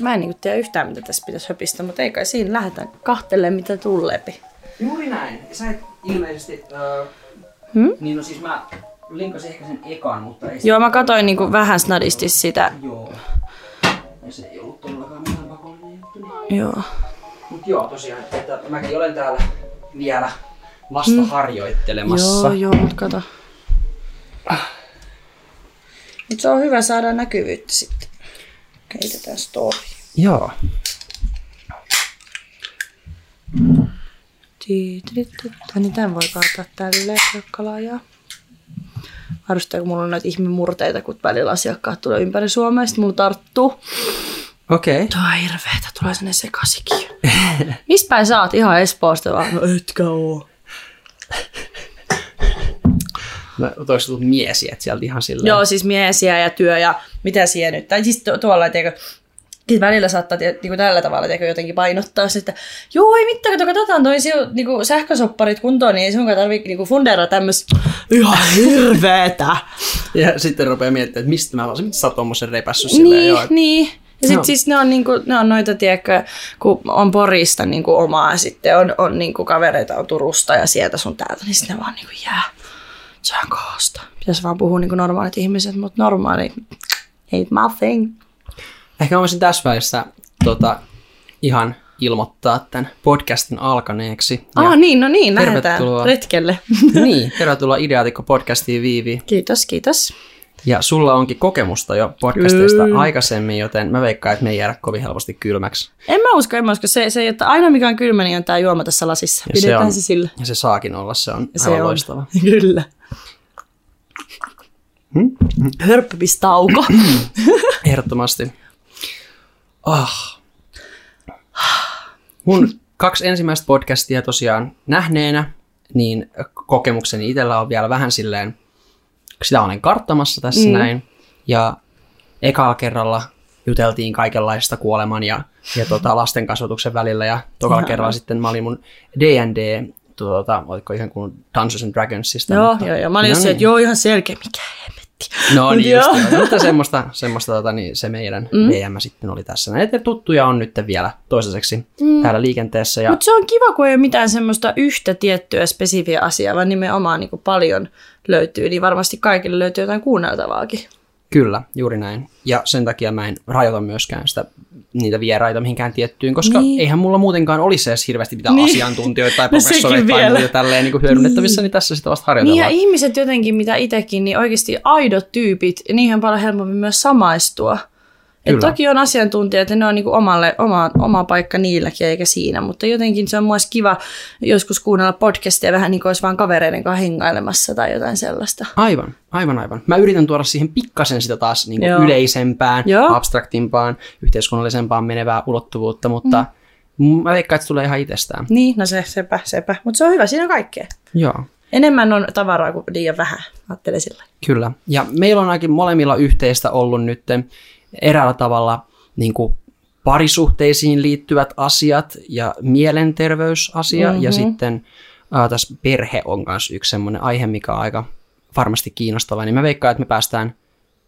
Mä en niinku tiedä yhtään, mitä tässä pitäisi höpistä, mutta ei kai siinä lähdetään kahtelemaan, mitä tulleepi. Juuri näin. Sä et ilmeisesti... Uh, Hmm? Niin no siis mä linkasin ehkä sen ekan, mutta ei Joo, mä katsoin niinku vähän snadisti sitä. Joo. Ja se ei ollut todellakaan mitään pakollinen juttu. Niin. Joo. Mut joo, tosiaan, että mäkin olen täällä vielä vasta harjoittelemassa. Joo, joo, mut kato. Mut se on hyvä saada näkyvyyttä sitten. Keitetään story. Joo. Niin tämän voi kaataa tälleen rökkalaajaa. Harrastaa, kun mulla on näitä ihmemurteita, kun välillä asiakkaat tulee ympäri Suomea, sitten mulla tarttuu. Okei. Okay. Tuo on hirveetä, tulee sinne sekasikin. Mistä päin sä oot? Ihan Espoosta vaan? No etkä oo. Mä toisin tullut miesiä, että sieltä ihan silleen. Joo, siis miesiä ja työ ja mitä siellä nyt. Tai siis tu- tuolla, tiedätkö, sitten välillä saattaa niin kuin tällä tavalla tiedätkö, jotenkin painottaa sitä, että joo ei mitään, kato, katsotaan toi niin kuin sähkösopparit kuntoon, niin ei sunkaan tarvitse niin fundera tämmöistä ihan hirveetä. Ja sitten rupeaa miettimään, että mistä mä olisin, mistä sä oot tommosen repässyt silleen. Niin, joo, että- niin. Ja sitten Joo. siis ne on, niinku, ne on noita, tiedätkö, kun on Porista niinku omaa ja sitten on, on niinku kavereita on Turusta ja sieltä sun täältä, niin sitten ne vaan niinku jää. Se on koosta. Pitäisi vaan puhua niinku normaalit ihmiset, mutta normaali ain't my thing. Ehkä mä voisin tässä välissä tota, ihan ilmoittaa tämän podcastin alkaneeksi. Ah niin, no niin, lähdetään retkelle. niin, tervetuloa Ideaatikko podcastiin Viivi. kiitos, kiitos. Ja sulla onkin kokemusta jo podcasteista Kyllä. aikaisemmin, joten mä veikkaan, että me ei jäädä kovin helposti kylmäksi. En mä usko, en mä usko. Se, se että aina mikä on kylmä, niin on tää juoma tässä lasissa. Ja Pidetään se, on, se sillä. ja se saakin olla, se on Se aivan on. loistava. Kyllä. Hörppipistauko. Ehdottomasti. Ah. Mun kaksi ensimmäistä podcastia tosiaan nähneenä, niin kokemukseni itsellä on vielä vähän silleen, sitä olen karttamassa tässä mm. näin. Ja ekalla kerralla juteltiin kaikenlaista kuoleman ja, ja tota, lasten kasvatuksen välillä. Ja tokalla kerralla sitten mä olin mun D&D, tuota, oliko ihan kuin Dungeons and Dragonsista. joo, mutta- joo, joo. Mä olin No se, että niin. joo, ihan selkeä, mikä hemmetti. No niin, just, joo. mutta semmoista, semmoista tota, niin se meidän mm. VM sitten oli tässä. Näitä tuttuja on nyt vielä toistaiseksi mm. täällä liikenteessä. Ja Mutta se on kiva, kun ei ole mitään semmoista yhtä tiettyä spesifiä asiaa, vaan nimenomaan niin kuin paljon löytyy, niin varmasti kaikille löytyy jotain kuunneltavaakin. Kyllä, juuri näin. Ja sen takia mä en rajoita myöskään sitä, niitä vieraita mihinkään tiettyyn, koska Niin. niin. eihän mulla muutenkaan olisi edes hirveästi mitään Niin. niin. asiantuntijoita tai No professoreita tai vielä. muuta tälleen niin kuin hyödynnettävissä, niin tässä sitä vasta Niin ja harjoitellaan. ihmiset jotenkin, mitä itsekin, niin oikeasti aidot tyypit, niihin on paljon helpompi myös samaistua. Et toki on asiantuntijat ja ne on niinku omalle, oma, oma paikka niilläkin eikä siinä, mutta jotenkin se on myös kiva joskus kuunnella podcastia vähän niin kuin olisi vaan kavereiden kanssa hengailemassa tai jotain sellaista. Aivan, aivan, aivan. Mä yritän tuoda siihen pikkasen sitä taas niin Joo. kuin yleisempään, Joo. abstraktimpaan, yhteiskunnallisempaan menevää ulottuvuutta, mutta mm. mä veikkaan, että se tulee ihan itsestään. Niin, no se, sepä, sepä. Mutta se on hyvä, siinä on kaikkea. Joo. Enemmän on tavaraa kuin liian vähän, ajattelen sillä. Kyllä. Ja meillä on ainakin molemmilla yhteistä ollut nyt eräällä tavalla niin kuin parisuhteisiin liittyvät asiat ja mielenterveysasia. Mm-hmm. Ja sitten äh, tässä perhe on myös yksi semmoinen aihe, mikä on aika varmasti kiinnostava. Niin mä veikkaan, että me päästään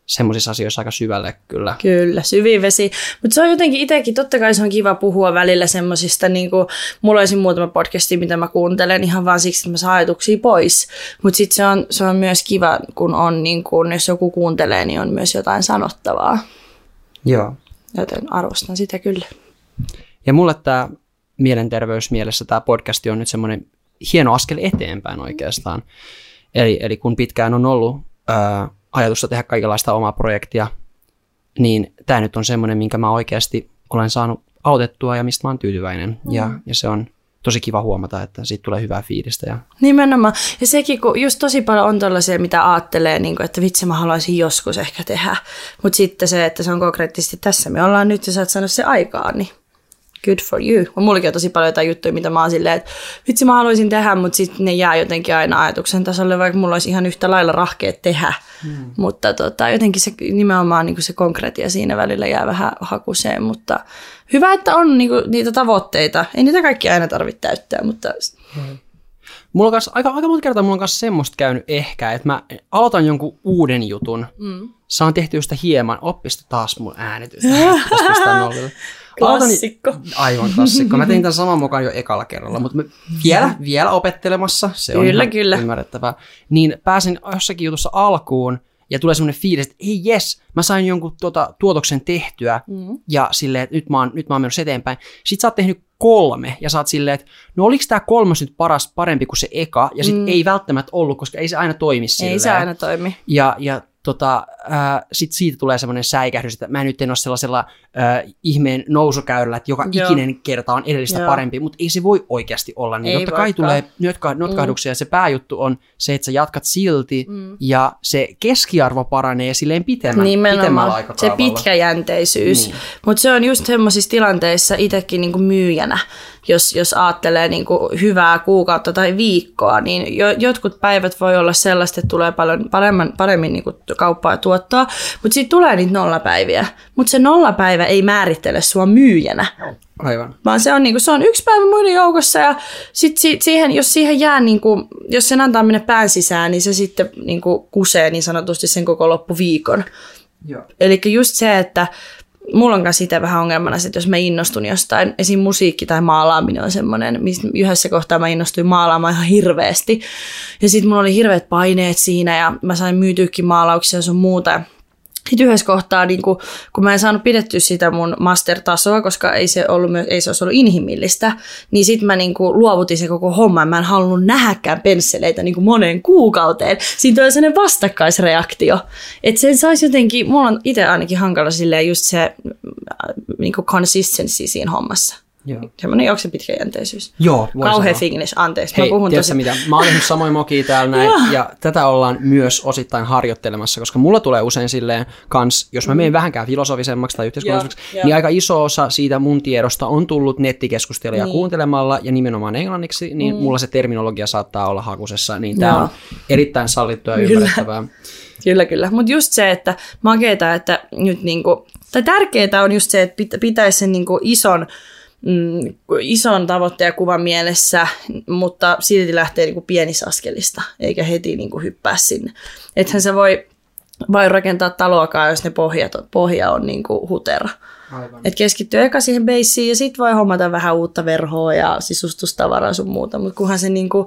semmoisissa asioissa aika syvälle kyllä. Kyllä, syvin vesi. Mutta se on jotenkin itsekin, totta kai se on kiva puhua välillä semmoisista, niin kuin, mulla olisi muutama podcasti, mitä mä kuuntelen ihan vaan siksi, että mä saan ajatuksia pois. Mutta sitten se on, se on myös kiva, kun on, niin kun, jos joku kuuntelee, niin on myös jotain sanottavaa. Joo. Joten arvostan sitä kyllä. Ja mulle tämä mielenterveysmielessä tämä podcasti on nyt semmoinen hieno askel eteenpäin oikeastaan. Eli, eli kun pitkään on ollut ää, ajatusta tehdä kaikenlaista omaa projektia, niin tämä nyt on semmoinen, minkä mä oikeasti olen saanut autettua ja mistä mä oon tyytyväinen. Mm. Ja, ja se on tosi kiva huomata, että siitä tulee hyvää fiilistä. Ja, Nimenomaan. Ja sekin, kun just tosi paljon on tällaisia, mitä ajattelee, niin kuin, että vitsi mä haluaisin joskus ehkä tehdä. Mutta sitten se, että se on konkreettisesti tässä me ollaan nyt ja sä oot saanut se aikaan, niin good for you. Mullakin on tosi paljon jotain juttuja, mitä mä oon silleen, että vitsi mä haluaisin tehdä, mutta sitten ne jää jotenkin aina ajatuksen tasolle, vaikka mulla olisi ihan yhtä lailla rahkeet tehdä. Hmm. Mutta tota, jotenkin se nimenomaan niin kuin se konkretia siinä välillä jää vähän hakuseen, mutta hyvä, että on niin kuin, niitä tavoitteita. Ei niitä kaikki aina tarvitse täyttää, mutta Mulla on kanssa, aika, aika monta kertaa mulla on kanssa semmoista käynyt ehkä, että mä aloitan jonkun uuden jutun, mm. saan tehtyä sitä hieman, oppista taas mun äänitys. Nollille. Aloitan- Klassikko. Aivan klassikko. Mä tein tämän saman mukaan jo ekalla kerralla, mutta mä vielä, vielä opettelemassa, se on Kyllä, kyllä. ymmärrettävää. Niin pääsin jossakin jutussa alkuun ja tulee semmoinen fiilis, että ei jes, mä sain jonkun tuota, tuotoksen tehtyä mm. ja silleen, että nyt mä, oon, nyt mä oon menossa eteenpäin. Sitten sä oot tehnyt kolme ja sä oot silleen, että no oliks tää kolmas nyt paras, parempi kuin se eka ja sit mm. ei välttämättä ollut, koska ei se aina toimi silleen. Ei se aina toimi. Ja, ja tota, äh, sit siitä tulee semmoinen säikähdys, että mä nyt en ole sellaisella äh, ihmeen nousukäyrällä, että joka Joo. ikinen kerta on edellistä Joo. parempi, mutta ei se voi oikeasti olla niin. Ei Totta kai voikaan. tulee notka- notkahduksia ja se pääjuttu on se, että sä jatkat silti mm. ja se keskiarvo paranee silleen pitemmän, pitemmällä Nimenomaan se aikakaavalla. pitkäjänteisyys. Niin. Mutta se on just semmoisissa tilanteissa itsekin niinku myyjänä, jos, jos ajattelee niinku hyvää kuukautta tai viikkoa, niin jo, jotkut päivät voi olla sellaista, että tulee paljon paremmin, paremmin niinku kauppaa ja tuottoa, mutta sitten tulee niitä nollapäiviä. Mutta se nollapäivä ei määrittele sua myyjänä, Aivan. vaan se on, niinku, se on yksi päivä muiden joukossa ja sit si, siihen, jos siihen jää, niinku, jos sen antaa mennä pään sisään, niin se sitten niinku, kusee niin sanotusti sen koko loppuviikon. Joo. Eli just se, että mulla on itse vähän ongelmana että jos mä innostun jostain, esim. musiikki tai maalaaminen on semmoinen, yhdessä kohtaa mä innostuin maalaamaan ihan hirveästi. Ja sitten mulla oli hirveät paineet siinä ja mä sain myytyykin maalauksia ja sun muuta. Sitten yhdessä kohtaa, niin kun, kun mä en saanut pidettyä sitä mun master-tasoa, koska ei se, ollut, ei se olisi ollut inhimillistä, niin sitten mä niin kun, luovutin se koko homman. Mä en halunnut nähdäkään pensseleitä niin moneen kuukauteen. Siinä tulee sellainen vastakkaisreaktio. Että sen saisi jotenkin, mulla on itse ainakin hankala silleen just se niin consistency siinä hommassa. Joo. Semmoinen juoksen pitkäjänteisyys. Joo, voi Kauhea sanoa. anteeksi. Hei, mä puhun tosi... mitä? Mä oon tehnyt samoin mokia täällä näin, Joo. ja tätä ollaan myös osittain harjoittelemassa, koska mulla tulee usein silleen kans, jos mä menen vähänkään filosofisemmaksi tai yhteiskunnalliseksi, Mm. Joo, joo. niin aika iso osa siitä mun tiedosta on tullut nettikeskusteluja Niin. kuuntelemalla, ja nimenomaan englanniksi, niin mulla se terminologia saattaa olla hakusessa, niin tää Joo. on erittäin sallittua ja ymmärrettävää. Kyllä, kyllä. Mutta just se, että makeeta, että nyt niinku, tai tärkeää on just se, että pitä, pitäisi sen niinku ison, mm, ison tavoitteen kuvan mielessä, mutta silti lähtee niinku pienistä askelista, eikä heti niinku hyppää sinne. Ethän se voi vain rakentaa taloakaan, jos ne pohjat, on- pohja on niinku hutera. Aivan. Et keskittyy eka siihen beissiin ja sitten voi hommata vähän uutta verhoa ja sisustustavaraa sun muuta, mutta kunhan se niinku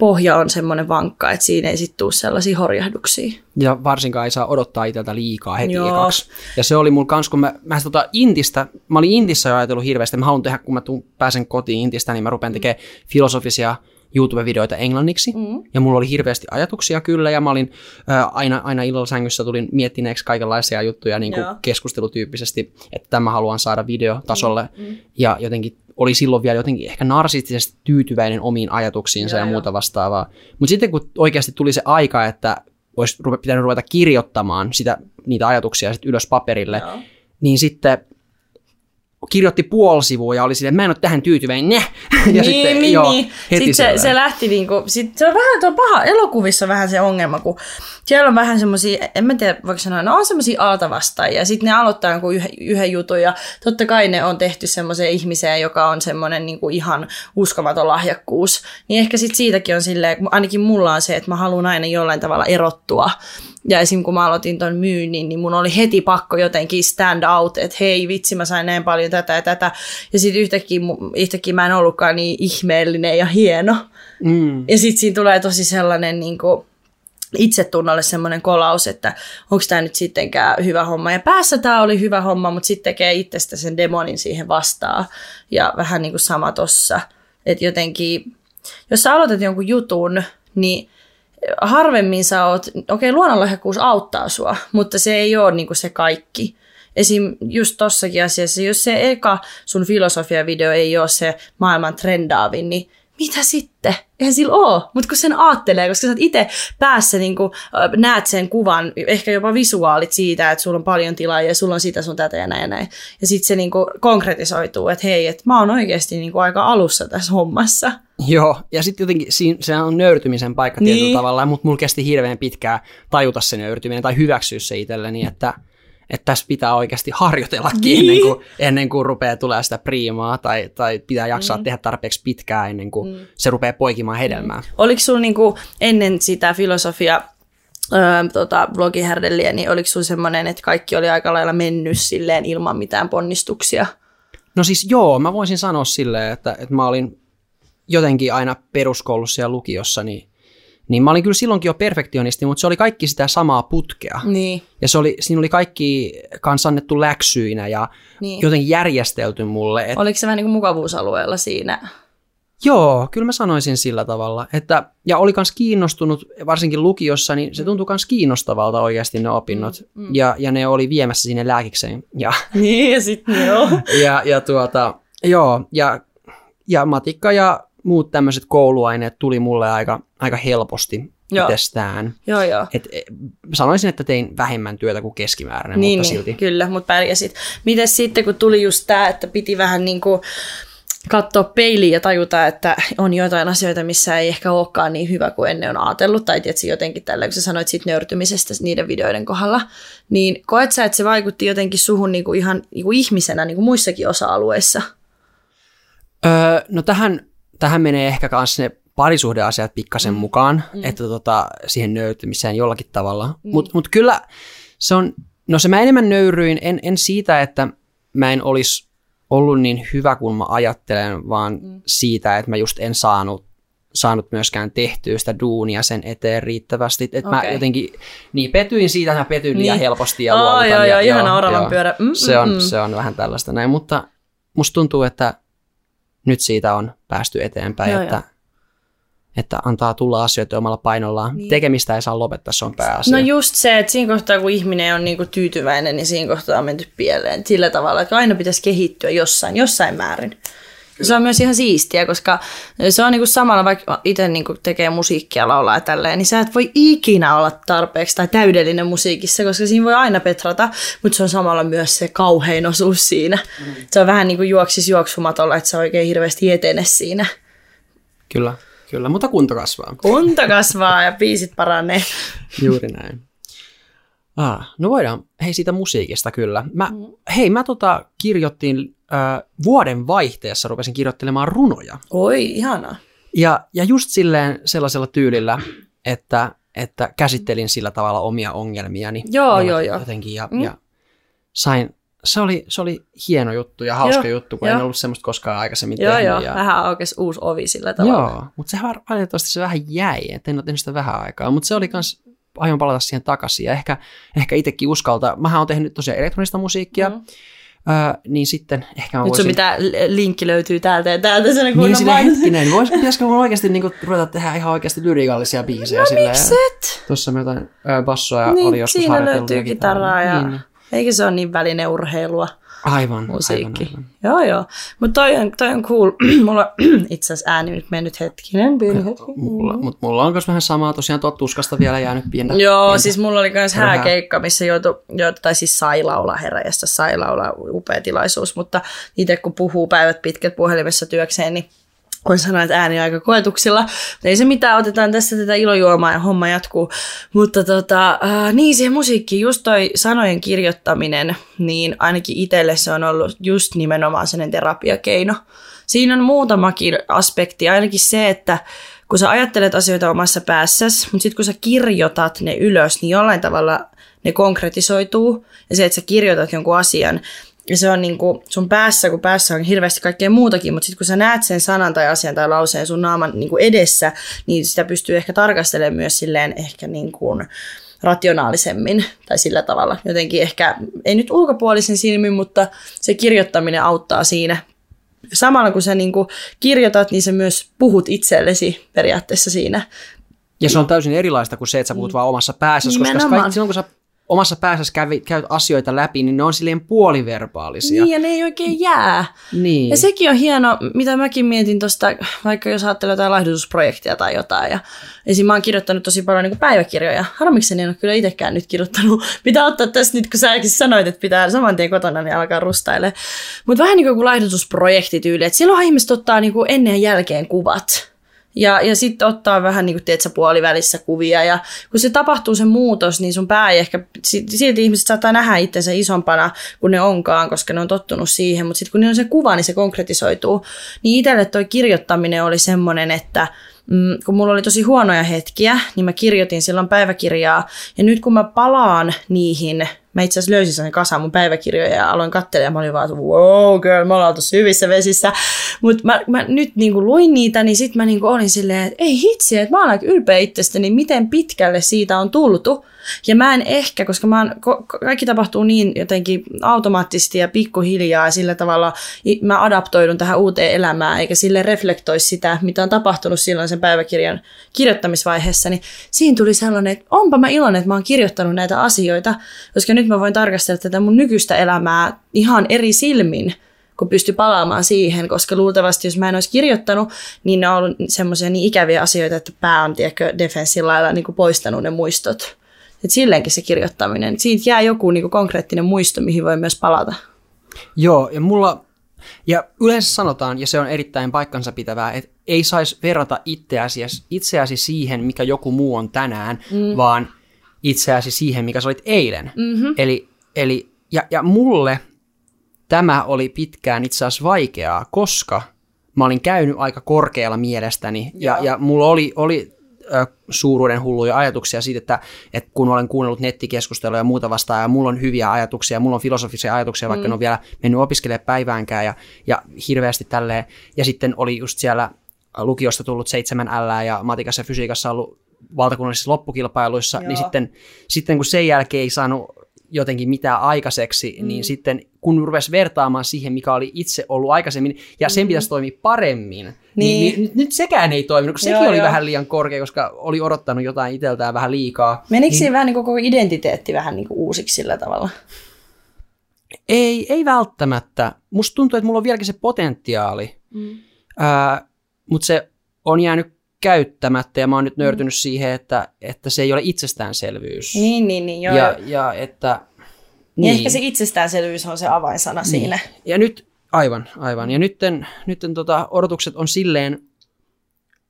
pohja on semmoinen vankka, että siinä ei sitten tule sellaisia horjahduksia. Ja varsinkaan ei saa odottaa itseltä liikaa heti Joo. ekaksi. Ja se oli mun kans, kun mä, mä tota Intistä, mä olin Intissä jo ajatellut hirveästi, mä haluan tehdä, kun mä tuun, pääsen kotiin Intistä, niin mä rupean tekemään filosofisia YouTube-videoita englanniksi. Mm. Ja mulla oli hirveästi ajatuksia kyllä, ja mä olin ää, aina, aina illalla sängyssä tulin miettineeksi kaikenlaisia juttuja niin kuin Joo. keskustelutyyppisesti, että tämä haluan saada videotasolle. Mm. Ja jotenkin oli silloin vielä jotenkin ehkä narsistisesti tyytyväinen omiin ajatuksiinsa ja joo. muuta vastaavaa. Mutta sitten kun oikeasti tuli se aika, että olisi pitänyt ruveta kirjoittamaan sitä, niitä ajatuksia sit ylös paperille, Joo. niin sitten kirjoitti puoli sivua ja oli silleen, että mä en ole tähän tyytyväinen, Nä! ja niin, sitten niin, joo, niin. heti Sitten se, se lähti niinku, sit se on vähän, tuo paha, elokuvissa on vähän se ongelma, kun siellä on vähän semmoisia, en mä tiedä voiko sanoa, ne on semmoisia altavastaajia, sitten ne aloittaa jonkun yhden, yhden jutun ja totta kai ne on tehty semmoiseen ihmiseen, joka on semmoinen niinku ihan uskomaton lahjakkuus, niin ehkä sitten siitäkin on silleen, ainakin mulla on se, että mä haluan aina jollain tavalla erottua, ja esim. kun mä aloitin ton myynnin, niin mun oli heti pakko jotenkin stand out, että hei vitsi, mä sain näin paljon tätä ja tätä. Ja sitten yhtäkkiä, yhtäkkiä mä en ollutkaan niin ihmeellinen ja hieno. Mm. Ja sitten siinä tulee tosi sellainen niin kuin, itsetunnolle semmoinen kolaus, että onko tämä nyt sittenkään hyvä homma. Ja päässä tämä oli hyvä homma, mutta sitten tekee itsestä sen demonin siihen vastaan. Ja vähän niin kuin sama tossa. Että jotenkin, jos sä aloitat jonkun jutun, niin harvemmin sä oot, okei luonnonlahjakkuus auttaa sua, mutta se ei ole niinku se kaikki. Esim. just tossakin asiassa, jos se eka sun filosofiavideo ei ole se maailman trendaavin, niin mitä sitten? Eihän sillä ole, mutta kun sen aattelee, koska sä itse päässä niin kun, näet sen kuvan, ehkä jopa visuaalit siitä, että sulla on paljon tilaa ja sulla on sitä sun tätä ja näin ja näin. Ja sitten se niin konkretisoituu, että hei, että mä oon oikeasti niin aika alussa tässä hommassa. Joo, ja sitten jotenkin siinä, se on nöyrtymisen paikka tietyllä Niin. tavalla, mutta mulla kesti hirveän pitkään tajuta se nöyrtyminen tai hyväksyä se itselleni, että että tässä pitää oikeasti harjoitellakin Niin. ennen kuin, ennen kuin rupeaa tulee sitä priimaa tai, tai pitää jaksaa mm. tehdä tarpeeksi pitkään ennen kuin mm. se rupeaa poikimaan hedelmää. Oliko sulla niinku ennen sitä filosofia öö, tota, blogihärdelliä, niin oliko sulla semmoinen, että kaikki oli aika lailla mennyt silleen ilman mitään ponnistuksia? No siis joo, mä voisin sanoa silleen, että, että mä olin jotenkin aina peruskoulussa ja lukiossa, niin, niin mä olin kyllä silloinkin jo perfektionisti, mutta se oli kaikki sitä samaa putkea. Niin. Ja se oli, siinä oli kaikki kans annettu läksyinä ja Niin. jotenkin järjestelty mulle. Et, Oliko se vähän niin kuin mukavuusalueella siinä? Joo, kyllä mä sanoisin sillä tavalla. Että, ja oli kans kiinnostunut, varsinkin lukiossa, niin se tuntui kans kiinnostavalta oikeasti ne opinnot. Mm, mm. Ja, ja ne oli viemässä sinne lääkikseen. Ja, Niin, ja sitten joo. ja, ja tuota, joo, ja, ja matikka ja muut tämmöiset kouluaineet tuli mulle aika, aika helposti Joo. itsestään. joo, joo. Et, e, sanoisin, että tein vähemmän työtä kuin keskimääräinen, Niin, mutta niin, silti. kyllä, mutta pärjäsit. Mites sitten, kun tuli just tämä, että piti vähän niin kuin katsoa peiliin ja tajuta, että on jotain asioita, missä ei ehkä olekaan niin hyvä kuin ennen on ajatellut, tai tietysti jotenkin tällä, kun sä sanoit siitä nöyrtymisestä niiden videoiden kohdalla, niin koet sä, että se vaikutti jotenkin suhun niin kuin ihan niin kuin ihmisenä niin kuin muissakin osa-alueissa? Öö, no tähän, tähän menee ehkä myös ne parisuhdeasiat pikkasen mm. mukaan, mm. että tota, siihen nöyrtymiseen jollakin tavalla. Mm. Mutta mut kyllä se on, no se mä enemmän nöyryin, en, en siitä, että mä en olisi ollut niin hyvä kuin mä ajattelen, vaan mm. siitä, että mä just en saanut saanut myöskään tehtyä sitä duunia sen eteen riittävästi. Että okay. mä jotenkin niin petyin siitä, että mä petyin liian Niin. helposti ja Aa, luovutan. joo, ja, joo, ihana oravan pyörä. Mm, se, mm, on, mm. se on vähän tällaista näin, mutta musta tuntuu, että nyt siitä on päästy eteenpäin, Joo, että, joo. että antaa tulla asioita omalla painollaan. Niin. Tekemistä ei saa lopettaa, se on pääasia. No just se, että siinä kohtaa kun ihminen on niinku tyytyväinen, niin siinä kohtaa on menty pieleen sillä tavalla, että aina pitäisi kehittyä jossain, jossain määrin. Se on myös ihan siistiä, koska se on niinku samalla, vaikka itse niinku tekee musiikkia, laulaa ja tälleen, niin sä et voi ikinä olla tarpeeksi tai täydellinen musiikissa, koska siinä voi aina petrata, mutta se on samalla myös se kauhein osuus siinä. Mm. Se on vähän niin kuin juoksis juoksumatolla, että se oikein hirveästi etene siinä. Kyllä, kyllä, mutta kunto kasvaa. Kunta kasvaa ja biisit paranee. Juuri näin. Ah, no voidaan, hei siitä musiikista kyllä. Mä, hei, mä tota kirjoittiin äh, vuoden vaihteessa, rupesin kirjoittelemaan runoja. Oi, ihanaa. Ja, ja just silleen sellaisella tyylillä, että, että käsittelin sillä tavalla omia ongelmiani. Joo, joo, joo. Jotenkin, ja, Mm. mm. ja sain, se oli, se oli hieno juttu ja hauska Joo, juttu, kun joo. en ollut semmoista koskaan aikaisemmin Joo, tehnyt. joo, ja, vähän aukesi uusi ovi sillä tavalla. Joo, mutta se valitettavasti se vähän jäi, että en ole tehnyt sitä vähän aikaa, mutta se oli kans, aion palata siihen takaisin ja ehkä, ehkä itsekin uskalta. Mähän olen tehnyt tosiaan elektronista musiikkia, Mm. öö, niin sitten ehkä mä Nyt voisin... sun pitää, linkki löytyy täältä ja täältä sen Niin kunnon silleen mainos. hetkinen, vois, pitäisikö mun oikeasti niinku ruveta tehdä ihan oikeasti lyrikallisia biisejä? No silleen, mikset? Tuossa me jotain ö, bassoa oli Niin, joskus siinä löytyy ja kitaraa ja Niin, eikö se ole niin välineurheilua aivan, musiikki. aivan, aivan. Joo, joo. Mutta toi on, toi on cool. Mulla itse asiassa ääni nyt mennyt hetkinen, pieni hetki. Mulla, mutta mulla on myös vähän samaa, tosiaan tuot tuskasta vielä jäänyt pientä. Joo, pientä. siis mulla oli myös hääkeikka, missä joutui, joutui, tai siis sai laulaa heräjästä, sai laulaa upea tilaisuus, mutta itse kun puhuu päivät pitkät puhelimessa työkseen, niin sanoa, että ääni aika koetuksilla. Ei se mitään, otetaan tästä tätä ilojuomaa ja homma jatkuu. Mutta tota, äh, niin siihen musiikkiin, just toi sanojen kirjoittaminen, niin ainakin itselle se on ollut just nimenomaan sellainen terapiakeino. Siinä on muutamakin aspekti, ainakin se, että kun sä ajattelet asioita omassa päässäsi, mutta sitten kun sä kirjoitat ne ylös, niin jollain tavalla ne konkretisoituu. Ja se, että sä kirjoitat jonkun asian, ja se on niin kuin sun päässä, kun päässä on hirveästi kaikkea muutakin, mutta sitten kun sä näet sen sanan tai asian tai lauseen sun naaman niin kuin edessä, niin sitä pystyy ehkä tarkastelemaan myös silleen ehkä niin kuin rationaalisemmin tai sillä tavalla. Jotenkin ehkä, ei nyt ulkopuolisen silmin, mutta se kirjoittaminen auttaa siinä. Samalla kun sä niin kuin kirjoitat, niin sä myös puhut itsellesi periaatteessa siinä. Ja se on täysin erilaista kuin se, että sä puhut vaan omassa päässäsi, koska silloin kun sä omassa päässäsi kävi, käyt asioita läpi, niin ne on silleen puoliverbaalisia. Niin, ja ne ei oikein jää. Niin. Ja sekin on hieno, mitä mäkin mietin tuosta, vaikka jos ajattelee jotain laihdutusprojektia tai jotain. Ja esim. mä oon kirjoittanut tosi paljon niin päiväkirjoja. Harmikseni en ole kyllä itsekään nyt kirjoittanut. Pitää ottaa tässä nyt, kun säkin sanoit, että pitää saman tien kotona niin alkaa rustaille. Mutta vähän niin kuin laihdutusprojektityyli, että silloin ihmiset ottaa niin kuin ennen ja jälkeen kuvat. Ja, ja sitten ottaa vähän niin kuin, tiedätkö, puolivälissä kuvia. Ja kun se tapahtuu se muutos, niin sun pää ei ehkä, silti ihmiset saattaa nähdä itsensä isompana kuin ne onkaan, koska ne on tottunut siihen. Mutta sitten kun ne on se kuva, niin se konkretisoituu. Niin itselle toi kirjoittaminen oli semmoinen, että kun mulla oli tosi huonoja hetkiä, niin mä kirjoitin silloin päiväkirjaa. Ja nyt kun mä palaan niihin mä itse asiassa löysin sen kasan mun päiväkirjoja ja aloin katsella ja mä olin vaan, wow girl, me ollaan tosi hyvissä vesissä. Mutta mä, mä, nyt kuin luin niitä, niin sitten mä niin kuin olin silleen, että ei hitsi, että mä olen ylpeä itsestäni, miten pitkälle siitä on tultu. Ja mä en ehkä, koska mä oon, kaikki tapahtuu niin jotenkin automaattisesti ja pikkuhiljaa ja sillä tavalla mä adaptoidun tähän uuteen elämään, eikä sille reflektoi sitä, mitä on tapahtunut silloin sen päiväkirjan kirjoittamisvaiheessa, niin siinä tuli sellainen, että onpa mä iloinen, että mä oon kirjoittanut näitä asioita, koska nyt mä voin tarkastella tätä mun nykyistä elämää ihan eri silmin, kun pysty palaamaan siihen, koska luultavasti jos mä en olisi kirjoittanut, niin ne on ollut semmoisia niin ikäviä asioita, että pää on tiedätkö, defenssin lailla niin kuin poistanut ne muistot. Et silleenkin se kirjoittaminen, siitä jää joku niin kuin konkreettinen muisto, mihin voi myös palata. Joo, ja mulla, ja yleensä sanotaan, ja se on erittäin paikkansa pitävää, että ei saisi verrata itseäsi, itseäsi siihen, mikä joku muu on tänään, mm. vaan itseäsi siihen, mikä sä olit eilen. Mm-hmm. Eli, eli ja, ja mulle tämä oli pitkään itse asiassa vaikeaa, koska mä olin käynyt aika korkealla mielestäni, ja, ja mulla oli, oli suuruuden hulluja ajatuksia siitä, että, että kun olen kuunnellut nettikeskustelua ja muuta vastaan, ja mulla on hyviä ajatuksia, mulla on filosofisia ajatuksia, vaikka mm. en ole vielä mennyt opiskelemaan päiväänkään, ja, ja hirveästi tälleen, ja sitten oli just siellä lukiosta tullut 7 L ja matikassa ja fysiikassa ollut valtakunnallisissa loppukilpailuissa, niin Joo. niin sitten, sitten kun sen jälkeen ei saanut jotenkin mitään aikaiseksi, mm. niin sitten kun rupesi vertaamaan siihen, mikä oli itse ollut aikaisemmin, ja sen mm. pitäisi toimia paremmin, niin, niin, niin nyt, nyt sekään ei toiminut, kun sekin joo, oli joo. vähän liian korkea, koska oli odottanut jotain itseltään vähän liikaa. Menikö niin, vähän niin koko identiteetti vähän niin kuin uusiksi sillä tavalla? Ei, ei välttämättä. Musta tuntuu, että mulla on vieläkin se potentiaali, mm. äh, mutta se on jäänyt käyttämättä ja mä oon nyt nöyrtynyt mm. siihen, että, että se ei ole itsestäänselvyys. Niin, niin, niin, joo. Ja, ja että... Niin. ehkä se itsestäänselvyys on se avainsana niin. siinä. Ja nyt, aivan, aivan. Ja nytten, nytten tota, odotukset on silleen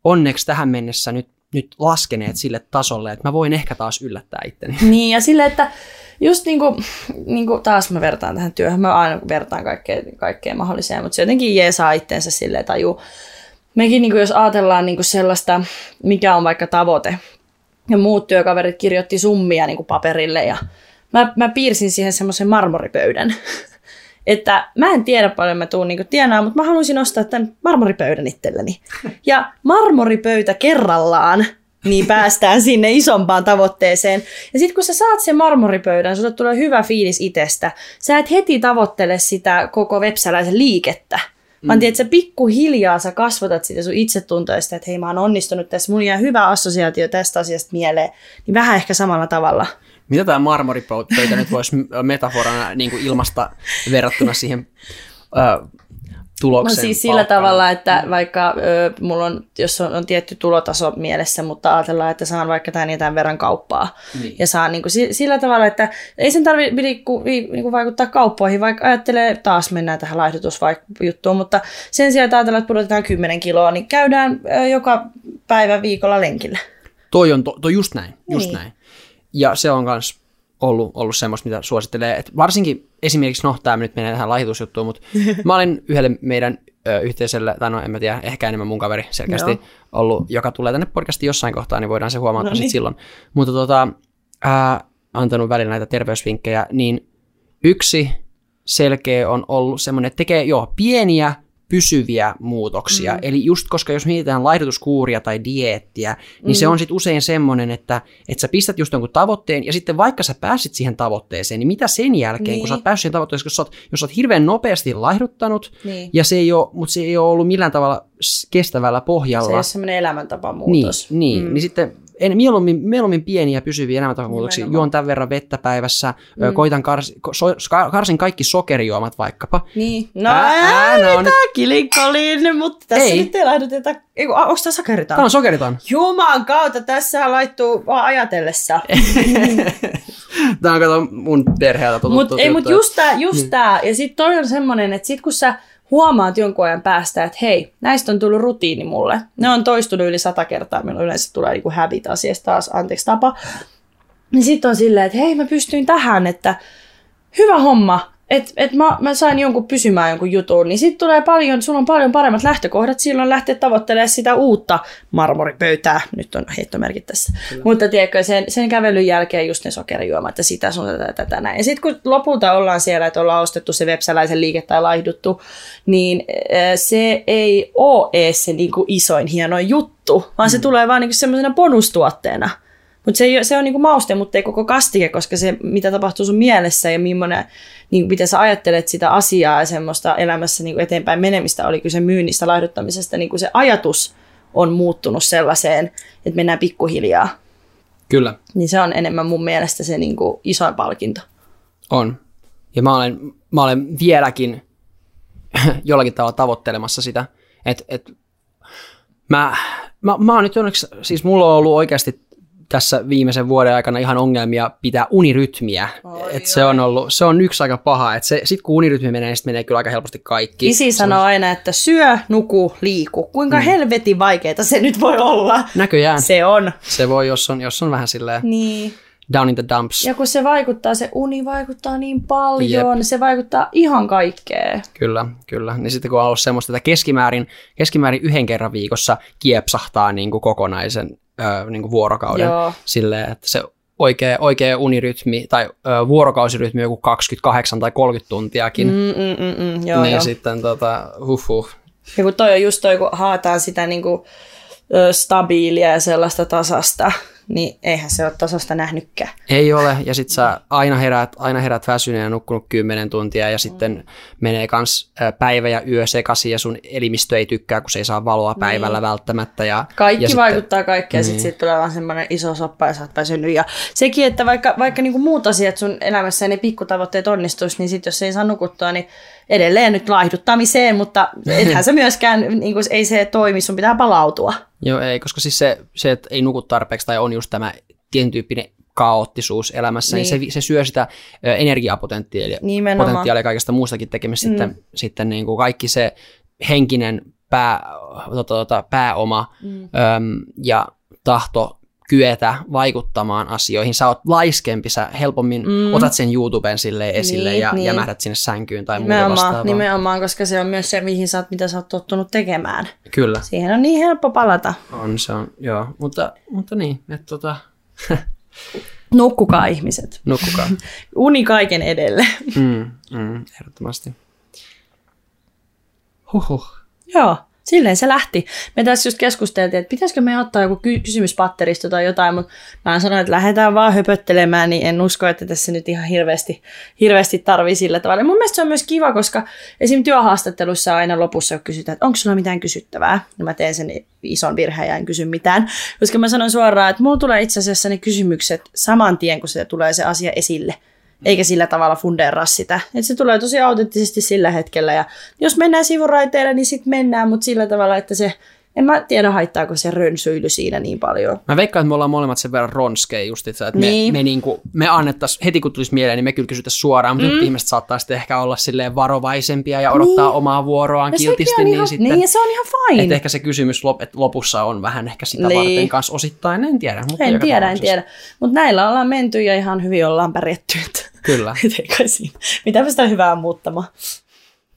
onneksi tähän mennessä nyt, nyt laskeneet sille tasolle, että mä voin ehkä taas yllättää itteni. Niin, ja sille, että just niin kuin, niin kuin taas mä vertaan tähän työhön, mä aina vertaan kaikkea, kaikkea mahdolliseen, mutta se jotenkin jeesaa itteensä silleen tajuu, mekin niin kuin jos ajatellaan niin kuin sellaista, mikä on vaikka tavoite, ja muut työkaverit kirjoitti summia niin kuin paperille, ja mä, mä piirsin siihen semmoisen marmoripöydän. että mä en tiedä paljon mä tuun niin tienaa, mutta mä haluaisin ostaa tämän marmoripöydän itselleni. Ja marmoripöytä kerrallaan, niin päästään sinne isompaan tavoitteeseen. Ja sitten kun sä saat sen marmoripöydän, sulle tulee hyvä fiilis itsestä. Sä et heti tavoittele sitä koko websäläisen liikettä, vaan mm. tiedät, että sä pikkuhiljaa sä kasvatat sitä sun itsetuntoa että hei mä oon onnistunut tässä, mun jää hyvä assosiaatio tästä asiasta mieleen, niin vähän ehkä samalla tavalla. Mitä tämä marmoripöytä nyt voisi metaforana niin kuin ilmasta verrattuna siihen tuloksen No siis sillä palkkana. tavalla, että vaikka ö, mulla on, jos on, on tietty tulotaso mielessä, mutta ajatellaan, että saan vaikka tämän ja tämän verran kauppaa. Niin. Ja saan niin kuin, sillä tavalla, että ei sen tarvitse niin vaikuttaa kauppoihin, vaikka ajattelee, taas mennään tähän laihdutusjuttuun, mutta sen sijaan, että ajatellaan, että pudotetaan 10 kiloa, niin käydään ö, joka päivä viikolla lenkillä. Toi on to, toi just näin, just niin. näin. Ja se on myös ollut, ollut semmoista, mitä suosittelee. Et varsinkin esimerkiksi, no tämä nyt menee tähän lahitusjuttuun, mutta mä olin yhdelle meidän ö, yhteiselle, tai no en mä tiedä, ehkä enemmän mun kaveri selkeästi Joo. ollut, joka tulee tänne podcastiin jossain kohtaa, niin voidaan se huomata no niin. silloin. Mutta tota, ää, antanut välillä näitä terveysvinkkejä, niin yksi selkeä on ollut semmoinen, että tekee jo pieniä pysyviä muutoksia. Mm. Eli just koska jos mietitään laihdutuskuuria tai dieettiä, niin mm. se on sitten usein semmoinen, että, että sä pistät just jonkun tavoitteen, ja sitten vaikka sä pääsit siihen tavoitteeseen, niin mitä sen jälkeen, niin. kun sä oot niin. päässyt siihen tavoitteeseen, jos sä oot, jos sä oot hirveän nopeasti laihduttanut, niin. ja se ei ole, mutta se ei ole ollut millään tavalla kestävällä pohjalla. Se ei ole semmoinen elämäntapamuutos. Niin, niin, mm. niin sitten en, mieluummin, mieluummin pieniä pysyviä elämäntapamuutoksia. Juon tämän verran vettä päivässä, mm. koitan kars, so, karsin kaikki sokerijuomat vaikkapa. Niin. No ää, ää, no, nyt... kilinkolin, mutta tässä ei. nyt ei laiteta, onko tämä sokeriton? Tämä on sokeriton. Juman kautta, tässä laittuu vaan ajatellessa. tämä on kato mun perheeltä tuttu. Mut, ei, mutta just tämä, just mm. tää. ja sitten toi on semmoinen, että sit kun sä huomaat jonkun ajan päästä, että hei, näistä on tullut rutiini mulle. Ne on toistunut yli sata kertaa, milloin yleensä tulee niin habit asiasta taas, anteeksi tapa. Niin sitten on silleen, että hei, mä pystyin tähän, että hyvä homma, että et mä, mä sain jonkun pysymään jonkun jutun, niin sitten tulee paljon, sulla on paljon paremmat lähtökohdat silloin lähteä tavoittelemaan sitä uutta marmoripöytää. Nyt on heittomerkit tässä. Kyllä. Mutta tiedätkö, sen, sen kävelyn jälkeen just ne sokerijuomat ja sitä sun tätä, tätä näin. Ja sitten kun lopulta ollaan siellä, että ollaan ostettu se websäläisen liike tai laihduttu, niin se ei ole edes se niin kuin isoin hienoin juttu, vaan mm. se tulee vaan niin semmoisena bonustuotteena. Mutta se, se on niinku mauste, mutta ei koko kastike, koska se, mitä tapahtuu sun mielessä ja millainen, niinku, miten sä ajattelet sitä asiaa ja semmoista elämässä niinku eteenpäin menemistä, oli kyse myynnistä, laihduttamisesta, niinku se ajatus on muuttunut sellaiseen, että mennään pikkuhiljaa. Kyllä. Niin se on enemmän mun mielestä se niinku isoin palkinto. On. Ja mä olen, mä olen vieläkin jollakin tavalla tavoittelemassa sitä, että et, mä, mä, mä oon nyt onneksi, siis mulla on ollut oikeasti tässä viimeisen vuoden aikana ihan ongelmia pitää unirytmiä. Oi, et se, on ollut, se on yksi aika paha. Et se, sit kun unirytmi menee, niin menee kyllä aika helposti kaikki. Isi sanoo on... aina, että syö, nuku, liiku. Kuinka mm. helvetin vaikeaa se nyt voi olla? Näköjään. Se on. Se voi, jos on, jos on vähän silleen... Niin down in the dumps. Ja kun se vaikuttaa, se uni vaikuttaa niin paljon, Jep. se vaikuttaa ihan kaikkeen. Kyllä, kyllä. Niin sitten kun on ollut semmoista, että keskimäärin, keskimäärin yhden kerran viikossa kiepsahtaa niin kuin kokonaisen ö, niin kuin vuorokauden Joo. silleen, että se oikea, oikea unirytmi tai ö, vuorokausirytmi joku 28 tai 30 tuntiakin. Mm, mm, mm, mm, joo, niin jo. sitten tota, huh, huh. Ja kun toi on just toi, kun haataan sitä niin kuin, ö, stabiilia ja sellaista tasasta, niin eihän se ole tasosta nähnytkään. Ei ole, ja sitten sä aina herät, aina herät väsyneen ja nukkunut kymmenen tuntia, ja sitten mm. menee kans päivä ja yö sekaisin, ja sun elimistö ei tykkää, kun se ei saa valoa niin. päivällä niin. välttämättä. Ja, Kaikki ja vaikuttaa sitten, kaikkeen, ja sitten sit tulee vaan semmoinen iso soppa, ja sä oot väsynyt. Ja sekin, että vaikka, vaikka niinku muut asiat sun elämässä ja ne pikkutavoitteet onnistuisi, niin sitten jos ei saa nukuttua, niin edelleen nyt laihduttamiseen, mutta ethän se myöskään, niin kuin, ei se toimi, sun pitää palautua. Joo, ei, koska siis se, se että ei nuku tarpeeksi tai on just tämä tietyn tyyppinen kaoottisuus elämässä, niin, niin se, se syö sitä energiapotentiaalia potentiaalia kaikesta muustakin tekemistä. Mm. Sitten, sitten niin kuin kaikki se henkinen pää, tota, tota, pääoma mm. öm, ja tahto kyetä vaikuttamaan asioihin. Sä oot laiskempi, sä helpommin mm. otat sen YouTuben sille esille niin, ja niin. jämähdät sinne sänkyyn tai muuta vastaavaa. Nimenomaan, koska se on myös se, mihin sä oot, mitä sä oot tottunut tekemään. Kyllä. Siihen on niin helppo palata. On, se on, joo. Mutta, mutta niin, että tota... Nukkukaa ihmiset. Nukkukaa. Uni kaiken edelle. mm, mm, ehdottomasti. Huhhuh. Joo. Silleen se lähti. Me tässä just keskusteltiin, että pitäisikö me ottaa joku ky- kysymyspatteristo tai jotain, mutta mä sanoin, että lähdetään vaan höpöttelemään, niin en usko, että tässä nyt ihan hirveästi, hirveästi tarvii sillä tavalla. mun mielestä se on myös kiva, koska esim. työhaastattelussa aina lopussa kysytään, että onko sulla mitään kysyttävää. Ja mä teen sen ison virheen ja en kysy mitään. Koska mä sanon suoraan, että mulla tulee itse asiassa ne kysymykset saman tien, kun se tulee se asia esille eikä sillä tavalla fundeeraa sitä. Et se tulee tosi autenttisesti sillä hetkellä ja jos mennään sivuraiteille, niin sitten mennään, mutta sillä tavalla, että se en mä tiedä, haittaako se rönsyily siinä niin paljon. Mä veikkaan, että me ollaan molemmat sen verran ronskeja just, että niin. me, me, niinku, me annettaisiin, heti kun tulisi mieleen, niin me kyllä kysyttäisiin suoraan, mutta mm. ihmiset saattaa sitten ehkä olla silleen varovaisempia ja odottaa niin. omaa vuoroaan ja kiltisti. Niin, ihan, sitten, niin, ja se on ihan fine. Että ehkä se kysymys lop, että lopussa on vähän ehkä sitä niin. varten kanssa osittain, en tiedä. Mutta en tiedä, en tiedä. Mutta näillä ollaan menty ja ihan hyvin ollaan pärjätty. Kyllä. Mitäpä sitä hyvää muuttamaan.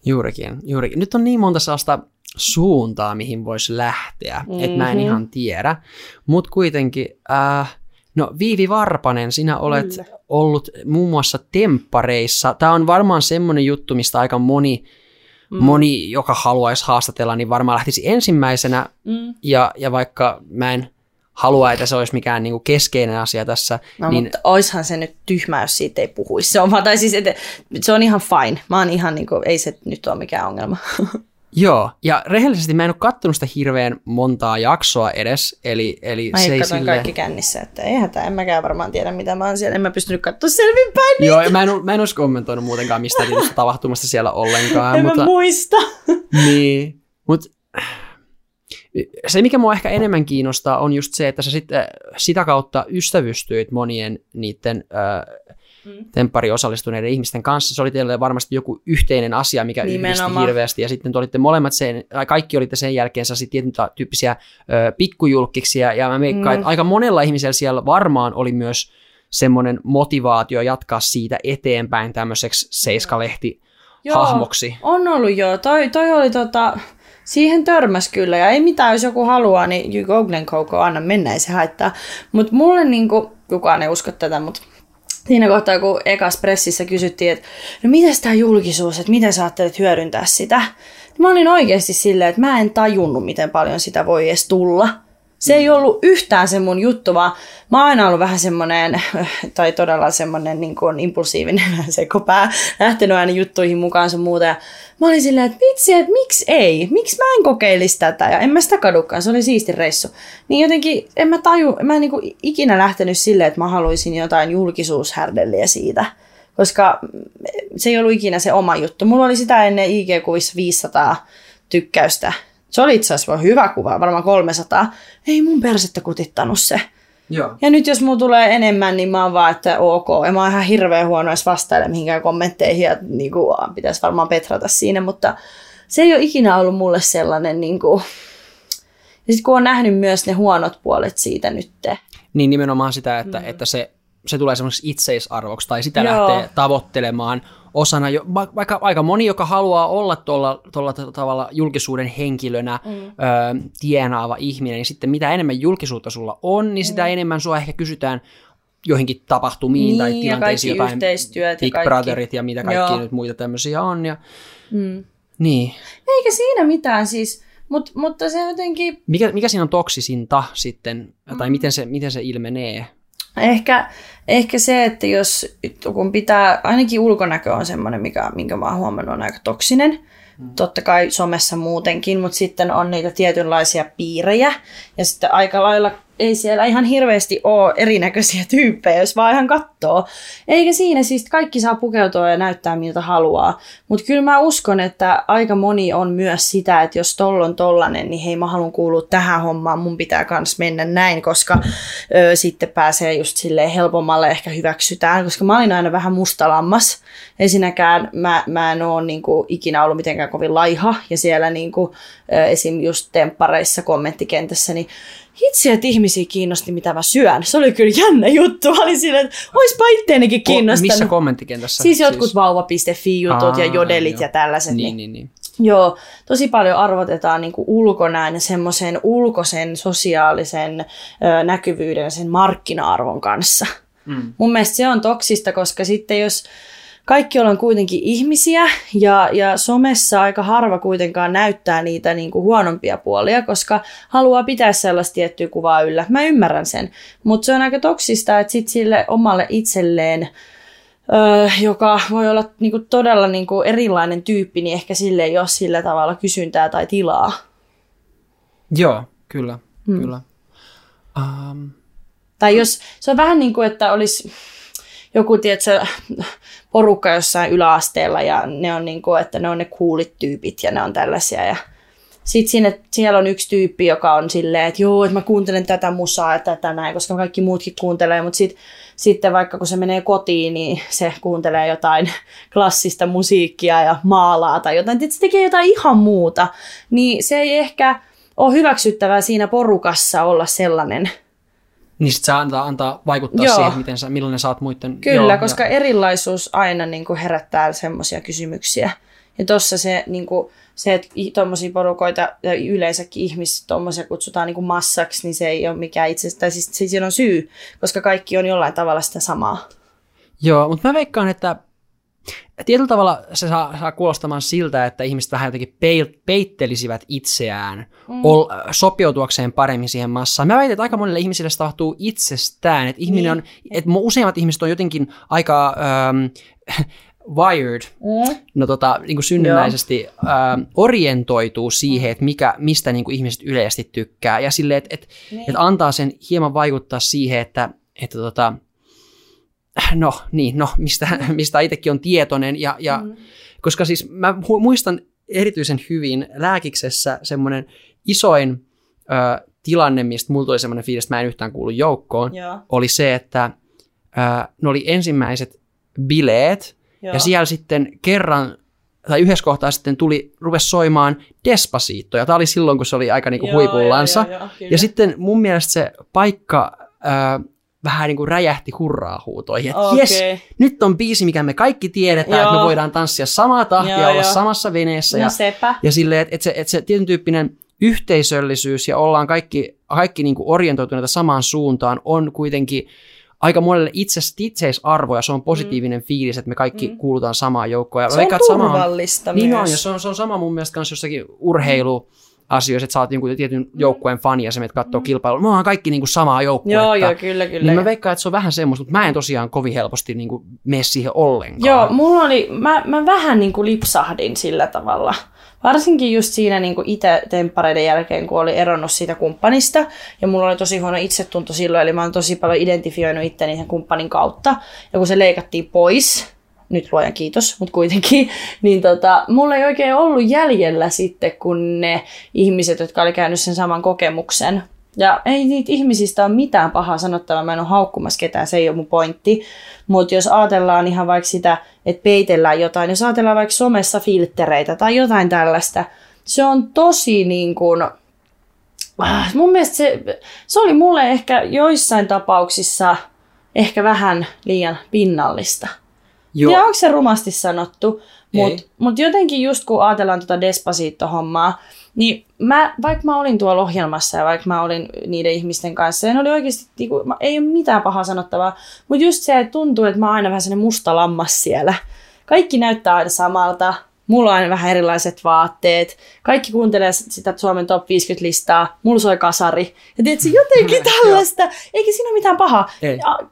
Juurikin, juurikin. Nyt on niin monta sellaista suuntaa, mihin voisi lähteä, mm-hmm. että mä en mhm. ihan tiedä. Mutta kuitenkin, äh, no Viivi Varpanen, sinä olet Kyllä. ollut muun muassa temppareissa. Tämä on varmaan semmoinen juttu, mistä aika moni, mm. moni joka haluaisi haastatella, niin varmaan lähtisi ensimmäisenä. Mm. Ja, ja vaikka mä en halua, että se olisi mikään niin kuin keskeinen asia tässä. No, niin... mutta oishan se nyt tyhmä, jos siitä ei puhuisi. Se on, tai siis, että, se on ihan fine. Mä oon ihan, niin kuin, ei se nyt ole mikään ongelma. Joo, ja rehellisesti mä en ole kattonut sitä hirveän montaa jaksoa edes, eli, eli mä se ei sille... kaikki kännissä, että ei hätä, en mäkään varmaan tiedä mitä mä oon siellä, en mä pystynyt katsoa selvinpäin niitä. Joo, mä en, mä en olisi kommentoinut muutenkaan mistään tapahtumasta siellä ollenkaan. en mutta... mä muista. niin, mutta se, mikä mua ehkä enemmän kiinnostaa, on just se, että sä sit, sitä kautta ystävystyit monien niiden äh, mm. temppari osallistuneiden ihmisten kanssa. Se oli teille varmasti joku yhteinen asia, mikä Nimenomaan. yhdisti hirveästi. Ja sitten te olitte molemmat sen, kaikki olitte sen jälkeen sellaisia tietyn tyyppisiä ö, pikkujulkkiksia. Ja mä meikkaan, mm. että aika monella ihmisellä siellä varmaan oli myös semmoinen motivaatio jatkaa siitä eteenpäin tämmöiseksi seiskalehti hahmoksi. on ollut joo. Toi, toi oli tota, siihen törmäs kyllä. Ja ei mitään, jos joku haluaa, niin you go Glen Coco, anna mennä, ei se haittaa. Mutta mulle niinku, kukaan ei usko tätä, mutta siinä kohtaa, kun ekas pressissä kysyttiin, että no mitäs tämä julkisuus, että miten sä hyödyntää sitä, mä olin oikeasti silleen, että mä en tajunnut, miten paljon sitä voi edes tulla. Se ei ollut yhtään se mun juttu, vaan mä oon aina ollut vähän semmoinen, tai todella semmoinen niin kuin impulsiivinen sekopää, lähtenyt aina juttuihin mukaan sun muuta. Ja mä olin silleen, että vitsi, että miksi ei? Miksi mä en kokeilisi tätä? Ja en mä sitä kadukaan, se oli siisti reissu. Niin jotenkin, en mä taju, mä en niin kuin ikinä lähtenyt silleen, että mä haluaisin jotain julkisuushärdelliä siitä. Koska se ei ollut ikinä se oma juttu. Mulla oli sitä ennen IG-kuvissa 500 tykkäystä se oli itse asiassa hyvä kuva, varmaan 300. Ei mun persettä kutittanut se. Joo. Ja nyt jos mulla tulee enemmän, niin mä oon vaan, että ok. Ja mä oon ihan hirveän huono edes vastailla mihinkään kommentteihin ja niin kuin, pitäisi varmaan petrata siinä, mutta se ei ole ikinä ollut mulle sellainen niin kuin... Ja sitten kun on nähnyt myös ne huonot puolet siitä nyt. Niin nimenomaan sitä, että, mm. että se, se tulee semmoiseksi itseisarvoksi tai sitä Joo. lähtee tavoittelemaan osana, jo, vaikka aika moni, joka haluaa olla tuolla, tuolla tavalla julkisuuden henkilönä mm. ö, tienaava ihminen, niin sitten mitä enemmän julkisuutta sulla on, niin sitä mm. enemmän sua ehkä kysytään johonkin tapahtumiin niin, tai tilanteisiin jotain Big ja Brotherit ja mitä kaikki nyt muita tämmöisiä on. Ja, mm. Niin. Eikä siinä mitään siis, mut, mutta se jotenkin... Mikä, mikä siinä on toksisinta sitten, tai mm. miten, se, miten se ilmenee? Ehkä, ehkä se, että jos kun pitää, ainakin ulkonäkö on semmoinen, mikä, minkä mä oon huomannut on aika toksinen. Mm. Totta kai somessa muutenkin, mutta sitten on niitä tietynlaisia piirejä. Ja sitten aika lailla ei siellä ihan hirveästi ole erinäköisiä tyyppejä, jos vaan ihan katsoo. Eikä siinä siis kaikki saa pukeutua ja näyttää miltä haluaa. Mutta kyllä mä uskon, että aika moni on myös sitä, että jos tolla on tollanen, niin hei mä haluan kuulua tähän hommaan, mun pitää kans mennä näin, koska ö, sitten pääsee just silleen helpommalle ehkä hyväksytään, koska mä olin aina vähän mustalammas. Ensinnäkään mä, mä en ole niinku, ikinä ollut mitenkään kovin laiha, ja siellä niinku, ö, esim. just temppareissa kommenttikentässä, niin hitsi, että ihmisiä kiinnosti, mitä mä syön. Se oli kyllä jännä juttu. Mä olin silleen, että oispa itteenikin kiinnostanut. Missä kommenttikentässä? Siis jotkut siis... vauva.fi-jutut ja jodelit jo. ja tällaiset. Niin, niin, niin. Joo, tosi paljon arvotetaan niin kuin ulkonäön ja semmoisen ulkoisen sosiaalisen ö, näkyvyyden sen markkina-arvon kanssa. Mm. Mun mielestä se on toksista, koska sitten jos kaikki ollaan kuitenkin ihmisiä ja, ja somessa aika harva kuitenkaan näyttää niitä niin kuin huonompia puolia, koska haluaa pitää sellaista tiettyä kuvaa yllä. Mä ymmärrän sen, mutta se on aika toksista, että sit sille omalle itselleen Öö, joka voi olla niinku todella niinku erilainen tyyppi, niin ehkä sille ei ole sillä tavalla kysyntää tai tilaa. Joo, kyllä, hmm. kyllä. Um... Tai jos se on vähän niin kuin, että olisi joku, tiedätkö, porukka jossain yläasteella ja ne on niin kuin, että ne on ne coolit tyypit ja ne on tällaisia ja sitten siellä on yksi tyyppi, joka on silleen, että joo, että mä kuuntelen tätä musaa ja tätä näin, koska kaikki muutkin kuuntelee, mutta sit, sitten vaikka kun se menee kotiin, niin se kuuntelee jotain klassista musiikkia ja maalaa tai jotain, että se tekee jotain ihan muuta, niin se ei ehkä ole hyväksyttävää siinä porukassa olla sellainen – niin sit se antaa, antaa vaikuttaa Joo. siihen, miten sä, millainen sä oot muiden... Kyllä, Joo, koska ja... erilaisuus aina niin kuin herättää semmoisia kysymyksiä. Ja tuossa se, niin kuin, se että tuommoisia porukoita ja yleensäkin ihmiset tuommoisia kutsutaan niin kuin massaksi, niin se ei ole mikään itse tai siis, siis siinä on syy, koska kaikki on jollain tavalla sitä samaa. Joo, mutta mä veikkaan, että tietyllä tavalla se saa, saa kuulostamaan siltä, että ihmiset vähän jotenkin peittelisivät itseään mm. ol, sopeutuakseen paremmin siihen massaan. Mä väitän, että aika monille ihmisille se tapahtuu itsestään. Että, ihminen niin. on, että useimmat ihmiset on jotenkin aika... Ähm, wired, mm. no tota, niin kuin synnynnäisesti äh, orientoituu siihen, että mikä, mistä niin kuin ihmiset yleisesti tykkää. Ja silleen, että et, niin. et antaa sen hieman vaikuttaa siihen, että, että tota, no niin, no mistä, mistä itsekin on tietoinen. Ja, ja, mm. Koska siis mä muistan erityisen hyvin lääkiksessä semmoinen isoin ö, tilanne, mistä mulla tuli semmoinen fiilis, että mä en yhtään kuulu joukkoon, Joo. oli se, että ö, ne oli ensimmäiset bileet, Joo. ja siellä sitten kerran tai yhdessä kohtaa sitten tuli, rupesi soimaan Despacito, ja tämä oli silloin, kun se oli aika niinku Joo, huipullansa. joo, joo, joo, kyllä. ja sitten mun mielestä se paikka ää, vähän niin kuin räjähti hurraa huutoihin, että Okei. jes, nyt on biisi, mikä me kaikki tiedetään, että me Joo. voidaan tanssia samaa tahtia, Joo, olla joo. samassa veneessä, ja, No sepä. ja silleen, että, että, se, että se tietyn tyyppinen yhteisöllisyys ja ollaan kaikki, kaikki niin kuin orientoituneita samaan suuntaan on kuitenkin aika monelle itse, itseisarvo ja se on positiivinen mm. fiilis, että me kaikki mm. kuulutaan samaan joukkoon. Ja Se on että sama turvallista Niin myös. on, ja se on, se on sama mun mielestä kanssa jossakin urheilu asioissa, että sä oot jonkun tietyn joukkueen fani ja sä menet katsoo mm. kilpailua. Me ollaan kaikki niinku samaa joukkuetta. Joo, joo, kyllä, kyllä. Niin mä veikkaan, että se on vähän semmoista, mutta mä en tosiaan kovin helposti niinku mene siihen ollenkaan. Joo, mulla oli, mä, mä vähän niin kuin lipsahdin sillä tavalla. Varsinkin just siinä niin itse temppareiden jälkeen, kun oli eronnut siitä kumppanista. Ja mulla oli tosi huono itsetunto silloin, eli mä oon tosi paljon identifioinut itteni sen kumppanin kautta. Ja kun se leikattiin pois, nyt luojan kiitos, mutta kuitenkin, niin tota, mulla ei oikein ollut jäljellä sitten, kun ne ihmiset, jotka oli käynyt sen saman kokemuksen. Ja ei niitä ihmisistä ole mitään pahaa sanottavaa, mä en ole haukkumassa ketään, se ei ole mun pointti. Mutta jos ajatellaan ihan vaikka sitä, että peitellään jotain, jos ajatellaan vaikka somessa filttereitä tai jotain tällaista, se on tosi niin kuin, Ah, mun mielestä se, se oli mulle ehkä joissain tapauksissa ehkä vähän liian pinnallista. Joo. Ja onko se rumasti sanottu, mutta mut jotenkin just kun ajatellaan tuota Despacito-hommaa, niin mä, vaikka mä olin tuolla ohjelmassa ja vaikka mä olin niiden ihmisten kanssa, ja ne oli oikeasti, niinku, ei ole mitään pahaa sanottavaa, mutta just se, että tuntuu, että mä oon aina vähän sellainen musta lammas siellä. Kaikki näyttää aina samalta, mulla on aina vähän erilaiset vaatteet, kaikki kuuntelee sitä Suomen top 50-listaa, mulla soi kasari. Ja tiedätkö, jotenkin tällaista, eikä siinä ole mitään pahaa.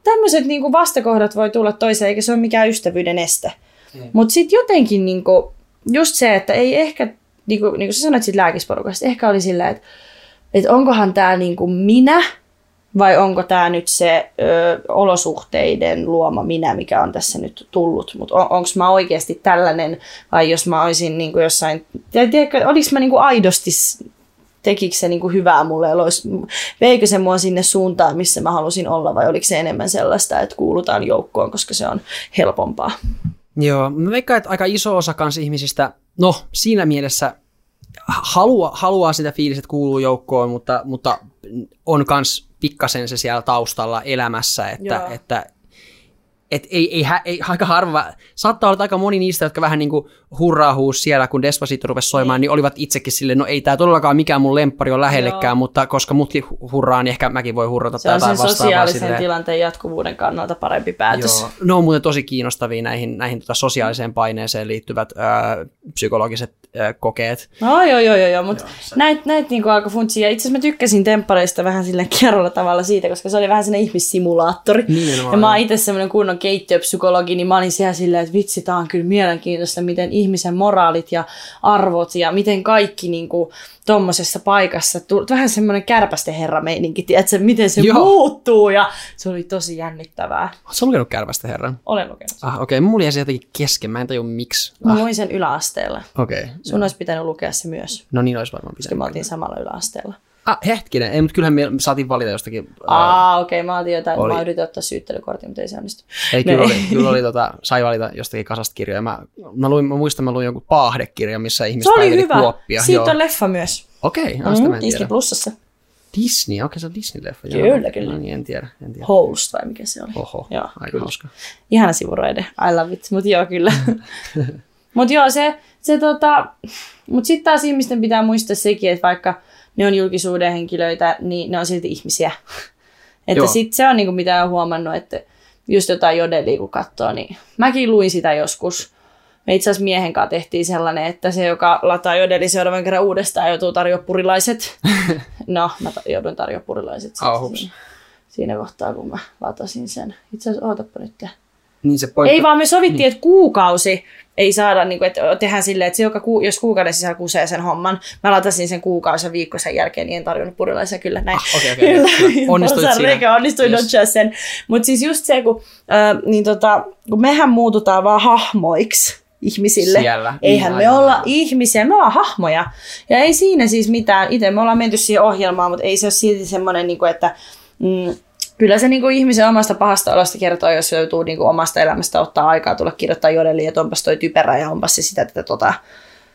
Tämmöiset niinku vastakohdat voi tulla toiseen, eikä se ole mikään ystävyyden este. Mutta sitten jotenkin niinku, just se, että ei ehkä, niinku, niin kuin sä sanoit siitä lääkisporukasta, ehkä oli sillä, että, että onkohan tämä niinku minä vai onko tämä nyt se ö, olosuhteiden luoma minä, mikä on tässä nyt tullut. Mutta on, onko mä oikeasti tällainen vai jos mä olisin niinku jossain, ja tiedätkö, oliko mä niinku aidosti tekikö se niinku hyvää mulle, olis, veikö se mua sinne suuntaan, missä mä halusin olla, vai oliko se enemmän sellaista, että kuulutaan joukkoon, koska se on helpompaa. Joo, mä veikkaan, että aika iso osa kans ihmisistä, no siinä mielessä halua, haluaa sitä fiilistä, että kuuluu joukkoon, mutta, mutta on kans pikkasen se siellä taustalla elämässä, että, Joo. että et ei, ei, ei, aika harva, saattaa olla aika moni niistä, jotka vähän niin kuin hurraa huus siellä, kun Despacito rupesi soimaan, niin olivat itsekin silleen, no ei tämä todellakaan mikään mun lemppari ole lähellekään, Joo. mutta koska mutkin hurraa, niin ehkä mäkin voin hurrata Se on jotain sen vastaavaa sosiaalisen silleen. tilanteen jatkuvuuden kannalta parempi päätös. Joo. Ne on muuten tosi kiinnostavia näihin, näihin tota sosiaaliseen paineeseen liittyvät ää, psykologiset ää, kokeet. No joo, joo, joo, joo mutta näitä näit niinku alkoi funtsia. Itse asiassa mä tykkäsin temppareista vähän sille kierrolla tavalla siitä, koska se oli vähän sellainen ihmissimulaattori. Nimenomaan, ja mä oon itse semmoinen kunnon keittiöpsykologi, niin mä olin siellä silleen, että vitsi, tää on kyllä mielenkiintoista, miten ihmisen moraalit ja arvot ja miten kaikki niinku tommosessa paikassa, tu- vähän semmoinen kärpästen herra meininki, tiedätkö, miten se Joo. muuttuu ja se oli tosi jännittävää. Oletko lukenut Kärvästä herran? Olen lukenut. Ah, okei. Okay. Mulla jäi se jotenkin kesken. Mä en tajua miksi. Mä Ah, luin sen yläasteella. okei. Okay. Sun olisi pitänyt lukea se myös, No niin olisi varmaan koska pitänyt. me oltiin samalla yläasteella. Ah, hetkinen. Ei, mutta kyllähän me saatiin valita jostakin. Aa, okei, okay, mä otin jotain, Oli. mä yritin ottaa syyttelykortin, mutta ei se onnistu. Ei, kyllä ei. oli, kyllä oli tota, sai valita jostakin kasasta kirjoja. Mä, mä, luin, mä muistan, mä luin jonkun paahdekirjan, missä ihmiset Se oli hyvä. kuoppia. Siitä Joo. on leffa myös. Okei, okay, Mm, en Disney tiedä. Plusassa. Disney, okei se on Disney-leffa. joo. Kyllä, kyllä. No niin, en tiedä, en tiedä. Host vai mikä se oli. Oho, Joo, aika kyllä. hauska. Ihana sivuroide. I love it. Mut joo, kyllä. Mut joo, se, se tota... Mut sitten taas ihmisten pitää muistaa sekin, että vaikka ne on julkisuuden henkilöitä, niin ne on silti ihmisiä. että Joo. sit se on niinku mitä on huomannut, että just jotain jodelia kun katsoo, niin mäkin luin sitä joskus. Me itse asiassa miehen kanssa tehtiin sellainen, että se, joka lataa jodeli seuraavan kerran uudestaan, joutuu tarjoamaan purilaiset. No, mä ta- jouduin tarjoamaan purilaiset siinä, siinä kohtaa, kun mä latasin sen. Itse asiassa, ootappa nyt. Niin se pointti... Ei vaan me sovittiin, niin. että kuukausi ei saada, niin kuin, että tehdään silleen, että se, joka ku, jos kuukauden sisällä kusee sen homman, mä latasin sen kuukausi ja viikko sen jälkeen, niin en tarjonnut purilaisia kyllä näin. Ah, okei, okei, Kyllä, okei. Onnistuit siinä. onnistuin Yes. sen. Mutta siis just se, kun, äh, niin tota, kun mehän muututaan vaan hahmoiksi ihmisille. Siellä. Eihän Niin, me aivan. olla ihmisiä, me ollaan hahmoja. Ja ei siinä siis mitään, itse me ollaan menty siihen ohjelmaan, mutta ei se ole silti semmoinen, niin kuin, että mm, Kyllä se niin kuin ihmisen omasta pahasta olosta kertoo, jos joutuu niin kuin omasta elämästä ottaa aikaa tulla kirjoittaa jodeliin, että onpas toi typerä ja onpas se sitä tätä tota.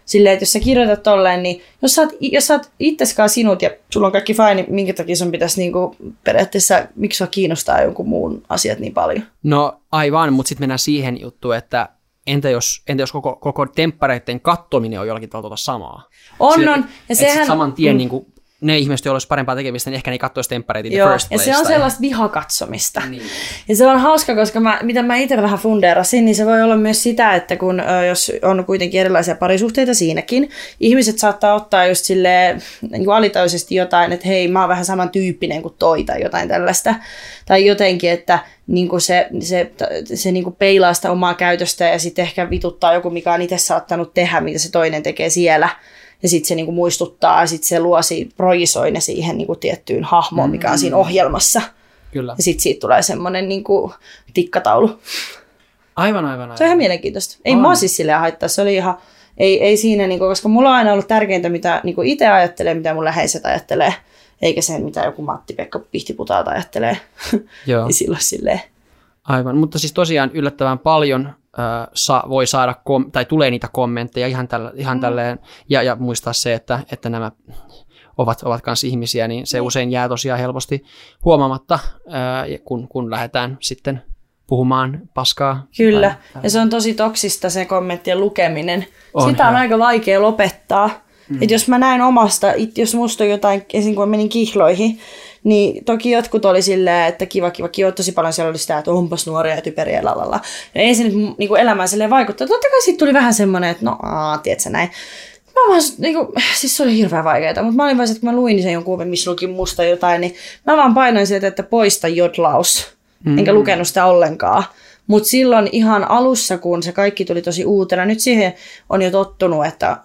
Silleen, että jos sä kirjoitat tolleen, niin jos sä oot, jos sä oot sinut ja sulla on kaikki fine, niin minkä takia sun pitäisi niin kuin, periaatteessa, miksi sua kiinnostaa jonkun muun asiat niin paljon? No aivan, mutta sitten mennään siihen juttuun, että entä jos, entä jos koko, koko temppareiden kattominen on jollakin tavalla tuota samaa? On, Sillä, on. Ja sehän, saman tien mm. niin kuin, ne ihmiset, joilla olisi parempaa tekemistä, niin ehkä ne ei katsoisi temppareita Joo, first ja place. se on tai- sellaista vihakatsomista. Niin. Ja se on hauska, koska mä, mitä mä itse vähän fundeerasin, niin se voi olla myös sitä, että kun jos on kuitenkin erilaisia parisuhteita siinäkin, ihmiset saattaa ottaa just silleen niin kuin alitajuisesti jotain, että hei, mä oon vähän samantyyppinen kuin toi tai jotain tällaista. Tai jotenkin, että niin kuin se, se, se niin kuin peilaa sitä omaa käytöstä ja sitten ehkä vituttaa joku, mikä on itse saattanut tehdä, mitä se toinen tekee siellä. Ja sitten se niinku muistuttaa ja sitten se luo, projisoi ne siihen niinku tiettyyn hahmoon, mikä on siinä ohjelmassa. Kyllä. Ja sitten siitä tulee semmoinen niinku tikkataulu. Aivan, aivan, aivan. Se on ihan mielenkiintoista. Ei On. mua siis silleen haittaa. Se oli ihan, ei, ei siinä, niinku, koska mulla on aina ollut tärkeintä, mitä niinku itse ajattelee, mitä mun läheiset ajattelee. Eikä se, mitä joku Matti-Pekka Pihtiputaalta ajattelee. Joo. niin silloin silleen. Aivan, mutta siis tosiaan yllättävän paljon sa, voi saada, kom- tai tulee niitä kommentteja ihan, tällä, ihan mm. tälleen, ja, ja muistaa se, että, että nämä ovat, ovat myös ihmisiä, niin se usein jää tosiaan helposti huomaamatta, äh, kun, kun lähdetään sitten puhumaan paskaa. Kyllä. Tai, Ja se on tosi toksista se kommenttien lukeminen. On, Sitä on joo. aika vaikea lopettaa. Mm. Et jos mä näin omasta, it- jos musta on jotain, esim. kun menin kihloihin, niin toki jotkut oli silleen, että kiva, kiva, kiva. Tosi paljon siellä oli sitä, että onpas nuoria ja typeriä, lalala. Ja ei se nyt niin kuin elämään silleen vaikuttaa. Totta kai siitä tuli vähän semmoinen, että no, aa, tiedätkö näin. Mä vaan, niin kuin, siis se oli hirveän vaikeaa, mutta mä olin vaan, että kun mä luin sen jonkun, missä luki musta jotain, niin mä vaan painoin sieltä, että poista jodlaus. Mm. Enkä lukenut sitä ollenkaan. Mutta silloin ihan alussa, kun se kaikki tuli tosi uutena, nyt siihen on jo tottunut, että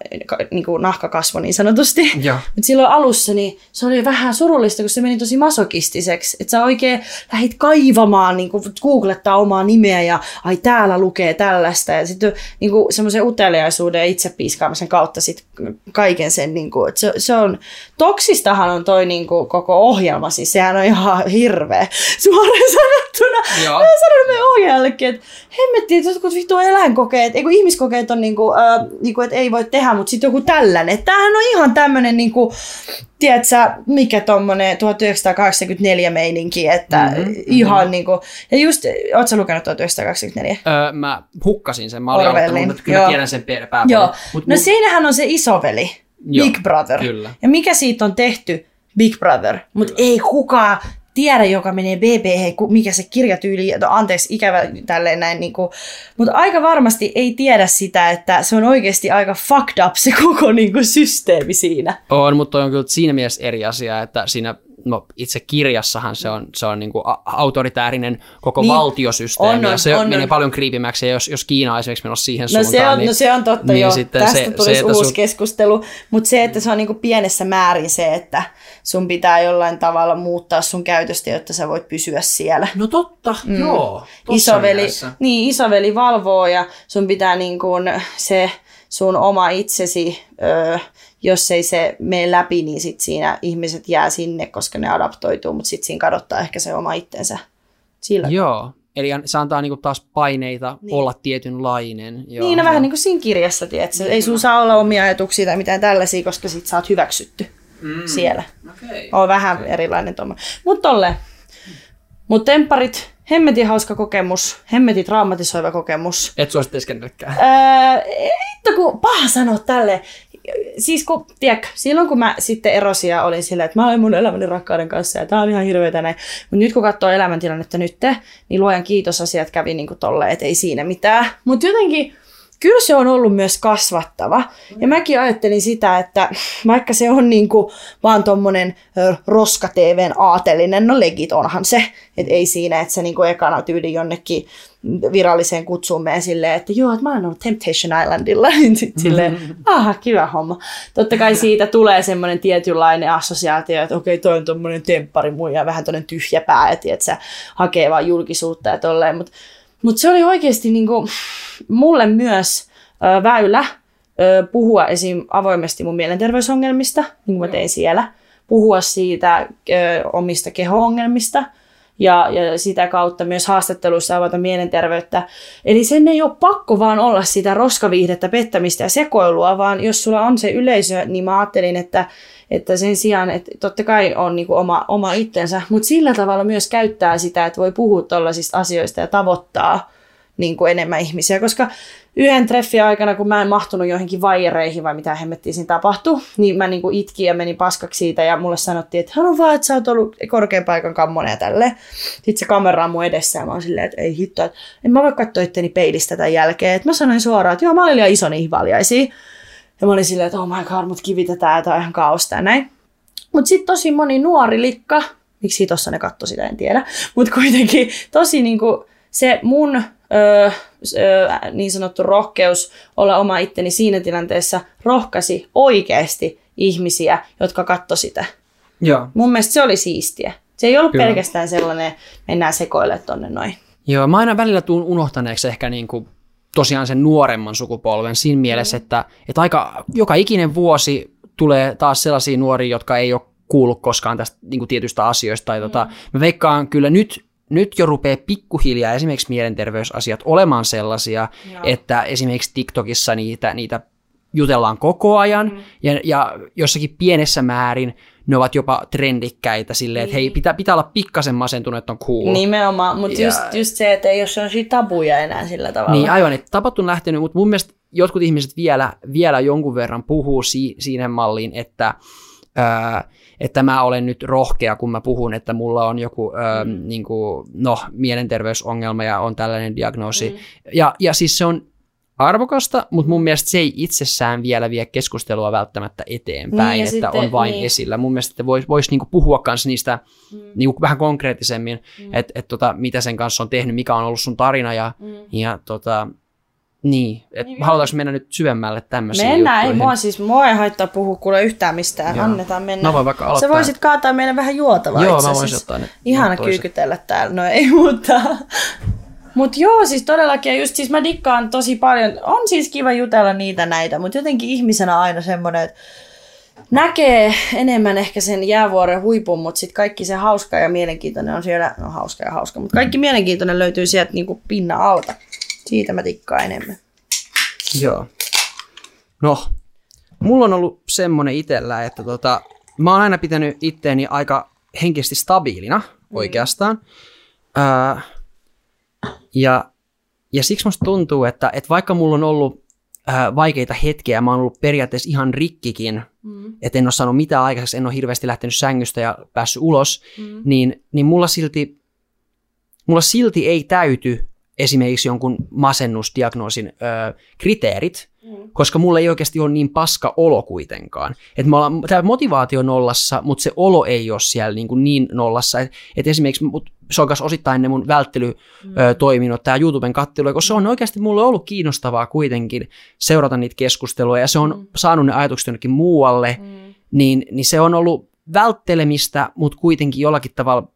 niin kuin nahka kasvoi niin sanotusti. Mutta silloin alussa niin se oli vähän surullista, kun se meni tosi masokistiseksi. Että sä oikein lähit kaivamaan, niin kuin googlettaa omaa nimeä ja ai täällä lukee tällaista. Ja sitten niin semmoisen uteliaisuuden ja itsepiiskaamisen kautta sit kaiken sen, niin kuin, että se, se on, toksistahan on toi niin kuin, koko ohjelma, siis sehän on ihan hirveä suoraan sanottuna. Joo. Mä sanoin meidän ohjaajallekin, että hemmetti, että jotkut vittu eläinkokeet, ei kun ihmiskokeet on niinku, äh, niinku, että ei voi tehdä, mutta sitten joku tällainen. Tämähän on ihan tämmöinen, niinku, tiedätkö, mikä tommonen 1984 meininki, että Mhm, mm-hmm, ihan mm-hmm. niinku, ja just, oot sä lukenut 1984? Öö, mä hukkasin sen, mä olin aloittanut, mutta kyllä joo. tiedän sen pääpuolen. Joo, Mut no mun- siinähän on se isoveli, Joo, Big Brother. kyllä. Ja mikä siitä on tehty? Big Brother. Mutta ei kukaan tiedä, joka menee BB, mikä se kirjatyyli, no anteeksi, ikävä tälleen näin, niin kuin, mutta aika varmasti ei tiedä sitä, että se on oikeasti aika fucked up se koko niin kuin, systeemi siinä. On, mutta on kyllä siinä mielessä eri asia, että siinä no, itse kirjassahan se on, se on niin kuin autoritäärinen koko Niin. niin, valtiosysteemi, On, on, ja se on, menee on. paljon kriipimäksi, ja jos, jos Kiina on esimerkiksi menossa siihen No suuntaan, se, on, niin, no se on totta niin sitten tästä se- tulisi se, uusi sun- keskustelu, mutta se, että se on niinku pienessä määrin se, että sun pitää jollain tavalla muuttaa sun käytöstä, jotta sä voit pysyä siellä. No totta, mm. joo. isoveli, mielessä. niin, isoveli valvoo ja sun pitää niin kuin se sun oma itsesi, ö, jos ei se mene läpi, niin sit siinä ihmiset jää sinne, koska ne adaptoituu, mutta sitten siinä kadottaa ehkä se oma itsensä. Sillä. Joo, eli se antaa niinku taas paineita Niin. niin. olla tietynlainen. Joo, Niin, no vähän niin kuin siinä kirjassa, tiedätkö? Ei sun saa olla omia ajatuksia tai mitään tällaisia, koska sit sä oot hyväksytty mm. siellä. Okay. On vähän okay. erilainen tuommoinen. Mutta tolle. Mutta tempparit, hemmetin hauska kokemus, hemmetin traumatisoiva kokemus. Et suosittaisi kenellekään. Öö, ei hitto, kun paha sanoa tälle. Siis kun, tiedätkö, silloin kun mä sitten erosin ja olin silleen, että mä olen mun elämäni rakkauden kanssa ja tää on ihan hirveetä näin. Mutta nyt kun katsoo elämäntilannetta nyt, niin luojan kiitos asiat kävi niin kuin tolleen, että ei siinä mitään. Mutta jotenkin, kyllä se on ollut myös kasvattava. Ja mäkin ajattelin sitä, että vaikka se on niin kuin vaan tommonen ö, roska TVn aatelinen, no legit onhan se. Että ei siinä, että se niin kuin ekana tyyli jonnekin viralliseen kutsuun menee silleen, että joo, että mä oon ollut Temptation Islandilla. Niin Sitten silleen, aha, kiva homma. Totta kai siitä tulee semmoinen tietynlainen assosiaatio, että okei, toi on tommonen temppari mun ja vähän toinen tyhjä pää, että se hakee vaan julkisuutta ja tolleen. Mutta mut se oli oikeasti niinku, mulle myös ö, väylä ö, puhua esim. avoimesti mun mielenterveysongelmista, niin kuin mä tein siellä. Puhua siitä ö, omista keho-ongelmista. ja, ja sitä kautta myös haastatteluissa avata mielenterveyttä. Eli sen ei ole pakko vaan olla sitä roskaviihdettä, pettämistä ja sekoilua, vaan jos sulla on se yleisö, niin mä ajattelin, että, että sen sijaan, että totta kai on niin kuin oma, oma itsensä, mutta sillä tavalla myös käyttää sitä, että voi puhua tällaisista asioista ja tavoittaa niin kuin enemmän ihmisiä, koska yhden treffin aikana, kun mä en mahtunut johonkin vaijereihin vai mitä hemmettiin siinä tapahtui, niin mä niinku itkin ja menin paskaksi siitä ja mulle sanottiin, että haluan vaan, että sä oot ollut korkean paikan kammonen ja tälleen. Sitten se kamera on mun edessä ja mä oon silleen, että ei hitto, että en mä voi katsoa itteni peilistä tämän jälkeen. Että mä sanoin suoraan, että joo, mä olin liian iso niihin valjaisiin. Ja mä olin silleen, että oh my god, mut kivitetään, tämä on ihan kaosta ja näin. Mutta sitten tosi moni nuori likka, miksi tossa ne katto sitä, en tiedä. Mutta kuitenkin tosi niinku, se mun öö, öö, niin sanottu rohkeus olla oma itteni siinä tilanteessa rohkasi oikeasti ihmisiä, jotka katto sitä. Joo. Mun mielestä se oli siistiä. Se ei ollut Kyllä. pelkästään sellainen, mennään sekoille tonne noin. Joo, mä aina välillä tuun unohtaneeksi ehkä niin kuin tosiaan sen nuoremman sukupolven siinä mielessä, että, että aika joka ikinen vuosi tulee taas sellaisia nuoria, jotka ei ole kuullut koskaan tästä niin kuin tietystä asioista. Tai tota, mä veikkaan kyllä nyt, nyt jo rupeaa pikkuhiljaa esimerkiksi mielenterveysasiat olemaan sellaisia, Joo. että esimerkiksi TikTokissa niitä, niitä jutellaan koko ajan mm. ja, ja jossakin pienessä määrin ne ovat jopa trendikkäitä silleen, että hei, pitää, pitää olla pikkasen masentunut, että on cool. Nimenomaan, mutta Ja- just, just se, että ei ole sellaisia tabuja enää sillä tavalla. Niin aivan, että tapat on lähtenyt, mutta mun mielestä jotkut ihmiset vielä, vielä jonkun verran puhuu si- siinä malliin, että, ää, että mä olen nyt rohkea, kun mä puhun, että mulla on joku ää, mm. niin kuin, no, mielenterveysongelma ja on tällainen diagnoosi. Mm. Ja, ja siis se on arvokasta, mutta mun mielestä se ei itsessään vielä vie keskustelua välttämättä eteenpäin, Niin, että sitten- on vain niin. esillä. Mun mielestä että voisi vois niinku puhua kanssa niistä mm. niinku vähän konkreettisemmin, mm. että et tota, mitä sen kanssa on tehnyt, mikä on ollut sun tarina ja, mm. ja tota, niin, että Niin, halutaanko mennä nyt syvemmälle tämmöisiin Mennään, ei juttuihin? mua siis, mua ei haittaa puhua kuule yhtään mistään, Joo. annetaan mennä. Mä voin vaikka Sä aloittaa. voisit kaataa meille vähän juotavaa Joo, mä voisin asiassa. ottaa ne Ihana kyykytellä täällä, no ei mutta... Mut joo, siis todellakin, ja just siis mä dikkaan tosi paljon, on siis kiva jutella niitä näitä, mutta jotenkin ihmisenä aina semmoinen, että näkee enemmän ehkä sen jäävuoren huipun, mutta sitten kaikki se hauska ja mielenkiintoinen on siellä, no hauska ja hauska, mutta kaikki mielenkiintoinen löytyy sieltä niinku pinnan alta. Siitä mä dikkaan enemmän. Joo. No, mulla on ollut semmonen itellä, että tota, mä oon aina pitänyt itteeni aika henkisesti stabiilina oikeastaan. Ää, ja, ja siksi musta tuntuu, että, että vaikka mulla on ollut ää, vaikeita hetkiä, mä oon ollut periaatteessa ihan rikkikin, mm. että en ole saanut mitään aikaiseksi, en ole hirveästi lähtenyt sängystä ja päässyt ulos, mm. niin, niin mulla silti mulla silti ei täyty esimerkiksi jonkun masennusdiagnoosin ö, kriteerit, mm. koska mulla ei oikeasti ole niin paska olo kuitenkaan. Et me ollaan, tämä motivaatio on nollassa, mutta se olo ei ole siellä niin, kuin niin nollassa. Et, et esimerkiksi mut, se on osittain ne mun välttelytoiminnot, tämä YouTuben kattelu, koska se on oikeasti mulle ollut kiinnostavaa kuitenkin seurata niitä keskusteluja, ja se on mm. saanut ne ajatukset jonnekin muualle, mm. niin, niin se on ollut välttelemistä, mutta kuitenkin jollakin tavalla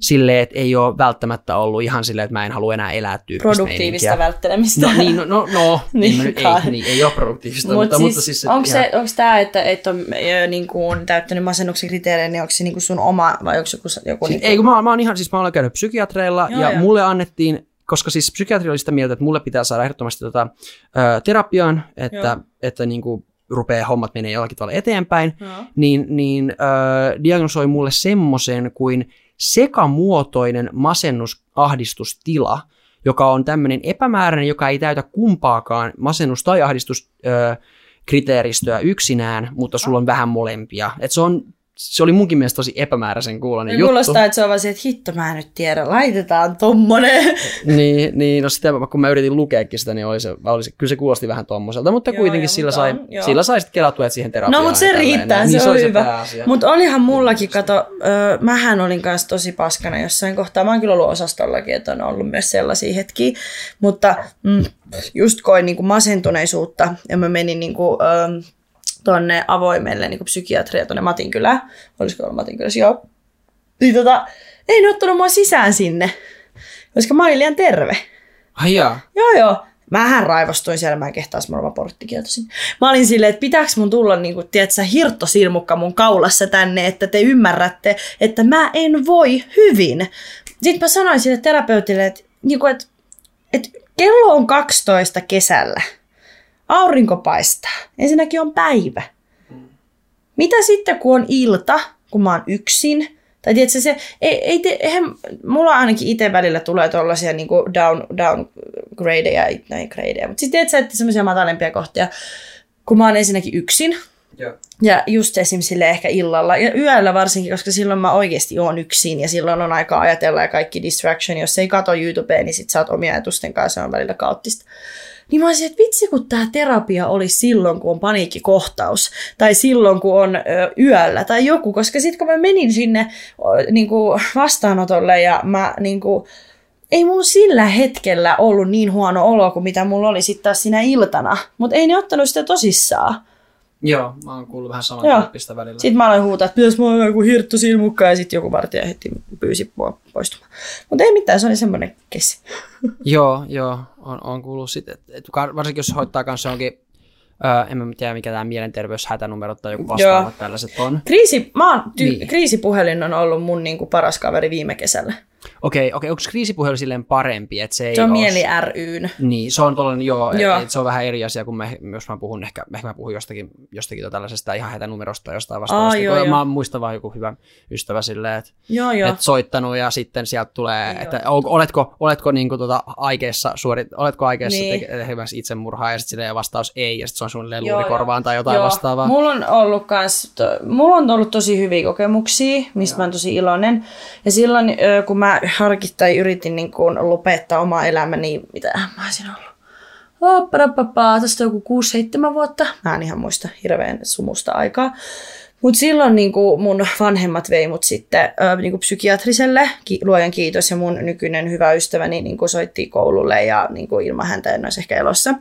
silleen, että ei ole välttämättä ollut ihan silleen, että mä en halua enää elää tyyppistä Produktiivista meininkiä. välttelemistä. No niin, no, no, no Niin niin, ei, niin, ei ole produktiivista, Mut mutta, siis, mutta siis... onko, ihan- se, onko tämä, että et on niin kuin, täyttänyt masennuksen kriteerejä, niin onko se niin kuin sun oma vai onko joku, joku niin kuin, Ei, kun mä, mä oon ihan, siis mä olen käynyt psykiatreilla Joo, ja joo. mulle annettiin, koska siis psykiatri oli sitä mieltä, että mulle pitää saada ehdottomasti tota, ö, terapiaan, että, Joo. että niin kuin rupeaa hommat menee jollakin tavalla eteenpäin, Joo. niin, niin ö, diagnosoi mulle semmoisen kuin sekamuotoinen masennusahdistustila, joka on tämmöinen epämääräinen, joka ei täytä kumpaakaan masennus- tai ahdistuskriteeristöä yksinään, mutta sulla on vähän molempia. Et se, on, se oli munkin mielestä tosi epämääräisen kuulonen Ja juttu. kuulostaa, että se on vaan se, että hitto mä en nyt tiedä, laitetaan tommonen. Niin, niin no sitä, kun mä yritin lukeakin sitä, niin oli se, oli se, kyllä se kuulosti vähän tommoselta, mutta Joo, kuitenkin joo, sillä, mutta sai, on, joo. sillä sai sitten kelattua siihen terapiaan. No mutta se riittää, näin. se niin, on hyvä. Mutta olihan mullakin, kato, ö, mähän olin kanssa tosi paskana jossain kohtaa. Mä oon kyllä ollut osastollakin, että on ollut myös sellaisia hetkiä. Mutta mm, just koin niin kuin masentuneisuutta ja mä menin niin kuin, ö, tonne avoimelle niin kuin psykiatria tuonne Matinkylään. Olisiko ollut Matinkylässä? Joo. Niin tota, ei ne ottanut mua sisään sinne, koska mä olin liian terve. Ai jaa. Joo, joo. Mähän raivostuin siellä, mä en kehtaisi mä porttikieltoisin. Mä olin silleen, että pitääkö mun tulla, niin kuin, tiedätkö, hirttosilmukka mun kaulassa tänne, että te ymmärrätte, että mä en voi hyvin. Sitten mä sanoin sille terapeutille, että, niin kuin, että, että kello on 12 kesällä. Aurinko paistaa. Ensinnäkin on päivä. Mitä sitten, kun on ilta, kun mä oon yksin? Tai tiedätkö, se, ei, ei te, eihän, mulla ainakin itse välillä tulee tuollaisia niin down, downgradeja, näin gradeja, mutta sitten tiedätkö, että semmoisia matalempia kohtia, kun mä oon ensinnäkin yksin, Joo. ja just esimerkiksi ehkä illalla ja yöllä varsinkin, koska silloin mä oikeasti oon yksin ja silloin on aika ajatella ja kaikki distraction. Jos ei kato YouTubea, niin sit sä oot omia ajatusten kanssa, se on välillä kaoottista. Niin mä olisin, että vitsi kun tämä terapia oli silloin, kun on paniikkikohtaus, tai silloin, kun on ö, yöllä, tai joku, koska sitten kun mä menin sinne o, niin kuin vastaanotolle, ja mä niin kuin, ei mun sillä hetkellä ollut niin huono olo kuin mitä mulla oli sitten taas siinä iltana, mutta ei ne ottanut sitä tosissaan. Joo, mä oon kuullut vähän samantyyppistä välillä. Sitten mä aloin huutaa, että pitäis mulla joku hirttu silmukka ja sitten joku vartija heti pyysi mua poistumaan. Mutta ei mitään, se oli semmoinen kessi. joo, joo, on, on kuullut sitten, että et, varsinkin jos hoitaa kanssa onkin Öö, en mä tiedä, mikä tämä mielenterveyshätänumero tai joku vastaavat tällaiset on. Kriisi, mä oon, ty- niin. Kriisipuhelin on ollut mun niinku paras kaveri viime kesällä. Okei, okei, onko kriisipuhelu silleen parempi, että se ei Se on mieli ryn. Niin, se on tollainen, joo, Joo. Et, et se on vähän eri asia, kun mä, jos mä puhun, ehkä, ehkä mä puhun jostakin, jostakin tota tällaisesta ihan hätänumerosta tai jostain vastaavasta. joo, kun joo. Mä muistan vaan joku hyvä ystävä silleen, että Joo, joo. et soittanut ja sitten sieltä tulee, Joo. että ol- oletko, oletko niinku tota aikeessa, suorit, oletko aikeessa Niin. niin. tekemässä itsemurhaa ja sitten vastaus ei ja sitten se on suunnilleen Joo, luurikorvaan tai jotain Joo. vastaavaa. Mulla on ollut kans, to, mulla on ollut tosi hyviä kokemuksia, mistä mä oon tosi iloinen. Ja silloin, kun mä harkit tai yritin niin kun lopettaa omaa elämäni, mitä mä olisin ollut? Hopparapapaa, tästä joku 6-7 vuotta. Mä en ihan muista hirveän sumusta aikaa. Mutta silloin niin kuin mun vanhemmat vei mut sitten ö, niin kuin psykiatriselle, ki- luojan kiitos, ja mun nykyinen hyvä ystäväni niin kuin soitti koululle ja niin kuin ilman häntä en olisi ehkä elossa.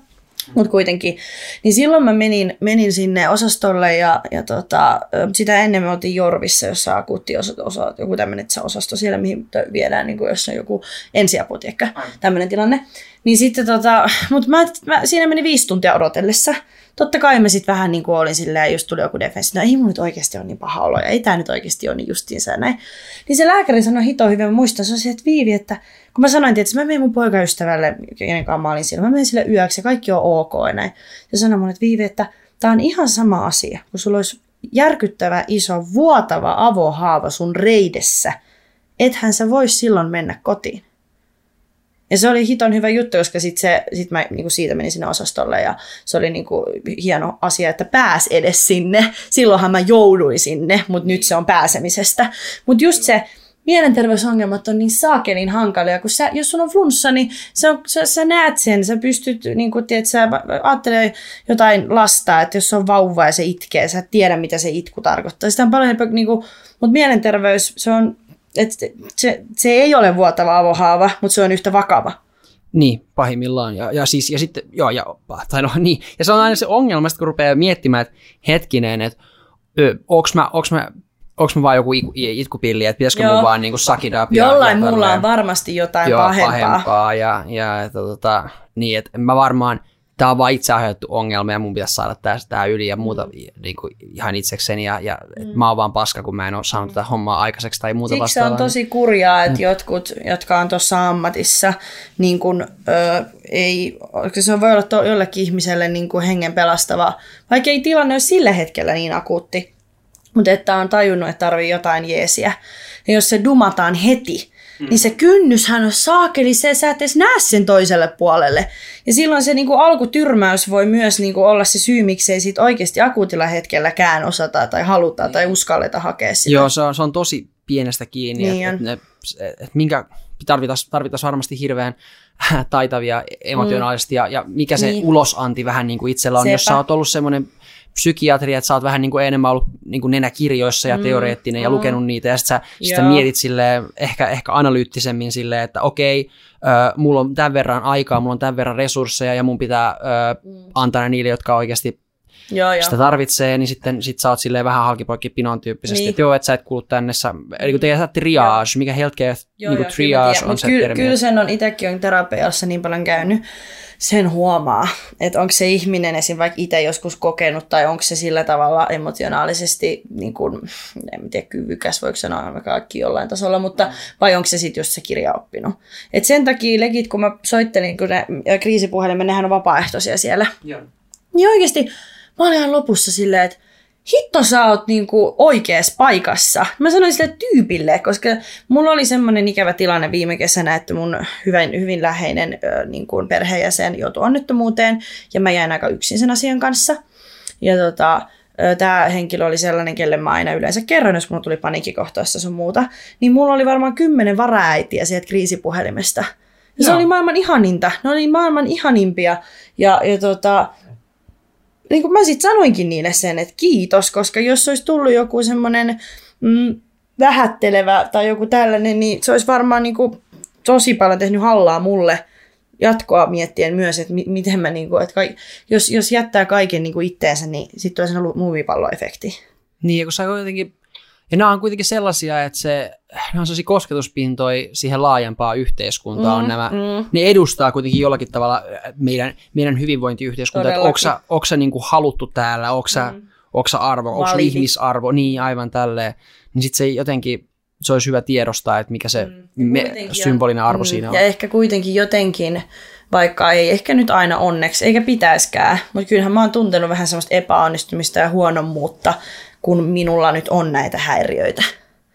Mutta kuitenkin. Niin silloin mä menin, menin sinne osastolle ja, ja tota, sitä ennen me oltiin Jorvissa, jossa akuutti osa, osa, joku tämmöinen osasto siellä, mihin viedään, niin kuin, jos on joku ensiapu, ehkä tämmöinen tilanne. Niin sitten tota, mutta mä, mä, siinä meni viisi tuntia odotellessa. Totta kai mä sitten vähän niin kuin olin silleen, just tuli joku defenssi, no ei mun nyt oikeasti ole niin paha olo ja ei tämä nyt oikeasti ole niin justiinsa ja näin. Niin se lääkäri sanoi hito hyvin, mä muistan, se on se, että Viivi, että kun mä sanoin, että mä menen mun poikaystävälle, kenen kanssa mä olin siellä, mä menen sille yöksi ja kaikki on ok ja näin. Ja sanoi mulle, että Viivi, että tämä on ihan sama asia, kun sulla olisi järkyttävä iso vuotava avohaava sun reidessä, ethän sä vois silloin mennä kotiin. Ja se oli hiton hyvä juttu, koska sit se, sit mä niinku siitä menin sinne osastolle ja se oli niinku hieno asia, että pääs edes sinne. Silloinhan mä jouduin sinne, mutta nyt se on pääsemisestä. Mutta just se, mielenterveysongelmat on niin saakelin hankalia, kun sä, jos sulla on flunssa, niin on, sä, sä näet sen, sä pystyt, niin kun, tiedät, sä ajattelee jotain lasta, että jos on vauva ja se itkee, sä et tiedä, mitä se itku tarkoittaa. Sitä on paljon niin kuin, mutta mielenterveys, se on, et, se, se ei ole vuotava avohaava, mutta se on yhtä vakava. Niin, pahimmillaan. Ja, ja, siis, ja sitten, joo, ja, tai no, niin. Ja se on aina se ongelma, kun rupeaa miettimään, että hetkinen, että onks mä, onks mä, onks mä vaan joku itkupilli, että pitäisikö Joo. mun vaan niinku ja- Jollain ja muulla tälleen. on varmasti jotain joo, pahempaa. pahempaa ja, ja että, tota, niin, että mä varmaan, tämä on vaan itse aiheutettu ongelma ja mun pitäisi saada tää, tää yli ja muuta niin kuin, ihan itsekseni ja, ja mm. mä oon vaan paska, kun mä en ole saanut tätä hommaa aikaiseksi tai muuta Siksi se vastaavaa. on tosi kurjaa, että mm. jotkut, jotka on tuossa ammatissa, niin kun, ö, ei, se voi olla to, jollekin ihmiselle niin kuin hengen pelastava, vaikka ei tilanne ole sillä hetkellä niin akuutti, mutta että on tajunnut, että tarvii jotain jeesiä. Ja jos se dumataan heti, mm. niin se kynnyshän on saakeli, se, sä et edes näe sen toiselle puolelle. Ja silloin se niin kuin alkutyrmäys voi myös niin kuin olla se syy, miksei sit oikeasti akuutilla hetkelläkään osata tai haluta tai uskalleta hakea sitä. Joo, se on, se on tosi pienestä kiinni, Niin että et, et, et minkä tarvitaan, tarvitaan varmasti hirveän taitavia emotionaalisesti ja, ja mikä se Niin. ulosanti vähän niin kuin itsellä on, jos Sepä. sä oot ollut semmoinen psykiatri, että sä oot vähän niin kuin enemmän ollut niin kuin nenäkirjoissa ja teoreettinen ja lukenut niitä. Ja sit sä, sit sä mietit silleen, ehkä, ehkä analyyttisemmin silleen, että okei, ö, mulla on tämän verran aikaa, mulla on tämän verran resursseja ja mun pitää ö, antaa ne niille, jotka oikeasti Joo, joo. sitä tarvitsee, niin sitten sit sä oot silleen vähän halkipoikki pinon tyyppisesti, Niin. että joo, että sä et kuulu tänne, sä, eli kun tehdään triage, mikä healthcare Joo, niin joo, kuin kyllä mä triage tiedän. on se kyllä, termi. Kyllä sen on itsekin on terapiassa niin paljon käynyt, sen huomaa, että onko se ihminen esim. vaikka itse joskus kokenut tai onko se sillä tavalla emotionaalisesti, niin kuin, en tiedä kyvykäs, voiko sanoa me kaikki jollain tasolla, mutta vai onko se sitten just se kirja oppinut. Et sen takia legit, kun mä soittelin, kun ne ja kriisipuhelimen, nehän on vapaaehtoisia siellä, Joo. niin oikeasti mä olin ihan lopussa silleen, että hitto sä oot niinku oikeassa paikassa. Mä sanoin sille tyypille, koska mulla oli semmoinen ikävä tilanne viime kesänä, että mun hyvin, hyvin läheinen ö, niin kuin perheenjäsen joutui onnettomuuteen ja mä jäin aika yksin sen asian kanssa. Ja tota, tämä henkilö oli sellainen, kelle mä aina yleensä kerron, jos mulla tuli paniikkikohtaista sun muuta. Niin mulla oli varmaan kymmenen varaäitiä sieltä kriisipuhelimesta. Ja se Joo. oli maailman ihaninta. Ne oli maailman ihanimpia. Ja, ja tota, niin kuin mä sitten sanoinkin niille sen, että kiitos, koska jos olisi tullut joku semmoinen mm, vähättelevä tai joku tällainen, niin se olisi varmaan niin kuin tosi paljon tehnyt hallaa mulle jatkoa miettien myös, että mi- miten mä, niin kuin, että kaik- jos, jos jättää kaiken niin kuin itteensä, niin sitten tulee sellainen muovipalloefekti. Niin, ja kun sä kuitenkin, ja nämä on kuitenkin sellaisia, että se, nämä on sellaisia kosketuspintoja siihen laajempaan yhteiskuntaan, mm, on nämä, mm. ne edustaa kuitenkin jollakin tavalla äh, meidän, meidän hyvinvointiyhteiskuntaa, että onko sä, onko sä niin kuin haluttu täällä, onko sä, mm. onko sä arvo, onko Validi. ihmisarvo, niin aivan tälleen, niin sitten se jotenkin, se olisi hyvä tiedostaa, että mikä se mm. me, symbolinen arvo mm, siinä on. Ja ehkä kuitenkin jotenkin, vaikka ei ehkä nyt aina onneksi, eikä pitäiskään, mutta kyllähän mä oon tuntenut vähän semmoista epäonnistumista ja huonommuutta, kun minulla nyt on näitä häiriöitä.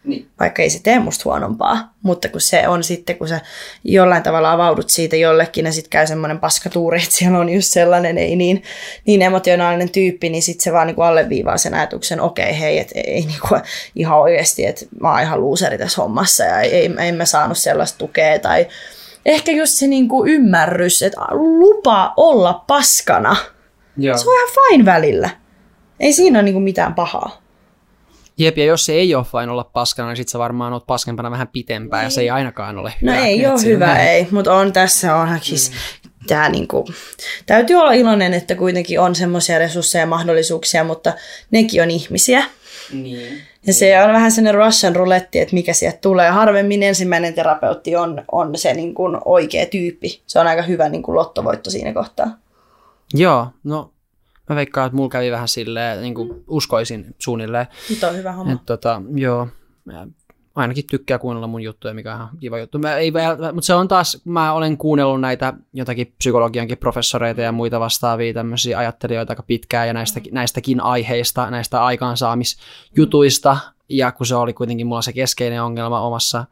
Niin. Vaikka ei se tee musta huonompaa, mutta kun se on sitten, kun sä jollain tavalla avaudut siitä jollekin ja sitten käy semmoinen paskatuuri, että siellä on just sellainen ei niin, niin emotionaalinen tyyppi, niin sitten se vaan niinku alleviivaa sen ajatuksen, okei okay, hei, että ei niinku ihan oikeasti, että mä oon ihan luuseri tässä hommassa ja ei, ei, en mä saanut sellaista tukea tai ehkä just se niinku ymmärrys, että lupa olla paskana. Joo. Se on ihan fine välillä. Ei siinä ole niinku mitään pahaa. Jep, ja jos se ei ole vain olla paskana, niin sit sä varmaan oot paskempana vähän pitempään, ja se ei ainakaan ole No hyvä. ei Et ole hyvä, vähän- ei, mutta on tässä on siis tää niinku, täytyy olla iloinen, että kuitenkin on semmoisia resursseja ja mahdollisuuksia, mutta nekin on ihmisiä. Niin. Ja se on vähän sellainen Russian ruletti, että mikä sieltä tulee. Harvemmin ensimmäinen terapeutti on, on se niin kuin oikea tyyppi. Se on aika hyvä niin kuin lottovoitto siinä kohtaa. Joo, no mä veikkaan, että mulla kävi vähän silleen, niin kuin uskoisin suunnilleen. Nyt on hyvä homma. Että tota, joo, mä ainakin tykkää kuunnella mun juttuja, mikä on ihan kiva juttu. Mä ei, mutta se on taas, mä olen kuunnellut näitä jotakin psykologiankin professoreita ja muita vastaavia tämmöisiä ajattelijoita aika pitkään ja näistäkin, näistäkin aiheista, näistä aikaansaamisjutuista. Ja kun se oli kuitenkin mulla se keskeinen ongelma omassa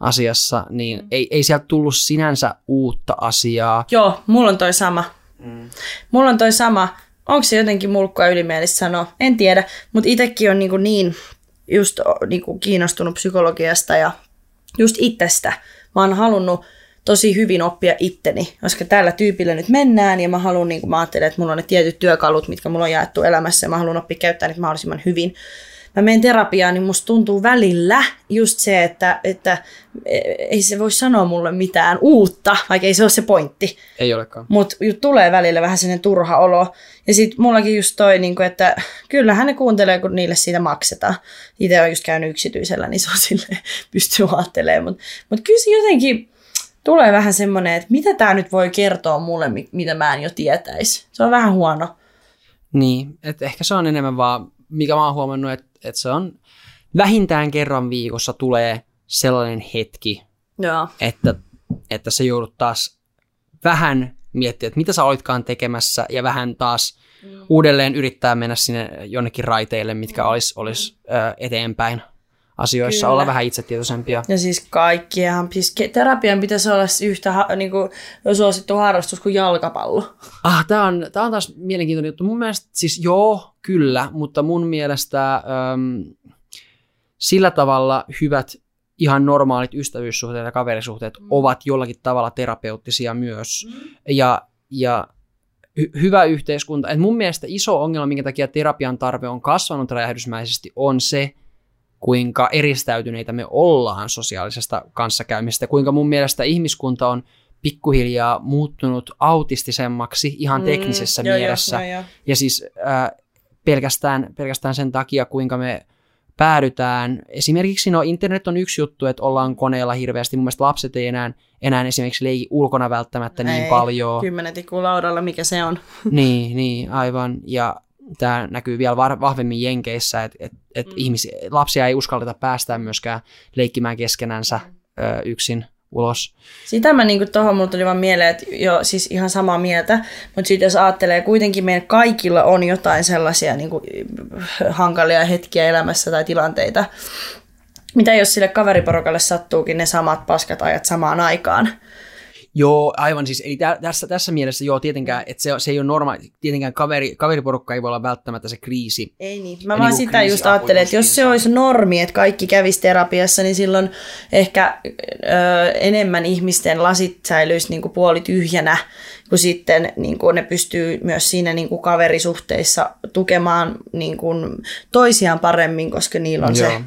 asiassa, niin ei, ei sieltä tullut sinänsä uutta asiaa. Joo, mulla on toi sama. Mm. Mulla on toi sama. Onko se jotenkin mulkkua ylimielistä sanoa? En tiedä, mutta itsekin on niin, niin just niin kuin kiinnostunut psykologiasta ja just itsestä. Mä oon halunnut tosi hyvin oppia itteni, koska tällä tyypillä nyt mennään ja mä haluan, niin kuin mä ajattelen, että mulla on ne tietyt työkalut, mitkä mulla on jaettu elämässä ja mä haluan oppia käyttää niitä mahdollisimman hyvin. Mä menen terapiaan, niin musta tuntuu välillä just se, että, että ei se voi sanoa mulle mitään uutta, vaikka ei se ole se pointti. Ei olekaan. Mutta tulee välillä vähän sellainen turha olo. Ja sitten mullakin just toi, niinku, että kyllähän ne kuuntelee, kun niille siitä maksetaan. Itse on just käynyt yksityisellä, niin se on sille pystyy ajattelemaan. Mutta mut kyllä se jotenkin tulee vähän semmoinen, että mitä tämä nyt voi kertoa mulle, mi- mitä mä en jo tietäisi. Se on vähän huono. Niin, että ehkä se on enemmän vaan, mikä mä oon huomannut, että, että se on vähintään kerran viikossa tulee sellainen hetki, Joo. että, että se joudut taas vähän miettiä, että mitä sä olitkaan tekemässä ja vähän taas mm. uudelleen yrittää mennä sinne jonnekin raiteille, mitkä olisi olis, ö, eteenpäin asioissa, Kyllä. olla vähän itsetietoisempia. Ja siis kaikkiahan, siis terapian pitäisi olla yhtä ha- niinku, suosittu harrastus kuin jalkapallo. Ah, tämä on, tää on taas mielenkiintoinen juttu. Mun mielestä, siis joo, kyllä, mutta mun mielestä äm, sillä tavalla hyvät ihan normaalit ystävyyssuhteet ja kaverisuhteet mm. ovat jollakin tavalla terapeuttisia myös. Mm. Ja, ja hy- hyvä yhteiskunta. Et mun mielestä iso ongelma, minkä takia terapian tarve on kasvanut räjähdysmäisesti, on se, kuinka eristäytyneitä me ollaan sosiaalisesta kanssakäymistä, kuinka mun mielestä ihmiskunta on pikkuhiljaa muuttunut autistisemmaksi ihan teknisessä Mm, joo, joo, mielessä. joo, joo. Ja siis äh, pelkästään, pelkästään sen takia, kuinka me päädytään. Esimerkiksi no internet on yksi juttu, että ollaan koneella hirveästi. Mun mielestä lapset ei enää, enää esimerkiksi leiki ulkona välttämättä niin Ei, paljon. Kymmenen laudalla, mikä se on. Niin, niin, aivan. Ja tämä näkyy vielä vahvemmin Jenkeissä, että et, et mm. lapsia ei uskalleta päästää myöskään leikkimään keskenänsä ö, yksin ulos. Sitä mä niinku tohon mulla tuli vaan mieleen, että jo siis ihan samaa mieltä, mutta sitten jos ajattelee, kuitenkin meidän kaikilla on jotain sellaisia niinku, hankalia hetkiä elämässä tai tilanteita, mitä jos sille kaveriporukalle sattuukin ne samat paskat ajat samaan aikaan. Joo, aivan siis, eli tä- tässä, tässä mielessä joo, tietenkään, että se, se ei ole normaali, tietenkään kaveri, kaveriporukka ei voi olla välttämättä se kriisi. Ei niin. Mä vaan niinku sitä just ajattelen, että jos se olisi normi, että kaikki kävisi terapiassa, niin silloin ehkä ö, enemmän ihmisten lasit säilyisi niin kuin puoli tyhjänä, kun sitten niin kuin ne pystyy myös siinä niin kuin kaverisuhteissa tukemaan niin kuin toisiaan paremmin, koska niillä on Joo. se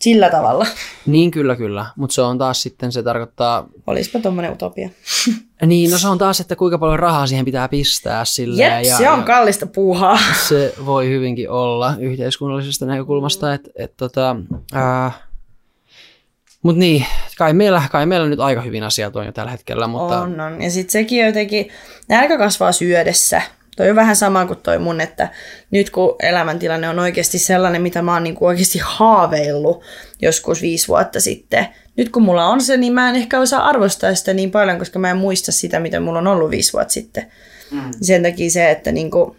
sillä tavalla. Niin kyllä, kyllä, mutta se on taas sitten, se tarkoittaa, Olisipa tuommoinen utopia. niin no se on taas, että kuinka paljon rahaa siihen pitää pistää silleen. Jep, se on kallista puuhaa. se voi hyvinkin olla yhteiskunnallisesta näkökulmasta, että et, tota, mutta niin, kai meillä, kai meillä nyt aika hyvin asiat on jo tällä hetkellä, mutta On, on. Ja sitten sekin jotenkin, nälkä kasvaa syödessä. Toi on vähän sama kuin toi mun, että nyt kun elämäntilanne on oikeasti sellainen, mitä mä oon niinku oikeasti haaveillut joskus viisi vuotta sitten. Nyt kun mulla on se, niin mä en ehkä osaa arvostaa sitä niin paljon, koska mä en muista sitä, mitä mulla on ollut viisi vuotta sitten. Mm. Sen takia se, että niinku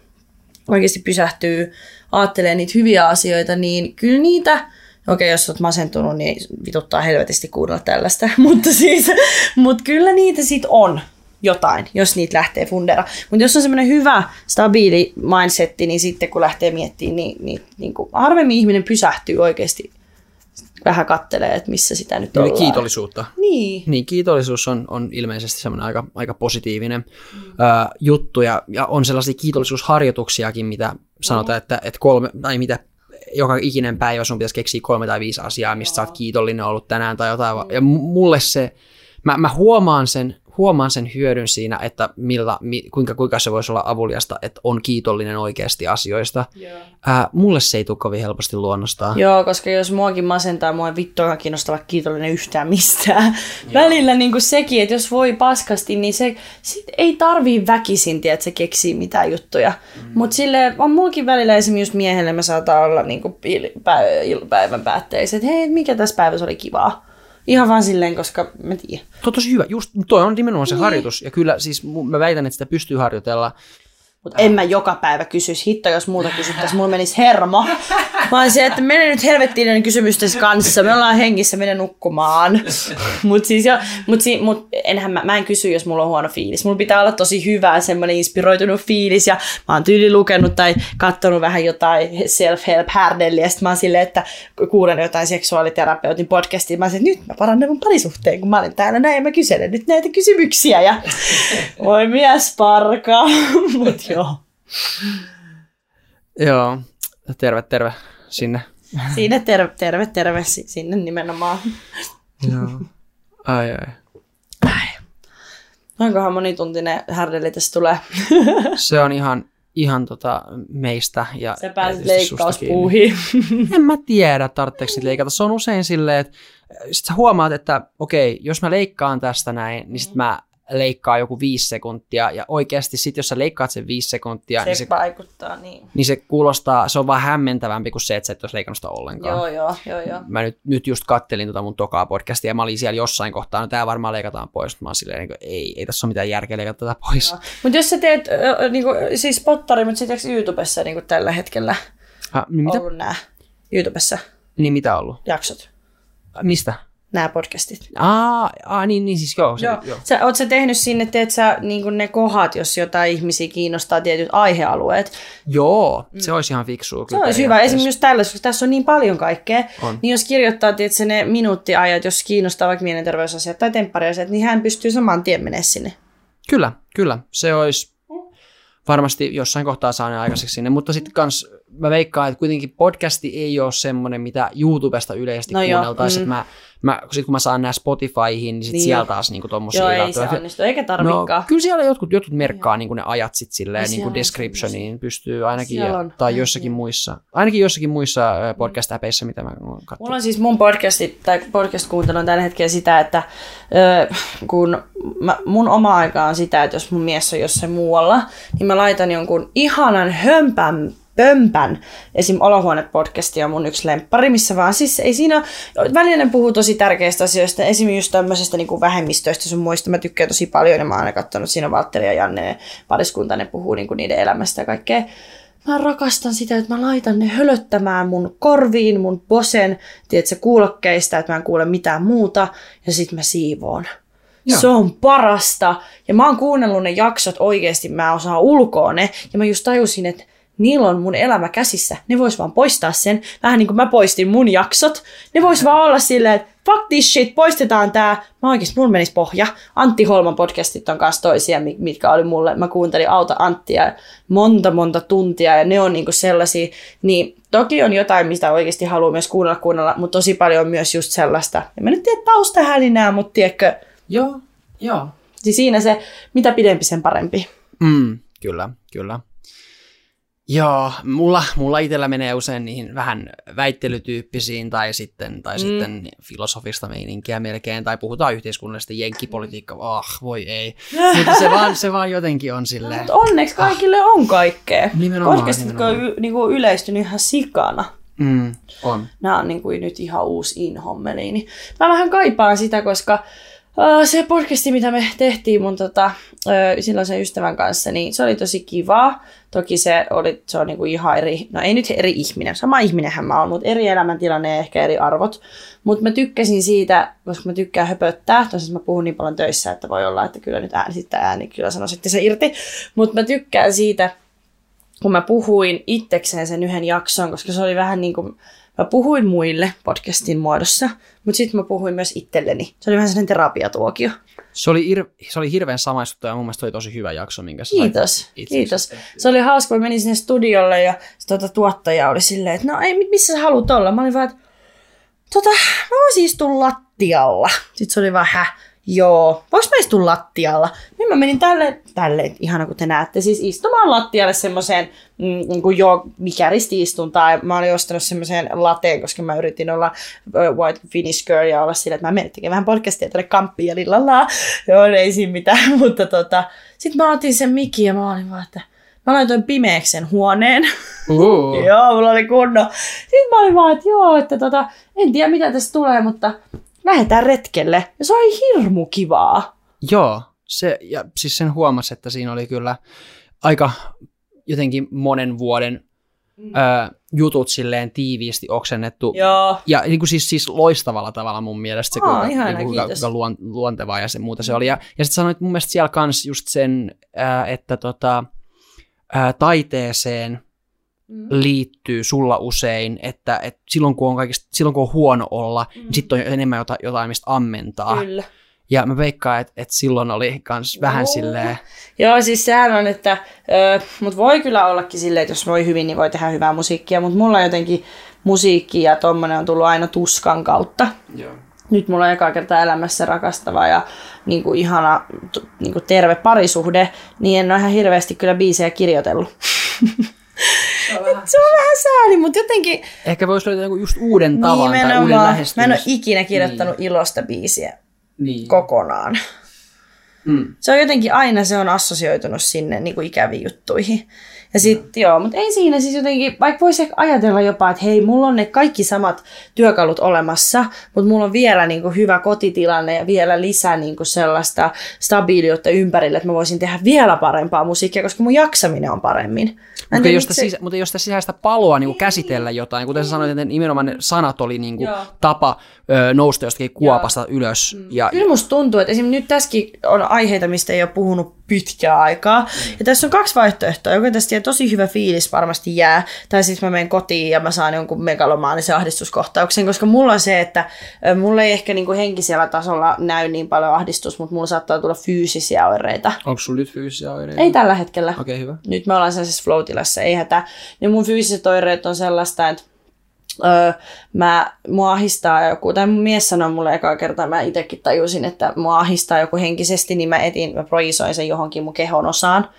oikeasti pysähtyy, ajattelee niitä hyviä asioita, niin kyllä niitä, okei jos olet masentunut, niin vituttaa helvetisti kuunnella tällaista, mutta siis, mutta kyllä niitä sit on jotain, jos niitä lähtee fundera. Mutta jos on semmoinen hyvä, stabiili mindsetti, niin sitten kun lähtee miettimään, niin, niin, niin kuin harvemmin ihminen pysähtyy oikeasti vähän kattelee, että missä sitä nyt Eli ollaan. kiitollisuutta. Niin. Niin, kiitollisuus on, on ilmeisesti semmoinen aika, aika positiivinen mm. ää, juttu, ja, ja on sellaisia kiitollisuusharjoituksiakin, mitä sanotaan, että, että kolme, tai mitä joka ikinen päivä sun pitäisi keksiä kolme tai viisi asiaa, mistä sä oot kiitollinen ollut tänään tai jotain. Mm. Ja mu- mulle se, mä, mä huomaan sen, huomaan sen hyödyn siinä, että millä, mi, kuinka, kuinka se voisi olla avuliasta, että on kiitollinen oikeasti asioista. Ää, mulle se ei tule kovin helposti luonnostaan. Joo, koska jos muakin masentaa, mua ei vittuakaan kiinnosta olla kiitollinen yhtään mistään. Välillä niin kuin sekin, että jos voi paskasti, niin se sit ei tarvii väkisin, että se keksii mitään juttuja. Mm. Mutta sille on mullakin välillä esimerkiksi just miehelle me saattaa olla niin kuin pä- päivän päätteessä, että hei, mikä tässä päivässä oli kivaa. Ihan vaan silleen, koska mä tiedän. Tuo on tosi hyvä. Just toi on nimenomaan se harjoitus. Ja kyllä siis mä väitän, että sitä pystyy harjoitella. Mutta en mä joka päivä kysyisi. Hitto, jos muuta kysyttäisiin, mulla menisi hermo. Vaan se, että mene nyt helvettiin näiden kysymysten kanssa. Me ollaan hengissä, mene nukkumaan. Mutta siis jo, mut si, mut enhän mä, mä en kysy, jos mulla on huono fiilis. Mulla pitää olla tosi hyvä, semmoinen inspiroitunut fiilis. Ja mä oon tyyli lukenut tai katsonut vähän jotain self-help härdelliä. Sitten mä oon silleen, että kuulen jotain seksuaaliterapeutin podcastia. Mä oon että nyt mä parannan mun parisuhteen, kun mä olen täällä näin ja mä kyselen nyt näitä kysymyksiä. Ja voi mies parka. Mut joo. Joo, terve, terve sinne. Siinä terve, terve, terve si- sinne nimenomaan. Joo. Ai ai. Onkohan monituntinen härdelli tässä tulee? Se on ihan, ihan tota meistä. Ja Sä pääset tietysti susta kiinni. leikkauspuuhiin. En mä tiedä, tarvitseeko niitä leikata. Se on usein silleen, että sit sä huomaat, että okei, jos mä leikkaan tästä näin, niin sit mä leikkaa joku viisi sekuntia. Ja oikeasti sit, jos sä leikkaat sen viisi sekuntia, niin Se se, vaikuttaa, niin. niin se kuulostaa, se on vaan hämmentävämpi kuin se, että sä et olisi leikannut sitä ollenkaan. Joo, joo, joo, joo. Mä nyt, nyt just kattelin tota mun tokaa podcastia ja mä olin siellä jossain kohtaa, no tää varmaan leikataan pois. Mä oon silleen, niin ei, ei tässä ole mitään järkeä leikata tätä pois. Mutta jos sä teet, äh, niinku, siis spottari, mutta sitten YouTubessa niinku tällä hetkellä Ha, niin, mitä, ollut nämä YouTubessa niin mitä on ollut? jaksot, Mistä? Nämä podcastit. Aa, aa niin, niin siis joo. Se, joo. joo. Sä, oot sä tehnyt sinne, teet sä niinku ne kohdat, jos jotain ihmisiä kiinnostaa tietyt aihealueet. Joo, se olisi ihan fiksua. Se olisi hyvä. Esimerkiksi just tällaista, koska tässä on niin paljon kaikkea. On. Niin jos kirjoittaa tietysti, ne minuuttiajat, jos kiinnostaa vaikka mielenterveysasiat tai temppariasiat, niin hän pystyy saman tien menemään sinne. Kyllä, kyllä. Se olisi varmasti jossain kohtaa saa ne aikaiseksi sinne, mutta sitten kans mä veikkaan, että kuitenkin podcasti ei ole semmoinen, mitä YouTubesta yleisesti No no kuunneltaisiin. mm. Mä, mä, sit kun mä saan nää Spotifyhin, niin sit Niin siellä jo. taas niinku tommosia Joo, ei se onnistu, eikä No, tarvikaan. kyllä siellä jotkut, jotkut merkkaa niin ne ajat sit silleen No, niin on descriptioniin, pystyy ainakin, ja, on. tai jossakin joo. muissa, ainakin jossakin muissa podcast-äpeissä, mitä mä oon Mulla on siis mun podcastit, tai podcast-kuuntelu on tällä hetkellä sitä, että ö, kun mä, mun oma aika on sitä, että jos mun mies on jossain muualla, niin mä laitan jonkun ihanan hömpän pömpän. Esim. Olohuone-podcasti on mun yksi lemppari, missä vaan siis ei siinä, välillä ne puhuu tosi tärkeistä asioista, esim. just tämmöisestä niin kuin vähemmistöistä sun muista, mä tykkään tosi paljon, ja mä oon aina katsonut siinä Valtteri ja Janne, ne pariskunta, ne puhuu niin kuin niiden elämästä ja kaikkea. Mä rakastan sitä, että mä laitan ne hölöttämään mun korviin, mun posen, tiedätkö, kuulokkeista, että mä en kuule mitään muuta, ja sit mä siivoon. Joo. Se on parasta. Ja mä oon kuunnellut ne jaksot oikeesti, mä osaan ulkoa ne, ja mä just tajusin, että niillä on mun elämä käsissä. Ne vois vaan poistaa sen, vähän niin kuin mä poistin mun jaksot. Ne vois vaan olla silleen, että fuck this shit, poistetaan tää. Mä oikeesti, mulla menis pohja. Antti Holman podcastit on kanssa toisia, mi- mitkä oli mulle. Mä kuuntelin Auta Anttia monta monta tuntia ja ne on niinku sellaisia. Niin toki on jotain, mistä oikeasti haluaa myös kuunnella, kuunnella, mutta tosi paljon on myös just sellaista. En mä nyt tiedä taustahälinää, mutta tiedätkö, Joo, joo. siis siinä se, mitä pidempi sen parempi. Mm, kyllä, kyllä. Joo, mulla, mulla itsellä menee usein niihin vähän väittelytyyppisiin tai sitten, tai mm. sitten filosofista meininkiä melkein, tai puhutaan yhteiskunnallisesta jenkkipolitiikka, ah, voi ei. Mutta se vaan, se vaan jotenkin on silleen. Mutta onneksi kaikille on kaikkea. Nimenomaan, Podcastit on y- niinku yleistynyt ihan sikana. Mm, on. Nämä on niinku nyt ihan uusi inhommeli. Niin mä vähän kaipaan sitä, koska se podcasti, mitä me tehtiin mun tota, uh, silloin sen ystävän kanssa, niin se oli tosi kivaa. Toki se, oli, se on niinku ihan eri, no ei nyt eri ihminen, sama ihminenhän mä oon, mutta eri elämäntilanne ja ehkä eri arvot. Mutta mä tykkäsin siitä, koska mä tykkään höpöttää, tosiaan mä puhun niin paljon töissä, että voi olla, että kyllä nyt ääni sitten ääni, kyllä sanoisitte se irti. Mutta mä tykkään siitä, kun mä puhuin itsekseen sen yhden jakson, koska se oli vähän niin kuin, mä puhuin muille podcastin muodossa, mutta sitten mä puhuin myös itselleni. Se oli vähän sellainen terapiatuokio. Se oli, ir- se oli hirveän samaistuttava ja mun mielestä oli tosi hyvä jakso, minkä sä Kiitos, kiitos. Se oli hauska, kun menin sinne studiolle ja tuota tuottaja oli silleen, että no ei, missä sä haluat olla? Mä olin vaan, että tota, mä voisin istua lattialla. Sitten se oli häh, joo, voiko mä istua lattialla? Niin mä menin tälle, tälle, ihana kun te näette, siis istumaan lattialle semmoiseen, mm, niin kuin jo mikä ristiistuntaa. Ja mä olin ostanut semmoiseen lateen, koska mä yritin olla white Finnish girl ja olla sillä, että mä menen tekemään vähän podcastia tuonne kamppiin ja lillallaa. Joo, ei siinä mitään, mutta tota, sitten mä otin sen mikin ja mä olin vaan, että mä laitoin pimeäksi sen huoneen. Uh. joo, mulla oli kunno. Sitten mä olin vaan, että joo, että tota, en tiedä mitä tästä tulee, mutta lähdetään retkelle. Ja se oli hirmu kivaa. Joo, se, ja siis sen huomasi, että siinä oli kyllä aika jotenkin monen vuoden mm. ö, jutut silleen tiiviisti oksennettu. Joo. Ja niin kuin siis, siis loistavalla tavalla mun mielestä se, Aa, kuinka, ihana, niin kuin, kuinka, kuinka luon, luontevaa ja se muuta se oli. Ja, ja sitten sanoit mun mielestä siellä kans just sen, ää, että tota, ää, taiteeseen Mm. liittyy sulla usein, että, että silloin, kun on kaikista, silloin kun on huono olla, mm. niin sitten on enemmän jotain, jotain mistä ammentaa. Kyllä. Ja mä veikkaan, että, että silloin oli kans vähän Joo. silleen, Joo, siis sehän on, että ö, mut voi kyllä ollakin silleen, että jos voi hyvin, niin voi tehdä hyvää musiikkia, mutta mulla jotenkin musiikki ja tommonen on tullut aina tuskan kautta. Joo. Nyt mulla on eka kertaa elämässä rakastava ja niin kuin ihana t- niin kuin terve parisuhde, niin en ole ihan hirveästi kyllä biisejä kirjoitellut. Se on vähän... Se on vähän sääli, mutta jotenkin Ehkä voisi löytää joku just uuden tavan tai uuden nimenomaan, mä en lähestymis... ole ikinä kirjoittanut niin. ilosta biisiä Niin. kokonaan. Mm. Se on jotenkin aina se on assosioitunut sinne niin kuin ikäviin juttuihin. Ja sitten joo, mutta ei siinä siis jotenkin, vaikka voisi ehkä ajatella jopa, että hei, mulla on ne kaikki samat työkalut olemassa, mutta mulla on vielä niin kuin hyvä kotitilanne ja vielä lisää niin kuin sellaista stabiiliutta ympärille, että mä voisin tehdä vielä parempaa musiikkia, koska mun jaksaminen on paremmin. Mutta jos, miksi- sisä, mutta jos sitä sisäistä paloa niin käsitellä jotain, kuten sä sanoit, että nimenomaan ne sanat oli niin kuin Joo. tapa ö, nousta jostakin kuopasta ylös. Ja, Kyllä musta tuntuu, että esimerkiksi nyt tässäkin on aiheita, mistä ei ole puhunut pitkää aikaa. Mm. Ja tässä on kaksi vaihtoehtoa. Joko tästä jää tosi hyvä fiilis varmasti jää, tai sitten mä menen kotiin ja mä saan jonkun megalomaanisen ahdistuskohtauksen, koska mulla on se, että mulla ei ehkä niinku henkisellä tasolla näy niin paljon ahdistus, mutta mulla saattaa tulla fyysisiä oireita. Onko sulla nyt fyysisiä oireita? Ei tällä hetkellä. Okei, okay, hyvä. Nyt me ollaan sellaisessa flow ei hätä. Ja mun fyysiset oireet on sellaista, että öö, mä, mua ahistaa joku, tai mun mies sanoi mulle ekaa kertaa, mä itsekin tajusin, että mua ahistaa joku henkisesti, niin mä etin, mä projisoin sen johonkin mun kehon osaan.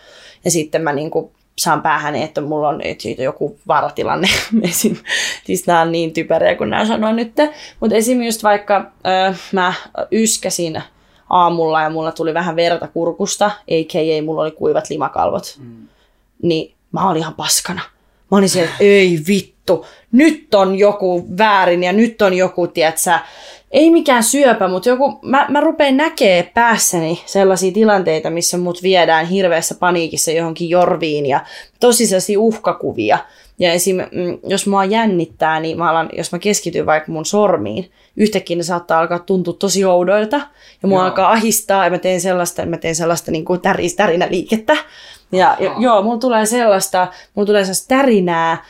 Ja sitten mä niinku saan päähän, että mulla on että joku vaaratilanne. Esim. Siis nämä on niin typeriä, kun nämä sanoo nyt. Mutta esim. just vaikka öö, mä yskäsin aamulla ja mulla tuli vähän verta kurkusta, a.k.a. mulla oli kuivat limakalvot. Mm. Niin mä olin ihan paskana. Mä olin siellä, että ei vittu, nyt on joku väärin ja nyt on joku, tiedätkö, ei mikään syöpä, mutta joku, mä, mä rupean näkee päässäni sellaisia tilanteita, missä mut viedään hirveässä paniikissa johonkin jorviin ja tosi sellaisia uhkakuvia. Ja esim. Mm, jos mua jännittää, niin mä alan, jos mä keskityn vaikka mun sormiin, yhtäkkiä ne saattaa alkaa tuntua tosi oudoilta. Ja mua joo. alkaa ahistaa ja mä teen sellaista, mä teen sellaista niin kuin täris, tärinä liikettä. Ja, ja joo, mulla tulee sellaista, mulla tulee sellaista tärinää,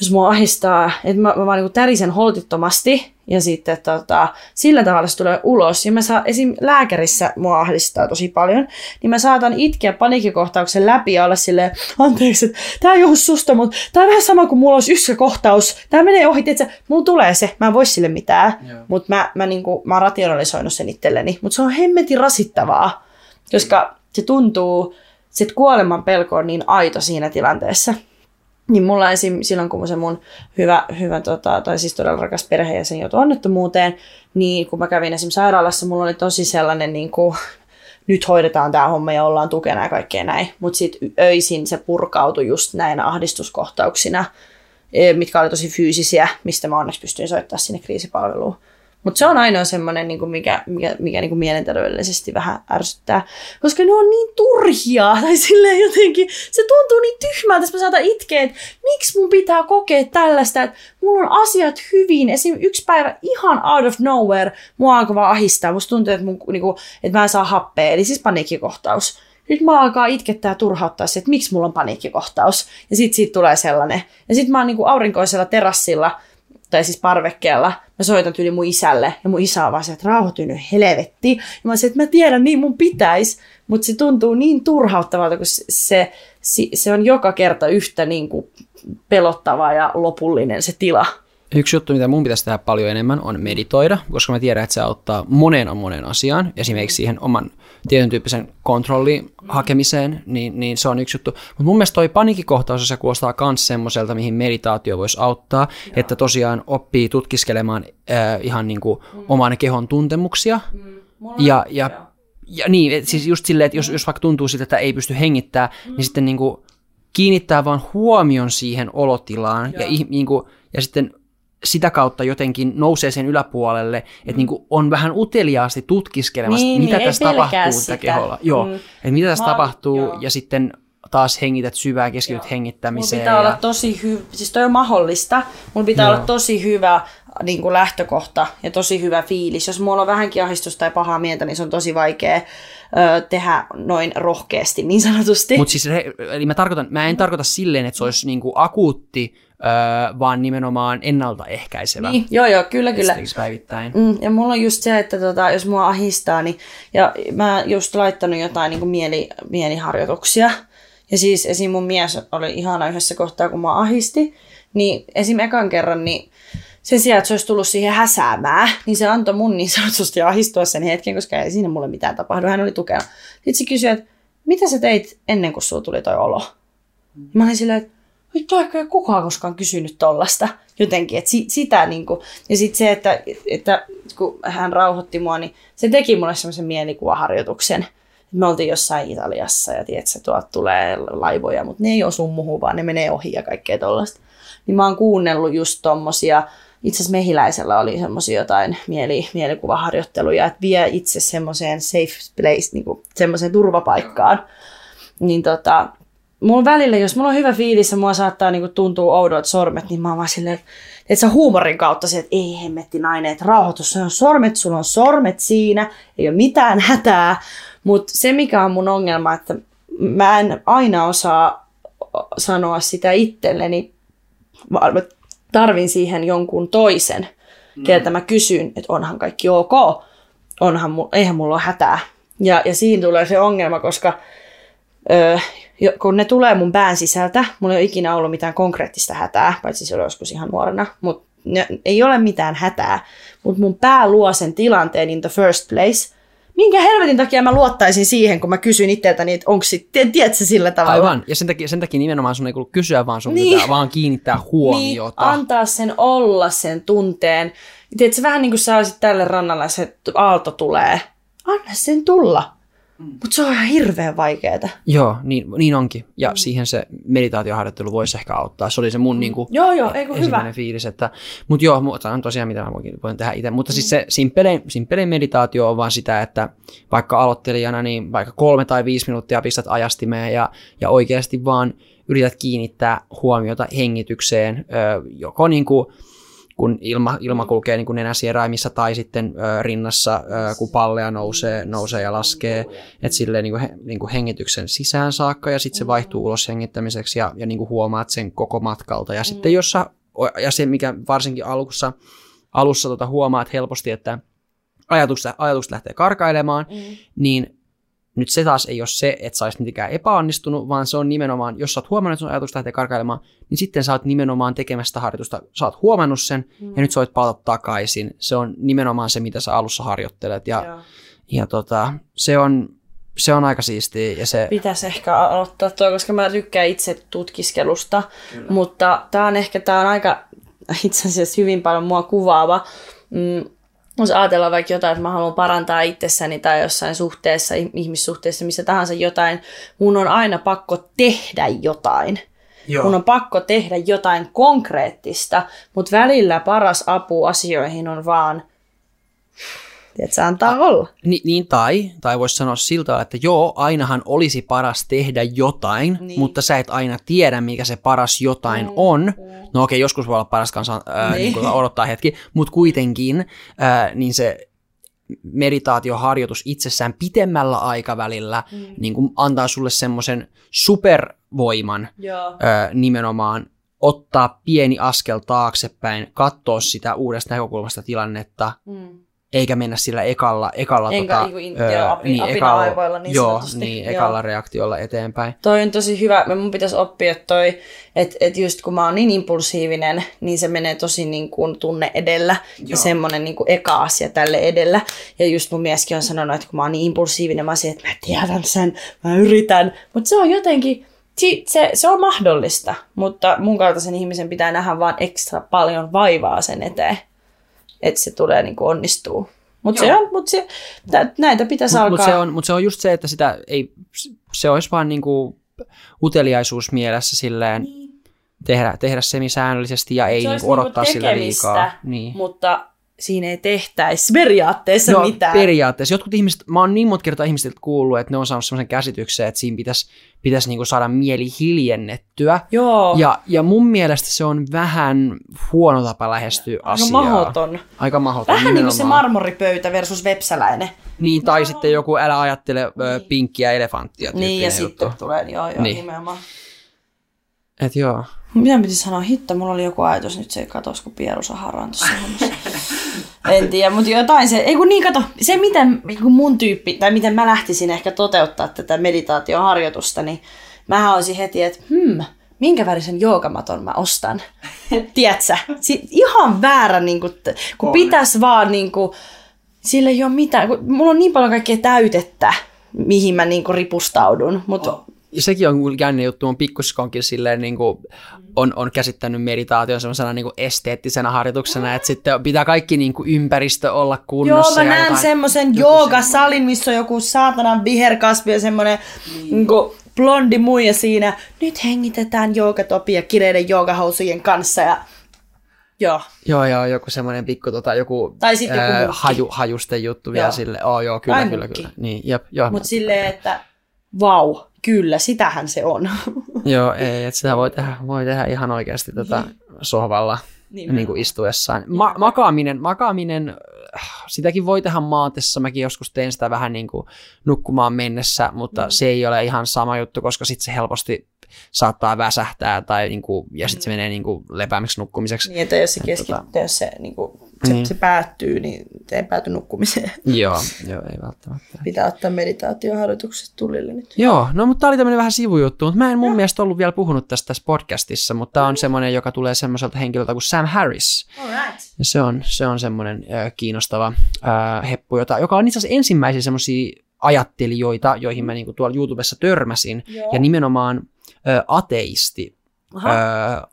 jos mua ahistaa, että mä, mä vaan niin tärisen holtittomasti ja sitten tota, sillä tavalla se tulee ulos. Ja mä saan, esim. lääkärissä mua ahdistaa tosi paljon, niin mä saatan itkeä paniikkikohtauksen läpi ja olla silleen, anteeksi, että tää ei johdu susta, mutta tää on vähän sama kuin mulla olisi yskäkohtaus. Tää menee ohi, että mulla tulee se, mä en voi sille mitään, mutta mä, mä, niinku, mä oon rationalisoinut sen itselleni. Mutta se on hemmetin rasittavaa, koska se tuntuu, se kuoleman pelko on niin aito siinä tilanteessa. Niin mulla esim. silloin, kun se mun hyvä, hyvä tota, tai siis todella rakas perheenjäsen joutui onnettomuuteen, niin kun mä kävin esim. sairaalassa, mulla oli tosi sellainen niin kuin, nyt hoidetaan tämä homma ja ollaan tukena ja kaikkea näin. Mutta sitten öisin se purkautui just näinä ahdistuskohtauksina, e, mitkä oli tosi fyysisiä, mistä mä onneksi pystyin soittamaan sinne kriisipalveluun. Mutta se on ainoa semmoinen, niin mikä, mikä, mikä niin kuin mielenterveydellisesti vähän ärsyttää. Koska ne on niin turhia. Tai silleen jotenkin, se tuntuu niin tyhmältä, että mä saatan itkeä, että miksi mun pitää kokea tällaista, että mulla on asiat hyvin. Esim. yksi päivä ihan out of nowhere mua alkoi vaan ahistaa. Musta tuntuu, että, mun, niin kuin, että mä en saa happea. Eli siis paniikkikohtaus. Nyt mä alkaa itkettää ja turhauttaa se, että miksi mulla on paniikkikohtaus. Ja sit siitä tulee sellainen. Ja sit mä oon kuin aurinkoisella terassilla tai siis parvekkeella, mä soitan tyyli mun isälle, ja mun isä on vaan se, että rauhoitu nyt helvetti. Ja mä olisin, että mä tiedän, niin mun pitäisi, mutta se tuntuu niin turhauttavalta, kun se, se, se on joka kerta yhtä niin kuin pelottava ja lopullinen se tila. Yksi juttu, mitä mun pitäisi tehdä paljon enemmän, on meditoida, koska mä tiedän, että se auttaa moneen monen asiaan, esimerkiksi siihen oman tietyn tyyppisen kontrollin hakemiseen, niin, niin se on yksi juttu. Mutta mun mielestä toi panikikohtaus se kuulostaa myös semmoiselta, mihin meditaatio voisi auttaa, Joo. että tosiaan oppii tutkiskelemaan äh, ihan niin kuin mm. oman kehon tuntemuksia. Mm. Ja, ja, ja niin, et siis just silleen, että jos, jos vaikka tuntuu siltä, että ei pysty hengittämään, niin mm. niin sitten niin kuin kiinnittää vaan huomion siihen olotilaan ja, niin kuin, ja sitten sitä kautta jotenkin nousee sen yläpuolelle, että mm. niin kuin on vähän uteliaasti tutkiskelemassa, niin, mitä niin, tässä tapahtuu sitä. keholla. Joo, mm. että mitä tässä Mä, tapahtuu joo. ja sitten taas hengität syvää, keskityt hengittämiseen. Mun pitää ja... olla tosi hyvä, siis toi on mahdollista, mun pitää joo. olla tosi hyvä niin kuin lähtökohta ja tosi hyvä fiilis. Jos mulla on vähänkin ahistusta tai pahaa mieltä, niin se on tosi vaikea ö, tehdä noin rohkeasti niin sanotusti. Mutta siis, eli mä, tarkoitan, mä en tarkoita silleen, että se olisi niin kuin akuutti öö, vaan nimenomaan ennaltaehkäisevä. Niin, joo, joo, kyllä, kyllä. päivittäin. Mm, ja mulla on just se, että tota, jos mua ahistaa, niin ja mä just laittanut jotain niin kuin mieli, mieliharjoituksia. Ja siis esim. mun mies oli ihana yhdessä kohtaa, kun mua ahisti. Niin esim. ekan kerran, niin sen sijaan, että se olisi tullut siihen häsäämään, niin se antoi mun niin sanotusti ahistua sen hetken, koska ei siinä mulle mitään tapahdu. Hän oli tukena. Sitten se kysyi, että mitä sä teit ennen kuin sulla tuli toi olo? Mä olin silleen, että vittu ehkä kukaan koskaan kysynyt tollasta jotenkin, että si, sitä niin kuin, ja sitten se, että, että kun hän rauhoitti mua, niin se teki mulle semmoisen mielikuvaharjoituksen, me oltiin jossain Italiassa ja tiedätkö, tuolta tulee laivoja, mutta ne ei osu muuhun, vaan ne menee ohi ja kaikkea tollasta. Niin mä oon kuunnellut just tommosia, itse asiassa mehiläisellä oli semmoisia jotain mieli, mielikuvaharjoitteluja, että vie itse semmoiseen safe place, niin semmoiseen turvapaikkaan. Niin tota, mulla välillä, jos mulla on hyvä fiilis ja mua saattaa niinku tuntua oudot sormet, niin mä oon vaan silleen, että sä huumorin kautta se, että ei hemmetti nainen, että rauhoitus, se on sormet, sulla on sormet siinä, ei ole mitään hätää. Mutta se, mikä on mun ongelma, että mä en aina osaa sanoa sitä itselleni, vaan mä tarvin siihen jonkun toisen, mm. keltä mä kysyn, että onhan kaikki ok, onhan, eihän mulla ole hätää. Ja, ja siinä tulee se ongelma, koska öö, kun ne tulee mun pään sisältä, mulla ei ole ikinä ollut mitään konkreettista hätää, paitsi se oli joskus ihan nuorena, mutta ei ole mitään hätää, mutta mun pää luo sen tilanteen in the first place, minkä helvetin takia mä luottaisin siihen, kun mä kysyn itseltäni, että onko sitten, tiedätkö sillä tavalla? Aivan, ja sen takia, sen takia nimenomaan sun ei kuulu kysyä, vaan sun niin. pitää vaan kiinnittää huomiota. Niin, antaa sen olla sen tunteen. Tiedätkö, vähän niin kuin sä olisit tälle rannalle, se aalto tulee. Anna sen tulla. Mm. Mutta se on ihan hirveän vaikeaa. Joo, niin, niin onkin. Ja mm. siihen se meditaatioharjoittelu voisi ehkä auttaa. Se oli se mun mm. niinku, joo, joo, eikö hyvä. fiilis. Että, mutta joo, mutta on tosiaan mitä mä voin, voin tehdä itse. Mutta siis mm. siis se simppelein, simppelein meditaatio on vaan sitä, että vaikka aloittelijana, niin vaikka kolme tai viisi minuuttia pistät ajastimeen ja, ja oikeasti vaan yrität kiinnittää huomiota hengitykseen, joko niin kuin kun ilma, ilma kulkee niin kuin nenäsieraimissa tai sitten ö, rinnassa, ö, kun palleja nousee, nousee ja laskee, että silleen niin kuin, he, niin kuin hengityksen sisään saakka ja sitten se vaihtuu ulos hengittämiseksi ja, ja niin kuin huomaat sen koko matkalta. Ja sitten jossa, ja se mikä varsinkin alussa, alussa tota huomaat helposti, että ajatukset, ajatukset lähtee karkailemaan, mm. niin nyt se taas ei ole se, että sä olisit mitenkään epäonnistunut, vaan se on nimenomaan, jos sä oot huomannut, että sun ajatus lähtee karkailemaan, niin sitten sä oot nimenomaan tekemästä harjoitusta. Sä oot huomannut sen, mm. ja nyt sä voit palata takaisin. Se on nimenomaan se, mitä sä alussa harjoittelet. Ja, ja. ja tota, se on, se on aika siistiä. Ja se... Pitäisi ehkä aloittaa tuo, koska mä tykkään itse tutkiskelusta, Kyllä. mutta tämä on ehkä tää on aika itse asiassa hyvin paljon mua kuvaava. Mm, jos ajatellaan vaikka jotain, että mä haluan parantaa itsessäni tai jossain suhteessa, ihmissuhteessa, missä tahansa jotain, mun on aina pakko tehdä jotain. Joo. Mun on pakko tehdä jotain konkreettista, mutta välillä paras apu asioihin on vaan että se antaa A, olla. Ni, niin, tai, tai voisi sanoa siltä, että joo, ainahan olisi paras tehdä jotain, niin. mutta sä et aina tiedä, mikä se paras jotain mm. on. Mm. No okei, okay, joskus voi olla paras kanssa äh, niin. niin odottaa hetki, mutta kuitenkin äh, niin se meditaatioharjoitus itsessään pitemmällä aikavälillä mm. niin kuin antaa sulle semmoisen supervoiman Joo. nimenomaan ottaa pieni askel taaksepäin, katsoa sitä uudesta näkökulmasta tilannetta, mm eikä mennä sillä ekalla, ekalla Enkä, tota, niin, in, öö, joo, niin, ekalla, aivoilla niin joo, niin, ekalla joo. reaktiolla eteenpäin. Toi on tosi hyvä. Mun pitäisi oppia toi, että et just kun mä oon niin impulsiivinen, niin se menee tosi niin kuin tunne edellä joo. ja semmoinen niin kuin eka asia tälle edellä. Ja just mun mieskin on sanonut, että kun mä oon niin impulsiivinen, mä oon että mä tiedän sen, mä yritän. Mutta se on jotenkin, se, se on mahdollista, mutta mun kaltaisen ihmisen pitää nähdä vaan ekstra paljon vaivaa sen eteen että se tulee niin kuin onnistuu. Mutta se on, mut se, näitä pitäisi mut, alkaa. Mutta se, on, mut se on just se, että sitä ei, se olisi vaan niin kuin uteliaisuus mielessä silleen, niin. tehdä, tehdä semisäännöllisesti ja ei niin kuin odottaa niinku sillä liikaa. Niin. Mutta siinä ei tehtäisi periaatteessa no, mitään. periaatteessa. Jotkut ihmiset, mä oon niin monta kertaa ihmisiltä kuullut, että ne on saanut sellaisen käsityksen, että siinä pitäisi, pitäisi niinku saada mieli hiljennettyä. Joo. Ja, ja mun mielestä se on vähän huono tapa lähestyä Aika asiaa. Mahoton. Aika mahoton. Vähän niin kuin se marmoripöytä versus vepsäläinen. Niin, tai no. sitten joku älä ajattele niin. pinkkiä elefanttia. Niin, ja juttu. sitten tulee, joo, joo, niin. nimenomaan. Et joo. Mitä piti sanoa? Hitto, mulla oli joku ajatus, nyt se ei katos, kun Pieru Saharaan tuossa En tiedä, mutta jotain se, ei kun niin kato, se miten kun mun tyyppi, tai miten mä lähtisin ehkä toteuttaa tätä meditaatioharjoitusta, niin mä olisin heti, että hmm, minkä värisen joogamaton mä ostan. Tiedätkö? Si- ihan väärä, niin kun, kun pitäisi vaan, niin kun, sillä ei ole mitään, kun mulla on niin paljon kaikkea täytettä, mihin mä niin ripustaudun, mutta oh sekin on jännä juttu, on pikkuskonkin silleen niin kuin, on, on käsittänyt meditaation semmoisena niin esteettisenä harjoituksena, että sitten pitää kaikki niin kuin, ympäristö olla kunnossa. Joo, mä näen semmoisen joogasalin, missä on joku saatanan viherkasvi ja semmoinen niin. kuin, blondi muija siinä. Nyt hengitetään joogatopia kireiden joogahousujen kanssa ja Joo. Joo, joo, joku semmoinen pikku tota, joku, tai sitten joku ää, haju, hajusten juttu joo. vielä sille. Oh, joo, kyllä, Ai kyllä, kyllä. Niin, jep, joo. Mutta silleen, että vau, Kyllä, sitähän se on. Joo, ei, että sitä voi tehdä, voi tehdä ihan oikeasti tota sohvalla niin, niin kuin istuessaan. Ma- makaaminen, makaaminen, sitäkin voi tehdä maatessa. Mäkin joskus teen sitä vähän niin kuin nukkumaan mennessä, mutta mm. se ei ole ihan sama juttu, koska sitten se helposti saattaa väsähtää tai niin kuin, ja sitten se menee niin kuin lepäämiksi nukkumiseksi. Niin, että jos se keskittyy, tota... jos se, niin kuin, se, niin. se päättyy, niin se ei pääty nukkumiseen. Joo, joo, ei välttämättä. Pitää ottaa meditaatioharjoitukset tulille nyt. Joo, no mutta tämä oli tämmöinen vähän sivujuttu, mutta mä en mun joo. mielestä ollut vielä puhunut tästä tässä podcastissa, mutta tämä on mm. semmoinen, joka tulee semmoiselta henkilöltä kuin Sam Harris. Alright. Ja se on, se on semmoinen äh, kiinnostava äh, heppu, jota, joka on itse asiassa ensimmäisiä semmoisia ajattelijoita, joihin mä niinku tuolla YouTubessa törmäsin, Joo. ja nimenomaan ö, ateisti ö,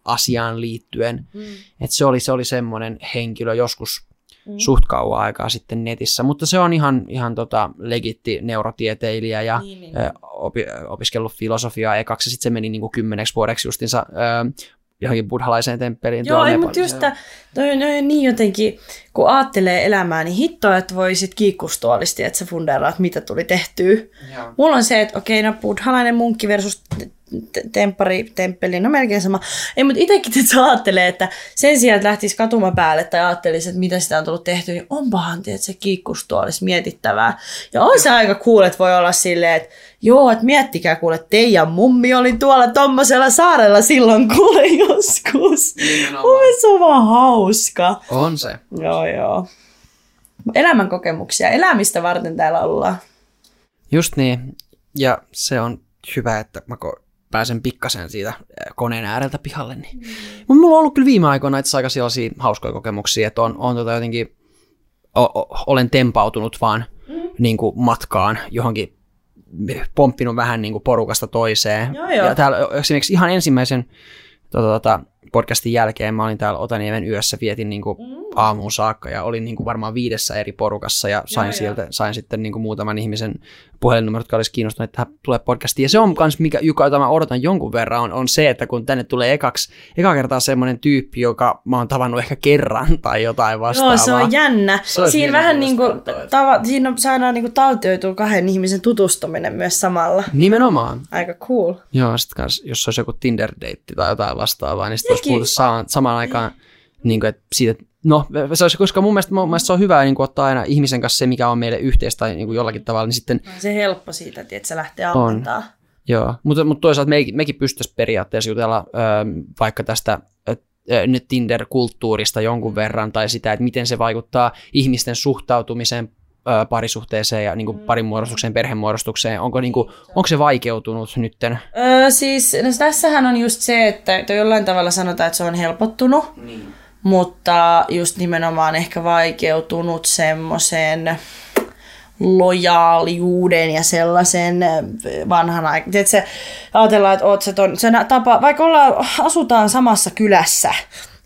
asiaan liittyen. Mm. Et se oli, se oli semmoinen henkilö joskus mm. suht kauan aikaa sitten netissä, mutta se on ihan, ihan tota legitti neurotieteilijä ja niin, niin. Ö, opi, opiskellut filosofiaa ekaksi, sitten se meni niinku kymmeneksi vuodeksi justinsa ö, johonkin buddhalaiseen temppeliin. Joo, ei, mutta just tämä, toi on niin jotenkin, kun ajattelee elämää, niin hittoa, että voisit kiikkustuolisti, että sä fundeeraat, mitä tuli tehtyä. Joo. Mulla on se, että okei, no buddhalainen munkki versus temppari, temppeli, no melkein sama. Ei, mutta itsekin että sä ajattelee, että sen sijaan, että lähtisi katuma päälle tai ajattelisi, että mitä sitä on tullut tehty, niin onpahan, että se olisi mietittävää. Ja on se aika cool, että voi olla silleen, että joo, että miettikää kuule, teidän mummi oli tuolla tommosella saarella silloin kuule joskus. Mun se on vaan hauska. On se. Joo, joo. Elämän kokemuksia, elämistä varten täällä ollaan. Just niin, ja se on hyvä, että mä pääsen pikkasen siitä koneen ääreltä pihalle. Niin. Mm. Mutta mulla on ollut kyllä viime aikoina itse aika sellaisia hauskoja kokemuksia, että on, on tota jotenkin, o, o, olen tempautunut vaan mm. niin kuin matkaan johonkin pomppinut vähän niin kuin porukasta toiseen. Joo, joo. Ja täällä esimerkiksi ihan ensimmäisen tota, tota, podcastin jälkeen mä olin täällä Otaniemen yössä, vietin niin kuin mm. aamuun saakka ja olin niin kuin varmaan viidessä eri porukassa ja sain, joo, sieltä, sain sitten niin kuin muutaman ihmisen puhelinnumerot, jotka olisi kiinnostuneet tähän tulee podcastiin. Ja se on myös, mikä, joka, jota mä odotan jonkun verran, on, on se, että kun tänne tulee ekaksi, eka kertaa semmoinen tyyppi, joka mä oon tavannut ehkä kerran tai jotain vastaavaa. Joo, se on jännä. Se siinä vähän niin kuin, tava, siinä saadaan niin kuin taltioitua kahden ihmisen tutustuminen myös samalla. Nimenomaan. Aika cool. Joo, sitten kans, jos olisi joku Tinder-deitti tai jotain vastaavaa, niin sitten olisi puhuttu samaan aikaan niin kuin, että siitä, no se olisi, koska mun mielestä, mun mielestä se on hyvä niin kuin, ottaa aina ihmisen kanssa se, mikä on meille yhteistä tai niin kuin jollakin tavalla, niin sitten... On se helppo siitä, että se lähtee ammentaa. Joo, mutta, mutta toisaalta me, mekin pystyisi periaatteessa jutella ö, vaikka tästä ö, Tinder-kulttuurista jonkun verran tai sitä, että miten se vaikuttaa ihmisten suhtautumiseen ö, parisuhteeseen ja niin kuin mm. parimuodostukseen, perhemuodostukseen. Onko, niin kuin, onko se vaikeutunut nytten? Öö, siis no tässähän on just se, että jollain tavalla sanotaan, että se on helpottunut. Niin mutta just nimenomaan ehkä vaikeutunut semmoisen lojaaliuden ja sellaisen vanhan aikaan. Tiedätkö, ajatellaan, että oot se, ton, se tapa, vaikka ollaan, asutaan samassa kylässä,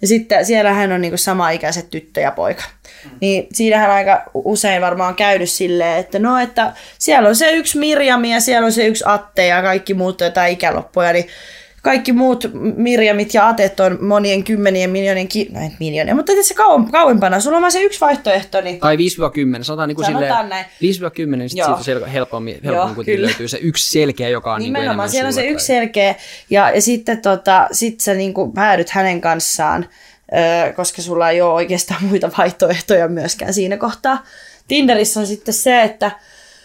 ja sitten siellähän on niinku sama-ikäiset tyttö ja poika. Mm. Niin siinähän aika usein varmaan käynyt silleen, että no, että siellä on se yksi Mirjam ja siellä on se yksi Atte ja kaikki muut jotain ikäloppuja, niin kaikki muut Mirjamit ja Atet on monien kymmenien miljoonien, ki- no miljoonien, mutta se kauem, kauempana. Sulla on vain se yksi vaihtoehto. Niin... Tai 5-10, sanotaan, niin kuin silleen, näin. 5-10, niin siitä sel- helpommin, helpommin Joo, löytyy se yksi selkeä, joka on Nimenomaan, niin enemmän siellä on se yksi selkeä, ja, ja sitten tota, sit sä niin kuin päädyt hänen kanssaan, koska sulla ei ole oikeastaan muita vaihtoehtoja myöskään siinä kohtaa. Tinderissä on sitten se, että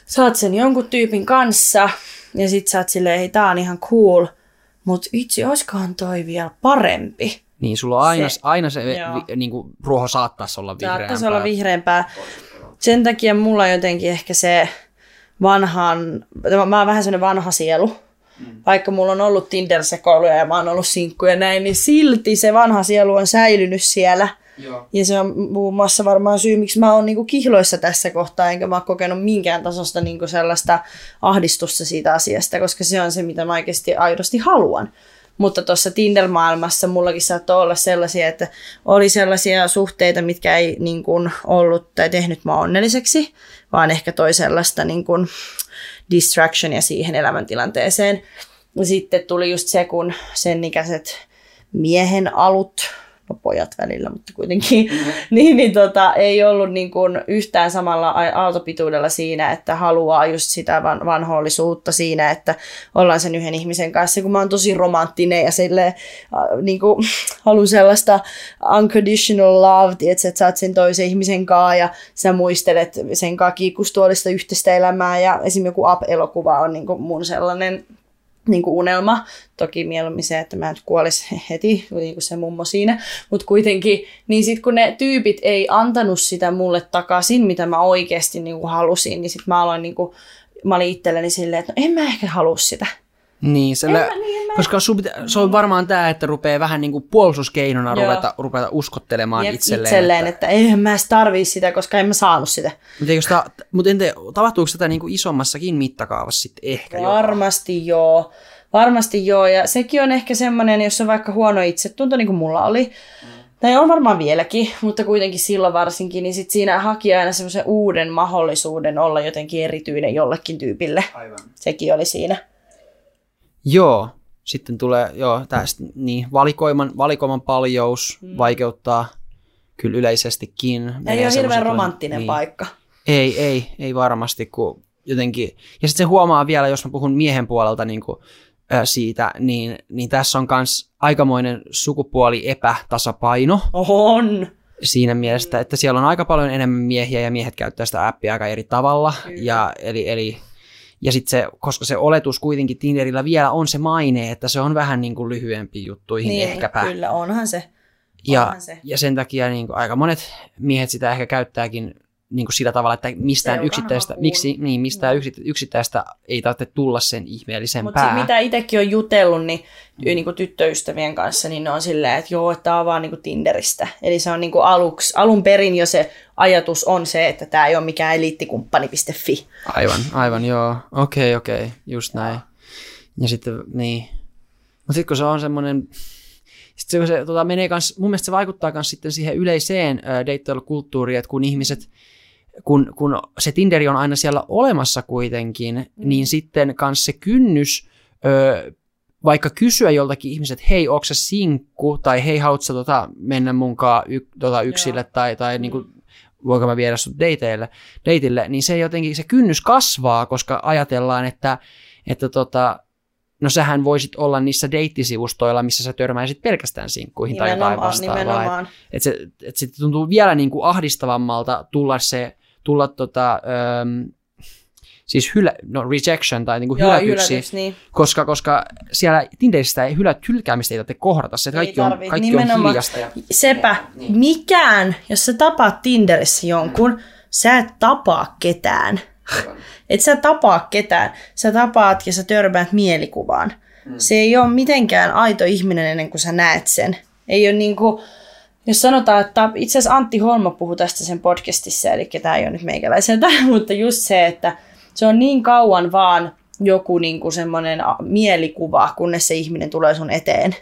saat sen jonkun tyypin kanssa, ja sit sä oot silleen, hei, tää on ihan cool – mutta itse olisikohan toi vielä parempi. Niin, sulla on aina se, aina se vi, niin kuin, ruoho saattaisi olla vihreämpää. Saattaisi olla vihreämpää. Sen takia mulla jotenkin ehkä se vanhan, mä oon vähän sellainen vanha sielu, mm. vaikka mulla on ollut Tinder-sekoiluja ja mä oon ollut sinkkuja ja näin, niin silti se vanha sielu on säilynyt siellä – Joo. Ja se on muun muassa varmaan syy, miksi mä oon niinku kihloissa tässä kohtaa, enkä mä oon kokenut minkään tasosta niinku sellaista ahdistusta siitä asiasta, koska se on se, mitä mä oikeasti aidosti haluan. Mutta tuossa Tinder-maailmassa mullakin saattoi olla sellaisia, että oli sellaisia suhteita, mitkä ei niin kuin ollut tai tehnyt mä onnelliseksi, vaan ehkä toi sellaista niin kuin distractionia siihen elämäntilanteeseen. Sitten tuli just se, kun sen ikäiset miehen alut pojat välillä, mutta kuitenkin, niin, niin tota, ei ollut niin kuin yhtään samalla aaltopituudella siinä, että haluaa just sitä van, vanhoollisuutta siinä, että ollaan sen yhden ihmisen kanssa, kun mä oon tosi romanttinen ja sille äh, niin kuin, haluan sellaista unconditional love, tiedätkö, että sä oot sen toisen ihmisen kanssa ja sä muistelet sen kanssa kiikustuolista yhteistä elämää. Ja esimerkiksi joku Up-elokuva on niin kuin mun sellainen niin kuin unelma. Toki mieluummin se, että mä en kuolisi heti, niin kuin se mummo siinä. Mutta kuitenkin, niin sitten kun ne tyypit ei antanut sitä mulle takaisin, mitä mä oikeasti niin kuin halusin, niin sitten mä aloin, niin kuin, mä olin itselleni silleen, että no en mä ehkä halua sitä. Niin, sillä, mä, niin mä... koska sun pitä, se on varmaan tämä, että rupeaa vähän niin kuin puolustuskeinona ruveta, ruveta uskottelemaan Jep, itselleen. itselleen että, että eihän mä edes tarvii sitä, koska en mä saanut sitä. Mutta, ta, mutta entä, tapahtuuko tätä niin kuin isommassakin mittakaavassa sitten ehkä Varmasti jopa? joo. Varmasti joo, ja sekin on ehkä semmoinen, jos on vaikka huono itsetunto, niin kuin mulla oli, mm. tai on varmaan vieläkin, mutta kuitenkin silloin varsinkin, niin sit siinä haki aina semmoisen uuden mahdollisuuden olla jotenkin erityinen jollekin tyypille. Aivan. Sekin oli siinä. Joo, sitten tulee joo, tästä, niin, valikoiman, valikoiman paljous mm. vaikeuttaa kyllä yleisestikin. Ei ole hirveän romanttinen niin, paikka. Ei, ei, ei varmasti, kun jotenkin, ja sitten se huomaa vielä, jos mä puhun miehen puolelta niin kuin, ä, siitä, niin, niin tässä on myös aikamoinen sukupuoli epätasapaino. On. Siinä mielessä, että siellä on aika paljon enemmän miehiä ja miehet käyttää sitä appia aika eri tavalla. Ja, eli, eli ja sitten se, koska se oletus kuitenkin Tinderillä vielä on se maine, että se on vähän niin kuin lyhyempi juttuihin niin, ehkäpä. kyllä, onhan se. Onhan ja, se. ja sen takia niin kuin aika monet miehet sitä ehkä käyttääkin niin kuin sillä tavalla, että mistään yksittäistä, miksi, niin, mistään no. yksittäistä ei tarvitse tulla sen ihmeellisempää. Mutta mitä itsekin on jutellut niin, mm. niin kuin tyttöystävien kanssa, niin ne on silleen, että joo, että tämä on vaan niin kuin Tinderistä. Eli se on niin kuin aluksi, alun perin jo se ajatus on se, että tämä ei ole mikään eliittikumppani.fi. Aivan, aivan, joo. Okei, okay, okei, okay. just näin. Ja sitten, niin. Mutta sitten kun se on semmoinen, sitten se, se tota, menee kans, mun mielestä se vaikuttaa myös sitten siihen yleiseen deittailukulttuuriin, että kun ihmiset – kun, kun se Tinderi on aina siellä olemassa kuitenkin, mm. niin sitten kanssa se kynnys, ö, vaikka kysyä joltakin ihmiset, että hei, onko se sinkku, tai hei, haluatko tota, mennä munkaan y, tota, yksille, Joo. tai, tai mm. niin kuin, voinko mä viedä sut dateille, dateille, niin se jotenkin, se kynnys kasvaa, koska ajatellaan, että, että tota, no sähän voisit olla niissä deittisivustoilla, missä sä törmäisit pelkästään sinkkuihin nimenomaan, tai jotain vastaavaa. Että et se, et se tuntuu vielä niin kuin ahdistavammalta tulla se tulla tota, ähm, siis hylä, no rejection tai niinku Joo, hylätyksi, hylätys, niin. koska, koska siellä Tinderissä ei hylä, hylkäämistä ei tarvitse kohdata. Se, kaikki on, kaikki on hiljasta. Ja... Sepä, niin. mikään, jos sä tapaat Tinderissä jonkun, mm. sä et tapaa ketään. Et sä tapaa ketään. Sä tapaat ja sä törmäät mielikuvaan. Mm. Se ei ole mitenkään aito ihminen ennen kuin sä näet sen. Ei ole niinku, jos sanotaan, että itse asiassa Antti Holma puhui tästä sen podcastissa, eli tämä ei ole nyt meikäläiseltä, mutta just se, että se on niin kauan vaan joku niin kuin semmoinen mielikuva, kunnes se ihminen tulee sun eteen.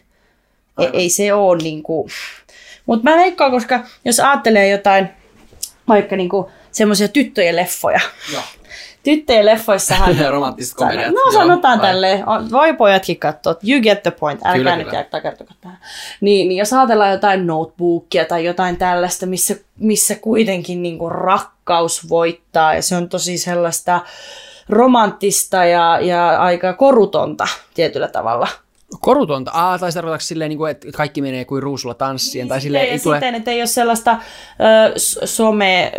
Ei, ei se ole niin kuin... Mutta mä veikkaan, koska jos ajattelee jotain vaikka niin kuin semmoisia tyttöjen leffoja, Joo tyttöjen leffoissahan... Romanttiset komediat. No sanotaan tälleen, voi pojatkin katsoa, you get the point, älkää kyllä, nyt jää takertuko tähän. Niin, niin jos ajatellaan jotain notebookia tai jotain tällaista, missä, missä kuitenkin niinku rakkaus voittaa ja se on tosi sellaista romanttista ja, ja aika korutonta tietyllä tavalla Korutonta. Ah, tai tarkoitatko silleen, niin kuin, että kaikki menee kuin ruusulla tanssien? Niin, tai silleen, ei tule... sitten, että ei ole sellaista ö, some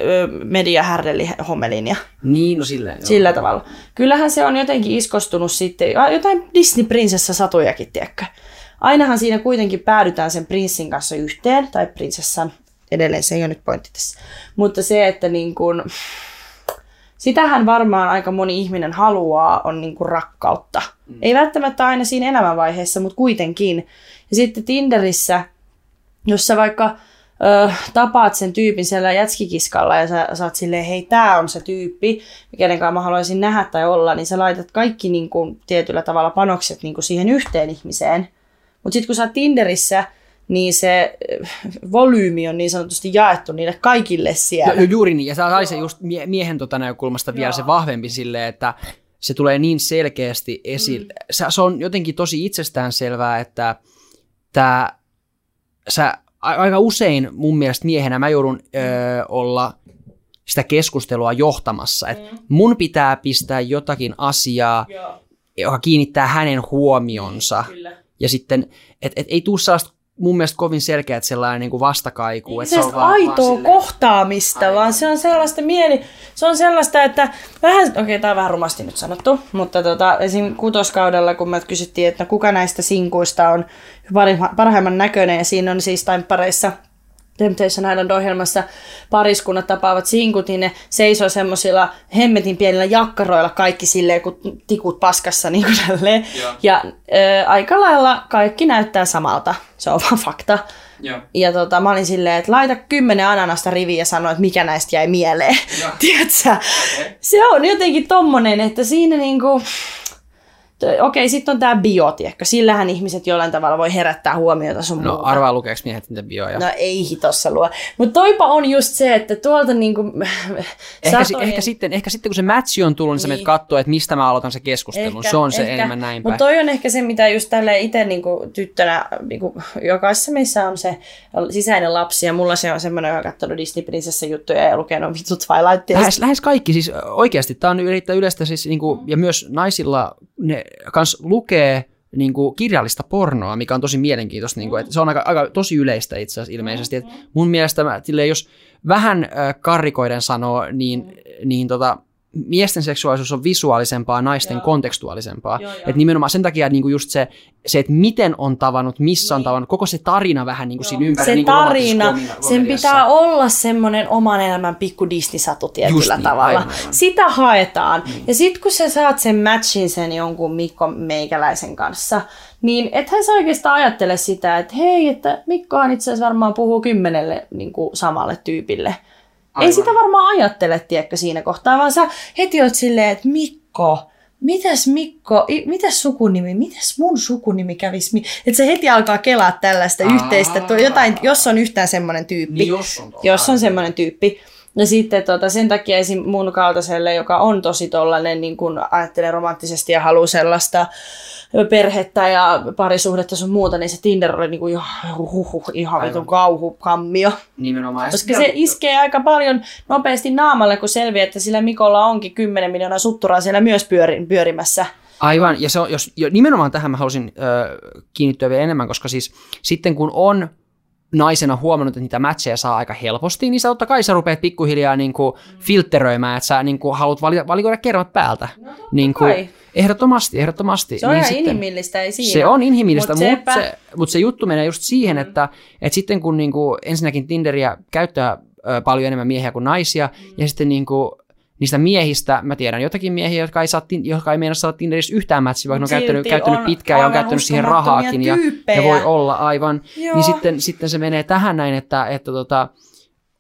media hommelinia. Niin, no silleen. Joo. Sillä tavalla. Kyllähän se on jotenkin iskostunut sitten, jotain Disney-prinsessa satujakin, tiedätkö? Ainahan siinä kuitenkin päädytään sen prinssin kanssa yhteen, tai prinsessan, edelleen se ei ole nyt pointti tässä. Mutta se, että niin kuin, sitähän varmaan aika moni ihminen haluaa, on niin kuin rakkautta. Mm. Ei välttämättä aina siinä elämänvaiheessa, mutta kuitenkin. Ja sitten Tinderissä, jos sä vaikka ö, tapaat sen tyypin siellä jätskikiskalla ja sä saat silleen, hei, tää on se tyyppi, kenen kanssa mä haluaisin nähdä tai olla, niin sä laitat kaikki niin kuin, tietyllä tavalla panokset niin kuin siihen yhteen ihmiseen. Mutta sitten kun sä oot Tinderissä, niin se äh, volyymi on niin sanotusti jaettu niille kaikille siellä. Jo, jo juuri niin, ja se on se just mie- miehen tota näkökulmasta vielä Joo. se vahvempi silleen, että se tulee niin selkeästi esille. Mm. Se, se on jotenkin tosi itsestään selvää, että tää, sä aika usein mun mielestä miehenä mä joudun ö, olla sitä keskustelua johtamassa. Et Mm. mun pitää pistää jotakin asiaa, Joo, joka kiinnittää hänen huomionsa. kyllä. Ja sitten, että et ei tule sellaista mun mielestä kovin selkeät sellainen niin kuin vastakaiku. Ei että se on vaan, aitoa vaan silleen- kohtaamista, Aivan. vaan se on sellaista mieli, se on sellaista, että vähän, okei okay, tämä on vähän rumasti nyt sanottu, mutta tota, esim. kutoskaudella, kun me kysyttiin, että kuka näistä sinkuista on parha- parhaimman näköinen, ja siinä on siis pareissa Temptation Island-ohjelmassa pariskunnat tapaavat sinkut, niin ne seisoo semmoisilla hemmetin pienillä jakkaroilla kaikki silleen, kun tikut paskassa niin kuin tälleen. Joo. Ja ö, aika lailla kaikki näyttää samalta. Se on vaan fakta. Joo. Ja tota, mä olin silleen, että laita kymmenen ananasta riviä ja sano, että mikä näistä jäi mieleen. Tiedätkö? Okei. Se on jotenkin tommonen, että siinä niinku... Okei, sitten on tämä bio, tiedätkö? Sillähän ihmiset jollain tavalla voi herättää huomiota sun No muuta. arvaa lukeeko miehet niitä bioja. No ei hitossa luo. Mutta toipa on just se, että tuolta niinku... Ehkä, satojen- ehkä, sitten, ehkä sitten kun se matchi on tullut, niin, sä Niin. menet katsoa, että mistä mä aloitan se keskustelun. se on se enemmän näin. Mutta toi on ehkä se, mitä just tälle itse niinku, tyttönä, niinku, jokaisessa meissä on se sisäinen lapsi, ja mulla se on semmoinen, joka on katsonut Disney-prinsessa juttuja ja lukenut vittu Twilightia. Lähes, lähes kaikki, siis oikeasti, tämä on erittäin yleistä, siis, niin kuin, ja myös naisilla ne kans lukee niin kuin, kirjallista pornoa, mikä on tosi mielenkiintoista. Niin kuin, että se on aika, aika tosi yleistä itse asiassa ilmeisesti. Et mun mielestä, mä, silleen, jos vähän äh, karrikoiden sanoo, niin, niin tota, miesten seksuaalisuus on visuaalisempaa, naisten Joo. kontekstuaalisempaa. Joo, joo. Et nimenomaan sen takia niin kuin just se, se, että miten on tavannut, missä on tavannut, koko se tarina vähän niin kuin siinä ympärillä. se niin tarina, sen pitää olla semmoinen oman elämän pikku Disney-satu tietyllä Just niin, tavalla. aivan, aivan. Sitä haetaan. Ja sitten kun sä saat sen matchin sen jonkun Mikko Meikäläisen kanssa, niin ethän sä oikeastaan ajattele sitä, että hei, että Mikkohan itse asiassa varmaan puhuu kymmenelle niin kuin samalle tyypille. Aivan. Ei sitä varmaan ajattele, tiedätkö, siinä kohtaa, vaan sä heti oot silleen, että Mikko, mitäs Mikko, mitäs sukunimi, mitäs mun sukunimi kävisi, mi-" että se heti alkaa kelaa tällaista Aa. yhteistä, tuo jotain, jos on yhtään semmoinen tyyppi. Niin jos on jos on semmoinen tyyppi. Ja sitten tota, sen takia esim. mun kaltaiselle, joka on tosi tollainen, niin kun ajattelee romanttisesti ja haluaa sellaista perhettä ja parisuhdetta sun muuta, niin se Tinder oli niinku jo huhuh, ihan Aivan. vitun kauhukammio. Nimenomaan. Koska se iskee aika paljon nopeasti naamalle, kun selviää, että sillä Mikolla onkin 10 miljoonaa sutturaa siellä myös pyöri, pyörimässä. Aivan, ja se on, jos, jo, nimenomaan tähän mä halusin ö, kiinnittyä vielä enemmän, koska siis sitten kun on naisena huomannut, että niitä matcheja saa aika helposti, niin sä totta kai sä rupeat pikkuhiljaa niin kuin filtteröimään, että sä niin kuin haluat vali- valikoida kermat päältä. No niin kuin, ehdottomasti, ehdottomasti. Se on niin ihan sitten- inhimillistä, ei siinä. Se on inhimillistä, Mut mutta sepä- se, mut se juttu menee just siihen, Mm. että, että sitten kun niinku, ensinnäkin Tinderiä käyttää paljon enemmän miehiä kuin naisia, Mm. ja sitten niinku, niistä miehistä, mä tiedän jotakin miehiä, jotka ei, saa, jotka ei meinaa saada Tinderissä yhtään matchia, vaikka ne on käyttänyt, käyttänyt on pitkään ja on käyttänyt siihen rahaakin, ja, ja voi olla aivan, Joo. niin sitten, sitten se menee tähän näin, että, että tota,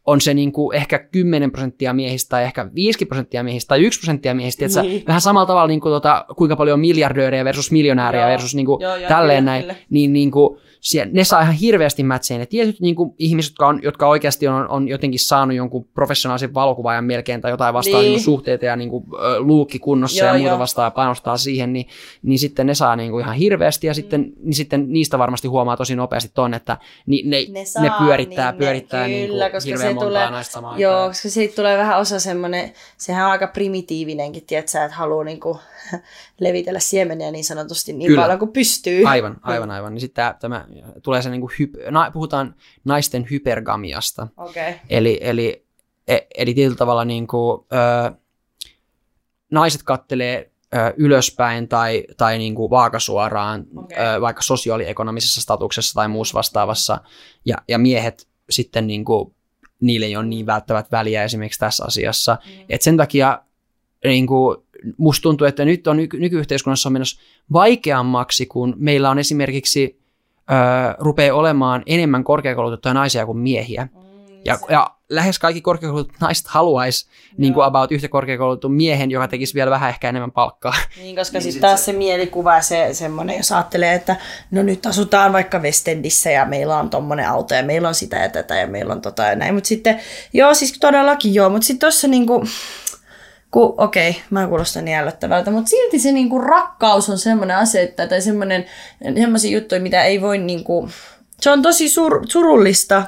on se niin kuin ehkä 10 prosenttia miehistä tai ehkä 5 prosenttia miehistä tai 1 prosenttia miehistä. Niin. Niin. Vähän samalla tavalla niin kuin tota, kuinka paljon on miljardöörejä versus miljonäärejä Joo. versus niin kuin Joo, joo, tälleen kyllä, näin. kyllä. Niin, niin kuin, sie- ne saa ihan hirveästi mätsejä. Ne tietyt niin kuin, ihmiset, jotka, on, jotka oikeasti on, on jotenkin saanut jonkun professionaalisen valokuvaajan melkein tai jotain vastaan Niin. niin. suhteita ja niin kuin, luukki kunnossa Joo, ja muuta vastaan ja panostaa siihen, niin, niin sitten ne saa niin kuin ihan hirveästi ja sitten, niin sitten niistä varmasti huomaa tosi nopeasti ton, että ni, ne, ne, saa, ne pyörittää, niin pyörittää ne, niin kyllä, kuin koska hirveän se montaa tulee, naista samaan Joo, aikaan. koska siitä tulee vähän osa semmoinen, sehän on aika primitiivinenkin, tiedätkö, että haluaa niinku levitellä siemeniä niin sanotusti niin Kyllä. paljon kuin pystyy. Aivan, aivan, aivan. Niin sitten tämä, tulee se niin kuin hyp, na, puhutaan naisten hypergamiasta. Okei. Okay. Eli, eli, e, eli tietyllä tavalla niin kuin, ö, naiset kattelee ö, ylöspäin tai, tai niin kuin vaakasuoraan Okei. ö, vaikka sosioekonomisessa statuksessa tai muussa vastaavassa, ja, ja miehet sitten niin kuin, niille ei ole niin välttävät väliä esimerkiksi tässä asiassa. Mm. Et sen takia niin kuin, musta tuntuu, että nyt on nyky- nykyyhteiskunnassa on menossa vaikeammaksi, kun meillä on esimerkiksi ö, rupeaa olemaan enemmän korkeakoulutettuja naisia kuin miehiä. Ja, ja lähes kaikki korkeakoulutut naiset haluaisi niin kuin about yhtä korkeakoulutun miehen, joka tekisi vielä vähän ehkä enemmän palkkaa. Niin, koska Niin sit sitten taas se- se, mielikuva se semmoinen, jos ajattelee, että no nyt asutaan vaikka Westendissä ja meillä on tommonen auto ja meillä on sitä ja tätä ja meillä on tota ja näin. Mutta sitten, joo siis todellakin joo, mutta sitten tuossa niinku, kun okei, okay, mä kuulostan niin ällöttävältä, mutta silti se niinku rakkaus on semmoinen asia, että, tai semmoinen, semmoisia juttuja, mitä ei voi niinku, se on tosi sur, surullista,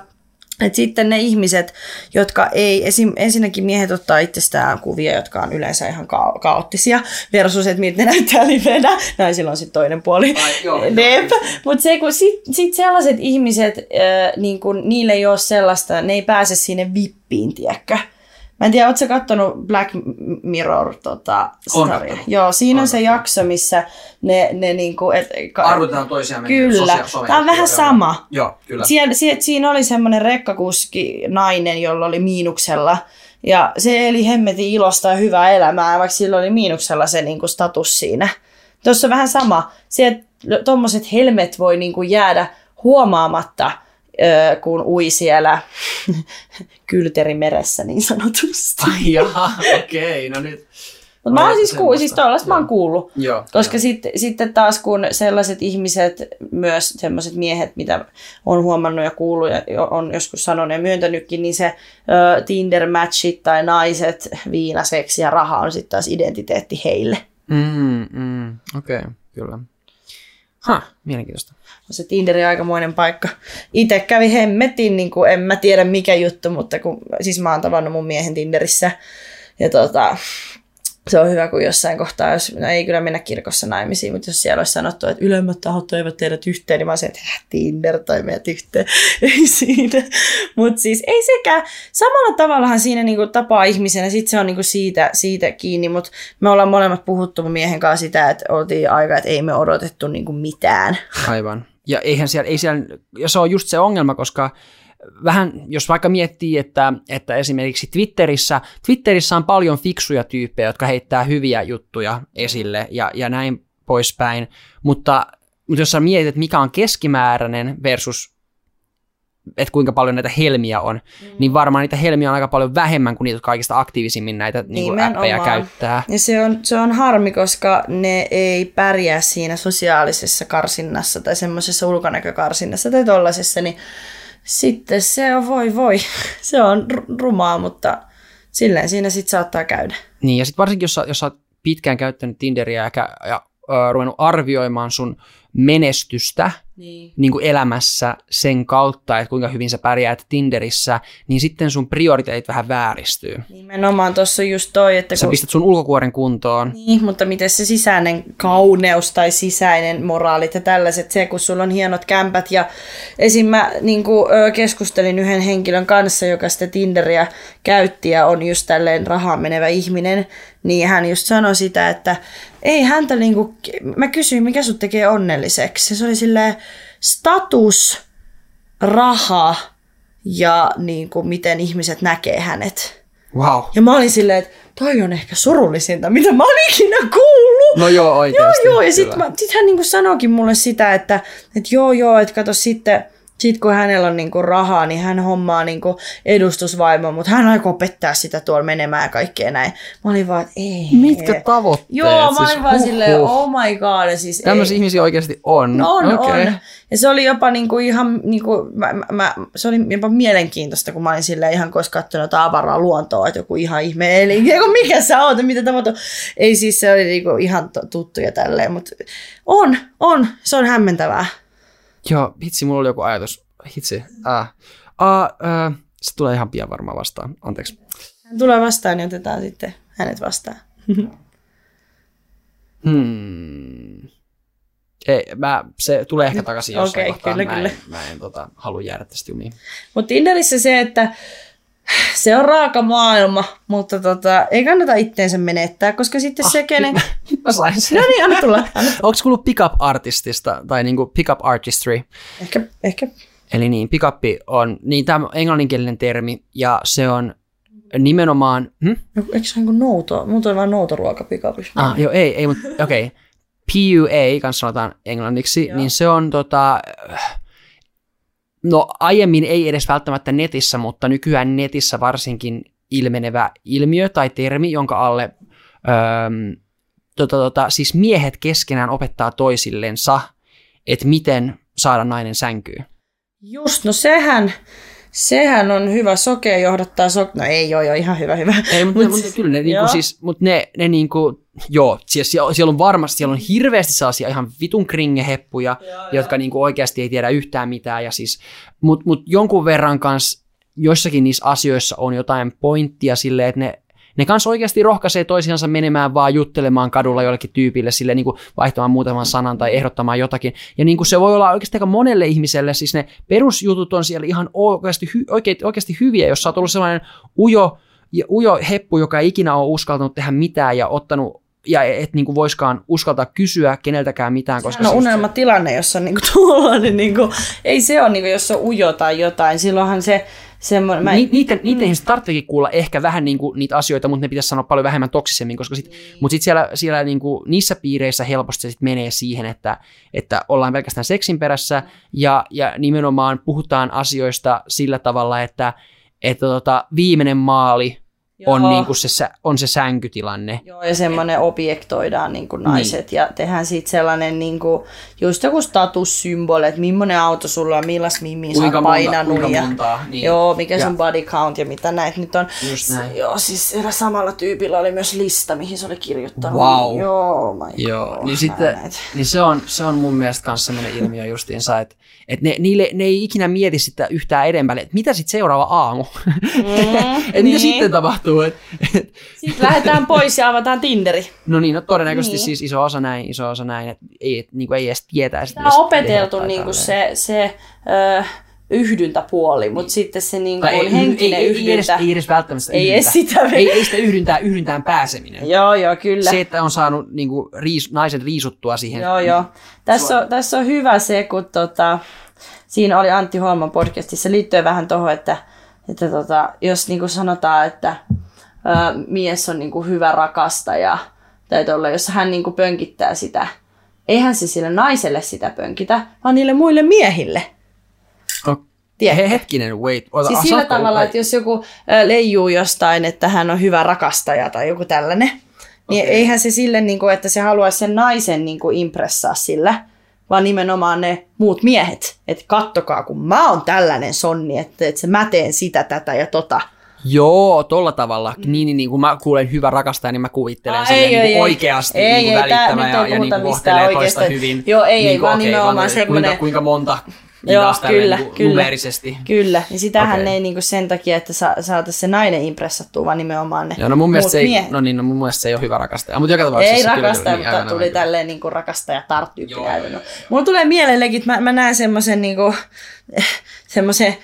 että sitten ne ihmiset, jotka ei, esim, ensinnäkin miehet ottaa itsestään kuvia, jotka on yleensä ihan ka- kaoottisia, versus, että miltä ne näyttää livenä. Näin on sitten toinen puoli. Mutta se, kun sitten sit sellaiset ihmiset, äh, niin kun, niille ei ole sellaista, ne ei pääse sinne vippiin, tiedätkö? Mä en tiedä, ootko kattonut Black Mirror tota, sarja? Joo, siinä on, on se jakso, missä ne, ne niinku... Et, Arvotetaan toisiaan Kyllä. Tämä on vähän sama. Joo, kyllä. Siellä, sie, siinä oli semmoinen rekkakuski nainen, jolla oli miinuksella. Ja se eli hemmetin ilosta ja hyvää elämää, vaikka sillä oli miinuksella se niinku status siinä. Tuossa on vähän sama. Se, tuommoiset helmet voi niinku jäädä huomaamatta – kun ui siellä kylterimeressä niin sanotusti. Ai jaha, okei, okay, no nyt. Mutta mä oon siis, kuullut, siis tollaista mä oon kuullut. Joo, koska sitten sit taas kun sellaiset ihmiset, myös sellaiset miehet, mitä on huomannut ja kuullut ja on joskus sanonut ja myöntänytkin, niin se ö, Tinder-matchit tai naiset, viinaseksi ja raha on sitten taas identiteetti heille. Mm, mm, Okei, okay, kyllä. Ha, mielenkiintoista. Se Tinder on aikamoinen paikka. Itse kävi hemmetin, niin kuin, en mä tiedä mikä juttu, mutta kun, siis mä oon tavannut mun miehen Tinderissä. Ja tota, se on hyvä, kun jossain kohtaa, jos, no ei kyllä mennä kirkossa naimisiin, mutta jos siellä olisi sanottu, että ylemmät tahot toivat teidät yhteen, niin mä olisin, että Tinder toi meidät yhteen. Ei siinä. Mutta siis ei sekään. Samalla tavallahan siinä niinku tapaa ihmisenä, sitten se on niinku siitä, siitä kiinni, mutta me ollaan molemmat puhuttu miehen kanssa sitä, että oltiin aika, että ei me odotettu niinku mitään. Aivan. Ja eihän siellä, ei siellä, ja se on just se ongelma, koska vähän, jos vaikka miettii, että, että esimerkiksi Twitterissä, Twitterissä on paljon fiksuja tyyppejä, jotka heittää hyviä juttuja esille ja, ja näin poispäin, mutta, mutta jos sä mietit, että mikä on keskimääräinen versus että kuinka paljon näitä helmiä on, mm. niin varmaan niitä helmiä on aika paljon vähemmän kuin niitä, jotka kaikista aktiivisimmin näitä niin kuin appeja käyttää. Ja se on, se on harmi, koska ne ei pärjää siinä sosiaalisessa karsinnassa tai semmoisessa ulkonäkökarsinnassa tai tollasessa, niin sitten se on voi voi. Se on rumaa, mutta silleen siinä sitten saattaa käydä. Niin, ja sitten varsinkin, jos sä, jos sä oot pitkään käyttänyt Tinderiä ja, ja ruvennut arvioimaan sun menestystä niin. Niin kuin elämässä sen kautta, että kuinka hyvin sä pärjäät Tinderissä, niin sitten sun prioriteetit vähän vääristyy. Nimenomaan tuossa just toi, että... Sä kun... pistät sun ulkokuoren kuntoon. Niin, mutta miten se sisäinen kauneus tai sisäinen moraalit ja tällaiset, se kun sulla on hienot kämpät ja esim. mä niin kuin, keskustelin yhden henkilön kanssa, joka sitä Tinderiä käytti ja on just tälleen rahaan menevä ihminen, niin hän just sanoi sitä, että ei häntä niinku, mä kysyin, mikä sut tekee onnelliseksi. Se oli silleen status, raha ja niinku, miten ihmiset näkee hänet. Wow. Ja mä olin silleen, että toi on ehkä surullisinta, mitä mä olin ikinä kuullut. No joo, oikeasti. Joo, joo, ja sitten sit hän niinku sanoikin mulle sitä, että, että joo, joo, että kato sitten, sitten kun hänellä on niinku rahaa, niin hän hommaa niinku edustusvaimo, mutta hän aikoo opettaa sitä tuolla menemään ja kaikkea näin. Mä olin vaan, että ei. Mitkä tavoitteet? Joo, mä olin siis, vaan huh, silleen, oh my god. Siis Tämmöisiä ihmisiä oikeasti on. On, okay. on. Ja se oli jopa niinku ihan, niinku, mä, mä, se oli jopa mielenkiintoista, kun mä olin silleen ihan koska katsonut avaraa luontoa, että joku ihan ihme eli mikä sä oot, mitä tapahtuu. Ei siis se oli niinku ihan tuttuja tälleen, mutta on, on, se on hämmentävää. Joo, hitsi, mulla oli joku ajatus. Hitsi. Äh. Uh, uh, se tulee ihan pian varmaan vastaan. Anteeksi. Hän tulee vastaan, niin otetaan sitten hänet vastaan. hmm. Ei, mä, se tulee ehkä takaisin jossain okay, kohtaa. Kyllä, mä kyllä. en, mä en tota, halua jäädä tästä jumiin. Mutta Tinderissä se, että se on raaka maailma, mutta tota, ei kannata itteensä menettää, koska sitten ah, se, kenen... Mä sain sen. No niin, anna tulla. Onko kuullut pick-up artistista, tai niinku pick-up artistry? Ehkä, ehkä. Eli niin, pick-up on, niin tämä englanninkielinen termi, ja se on nimenomaan... Hm? No, eikö se ole niin nouto? Muuta on vain noutoruoka pick-upissa. Ah, joo, ei, ei, mutta okei. Okay. PUA, kanssa sanotaan englanniksi, Joo. niin se on tota, no aiemmin ei edes välttämättä netissä, mutta nykyään netissä varsinkin ilmenevä ilmiö tai termi, jonka alle öö, tota, tota, siis miehet keskenään opettaa toisillensa, että miten saada nainen sänkyyn. Just, no sehän, Sehän on hyvä. Sokea johdattaa sok... No ei ole jo ihan hyvä, hyvä. Ei, mutta, mutta kyllä ne, niinku, siis, mutta ne, ne niinku, joo, siis siellä, siellä on varmasti, siellä on hirveästi sellaisia ihan vitun kringeheppuja, joo, jotka niinku oikeasti ei tiedä yhtään mitään, ja siis, mutta mut jonkun verran kanssa joissakin niissä asioissa on jotain pointtia silleen, että ne ne kanssa oikeasti rohkaisee toisiansa menemään vaan juttelemaan kadulla jollekin tyypille, sille niin kuin vaihtamaan muutaman sanan tai ehdottamaan jotakin. Ja niin kuin se voi olla oikeasti aika monelle ihmiselle, siis ne perusjutut on siellä ihan oikeasti, hy, oikeasti, oikeasti hyviä, jos sä oot ollut sellainen ujo, ujo heppu, joka ei ikinä ole uskaltanut tehdä mitään ja ottanut ja et niin kuin voiskaan uskaltaa kysyä keneltäkään mitään. Koska no siis unelmatilanne, jossa on niin kuin tuollainen, niin kuin, ei se ole, niin kuin, jos on ujo tai jotain, silloinhan se semmoinen... Mä... Ni, niiden, niiden ihmiset tarvitseekin kuulla ehkä vähän niin kuin niitä asioita, mutta ne pitäisi sanoa paljon vähemmän toksisemmin, koska sit, mm. mutta sitten siellä, siellä niin kuin, niissä piireissä helposti sit menee siihen, että, että ollaan pelkästään seksin perässä ja, ja nimenomaan puhutaan asioista sillä tavalla, että, että tota, viimeinen maali on, niin kuin se, on se sänkytilanne. Joo, ja semmoinen objektoidaan niin kuin naiset niin. ja tehdään siitä sellainen niin kuin, just joku statussymboli, että millainen auto sulla on, millas mimmi sä oot painanut. Monta, ja, montaa, niin. Joo, mikä ja. sun body count ja mitä näitä nyt on. Just näin. Joo, siis erä samalla tyypillä oli myös lista, mihin se oli kirjoittanut. Wow. Joo, my Joo. God, niin, sitten, niin se, on, se on mun mielestä myös sellainen ilmiö justiinsa, että että ne, niille, ne ei ikinä mieti sitä yhtään edemmälle, että mitä sitten seuraava aamu, mm, että niin. mitä sitten tapahtuu. Et, et. Sitten lähdetään pois ja avataan Tinderi. No niin, no todennäköisesti niin. siis iso osa näin, iso osa näin, että ei, et, niin ei edes tietäisi. Tämä on opeteltu niin kuin se, se ö, yhdyntäpuoli, mutta sitten se niin kuin ei, henkinen ei, yhdyntä. Ei edes, ei edes välttämättä ei. Edes sitä. Ei, ei sitä yhdyntää, yhdyntään pääseminen. Joo, joo, kyllä. Se, että on saanut niin kuin, riis, naisen riisuttua siihen. Joo, joo. Tässä on, tässä on hyvä se, kun tota, siinä oli Antti Holman podcastissa liittyen vähän tuohon, että, että tota, jos niin kuin sanotaan, että ää, mies on niin kuin hyvä rakastaja, tai tuolla, jos hän niin kuin pönkittää sitä, eihän se sille naiselle sitä pönkitä, vaan niille muille miehille. He, hetkinen, wait. Ota, siis sillä tavalla, että jos joku leijuu jostain, että hän on hyvä rakastaja tai joku tällainen, niin okay. eihän se sille, niin kuin, että se haluaisi sen naisen niin kuin impressaa sillä, vaan nimenomaan ne muut miehet. Että kattokaa, kun mä oon tällainen sonni, että, että se mä teen sitä, tätä ja tota. Joo, tolla tavalla. Mm. Niin, niin, niin kun mä kuulen hyvä rakastaja, niin mä kuvittelen Aa, ei, niin ei, oikeasti ei, niin ei, välittämä ja, ja niin kohtelee toista hyvin. Joo, ei, niin ei, vaan okay, nimenomaan semmoinen... Kuinka, kuinka monta Joo, kyllä, niin kyllä. numerisesti. Kyllä, ja sitähän okay. ei niinku sen takia, että sa- saataisiin se nainen impressattua, vaan nimenomaan ne Joo, no mun mielestä se ei, no niin, no mun mielestä se ei ole hyvä rakastaja. Mutta joka ei rakastaja, kyllä, mutta tuli tälleen niinku rakastaja tarttyyppinen. Mulla tulee mielellekin, että mä, mä näen semmoisen niinku, semmoisen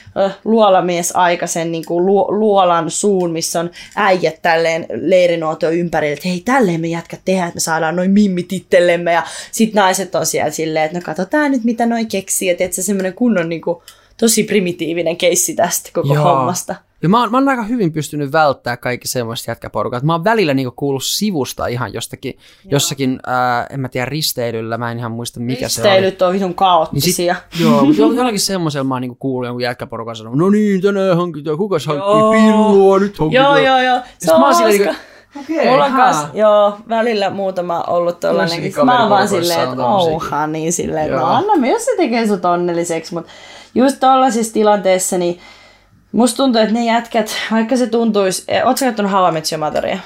luolamies-aikaisen niin kuin luo, luolan suun, missä on äijät tälleen leirinuoto ympärillä, että hei, tälleen me jätkät tehdään, että me saadaan noin mimmit itsellemme. Ja sit naiset on siellä silleen, että no katsotaan nyt, mitä noin keksii. Että se semmoinen kunnon niin kuin, tosi primitiivinen keissi tästä koko Joo. hommasta. Ja mä oon, mä oon aika hyvin pystynyt välttämään kaikki semmoiset jätkäporukat. Mä oon välillä niinku kuullut sivusta ihan jostakin, joo. jossakin, ää, en mä tiedä, risteilyllä, mä en ihan muista mikä Risteilyt se oli. Risteilyt on vitun kaoottisia. Niin sit, joo, mutta jollakin semmoisella mä oon niinku kuullut jonkun jätkäporukan sanonut, no niin, tänään hankitaan, kukas hankkii pillua, nyt hankitaan. Joo, joo, joo, se on hauska. Niinku, Okay, Mulla on kas, joo, välillä muutama ollut tollanen. Mä oon vaan silleen, että ouha, niin silleen, no anna myös se tekee sut onnelliseksi, mutta just tollasissa tilanteissa, niin musta tuntuu, että ne jätkät, vaikka se tuntuisi, eh, ootko kattonut How I Met Your Motheria?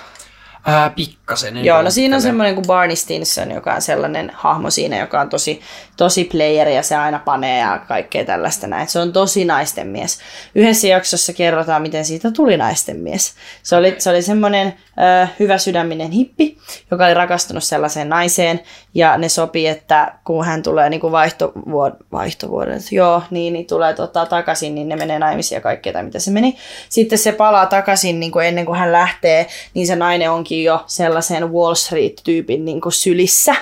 Ää, pikkasen. Joo, no siinä on semmoinen kuin Barney Stinson, joka on sellainen hahmo siinä, joka on tosi, tosi player ja se aina panee ja kaikkea tällaista näin. Se on tosi naisten mies. Yhdessä jaksossa kerrotaan, miten siitä tuli naisten mies. Se oli, se oli semmoinen hyvä sydäminen hippi, joka oli rakastunut sellaiseen naiseen ja ne sopi, että kun hän tulee niin kuin vaihtovuod- vaihtovuodet, joo, niin, niin tulee tota, takaisin, niin ne menee naimisiin ja kaikkea tai mitä se meni. Sitten se palaa takaisin niin kuin ennen kuin hän lähtee, niin se nainen onkin jo sellaisen Wall Street-tyypin niin kuin sylissä.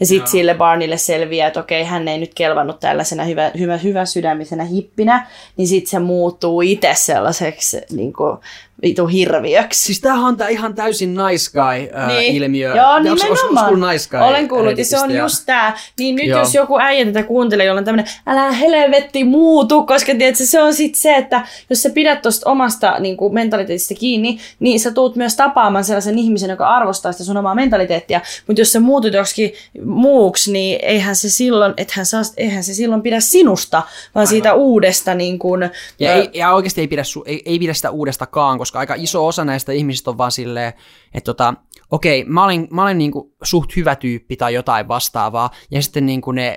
Ja sitten sille Barnille selviää, että okei, hän ei nyt kelvannut tällaisena hyvä, hyvä, hyvä sydämisenä hippinä, niin sitten se muuttuu itse sellaiseksi niin kuin, vitu hirviöksi. Siis tämähän on tää ihan täysin nice guy-ilmiö. Niin. Joo, nimenomaan. nice guy Olen kuullut, ja se on just tää. Niin nyt Joo. jos joku äijä tätä kuuntelee, jolla on tämmönen, älä helvetti muutu, koska tiedätkö, se on sit se, että jos sä pidät tosta omasta niin kuin, mentaliteetista kiinni, niin sä tuut myös tapaamaan sellaisen ihmisen, joka arvostaa sitä sun omaa mentaliteettia. Mutta jos sä muutut joksikin muuksi, niin eihän se silloin, ethän saa, eihän se silloin pidä sinusta, vaan Aivan. siitä uudesta niin kuin, ja, ei, ja oikeasti ei pidä, ei, ei pidä sitä uudestakaan, koska aika iso osa näistä ihmisistä on vaan silleen, että tota, okei, mä olen, mä olen niin kuin suht hyvä tyyppi tai jotain vastaavaa, ja sitten niin kuin ne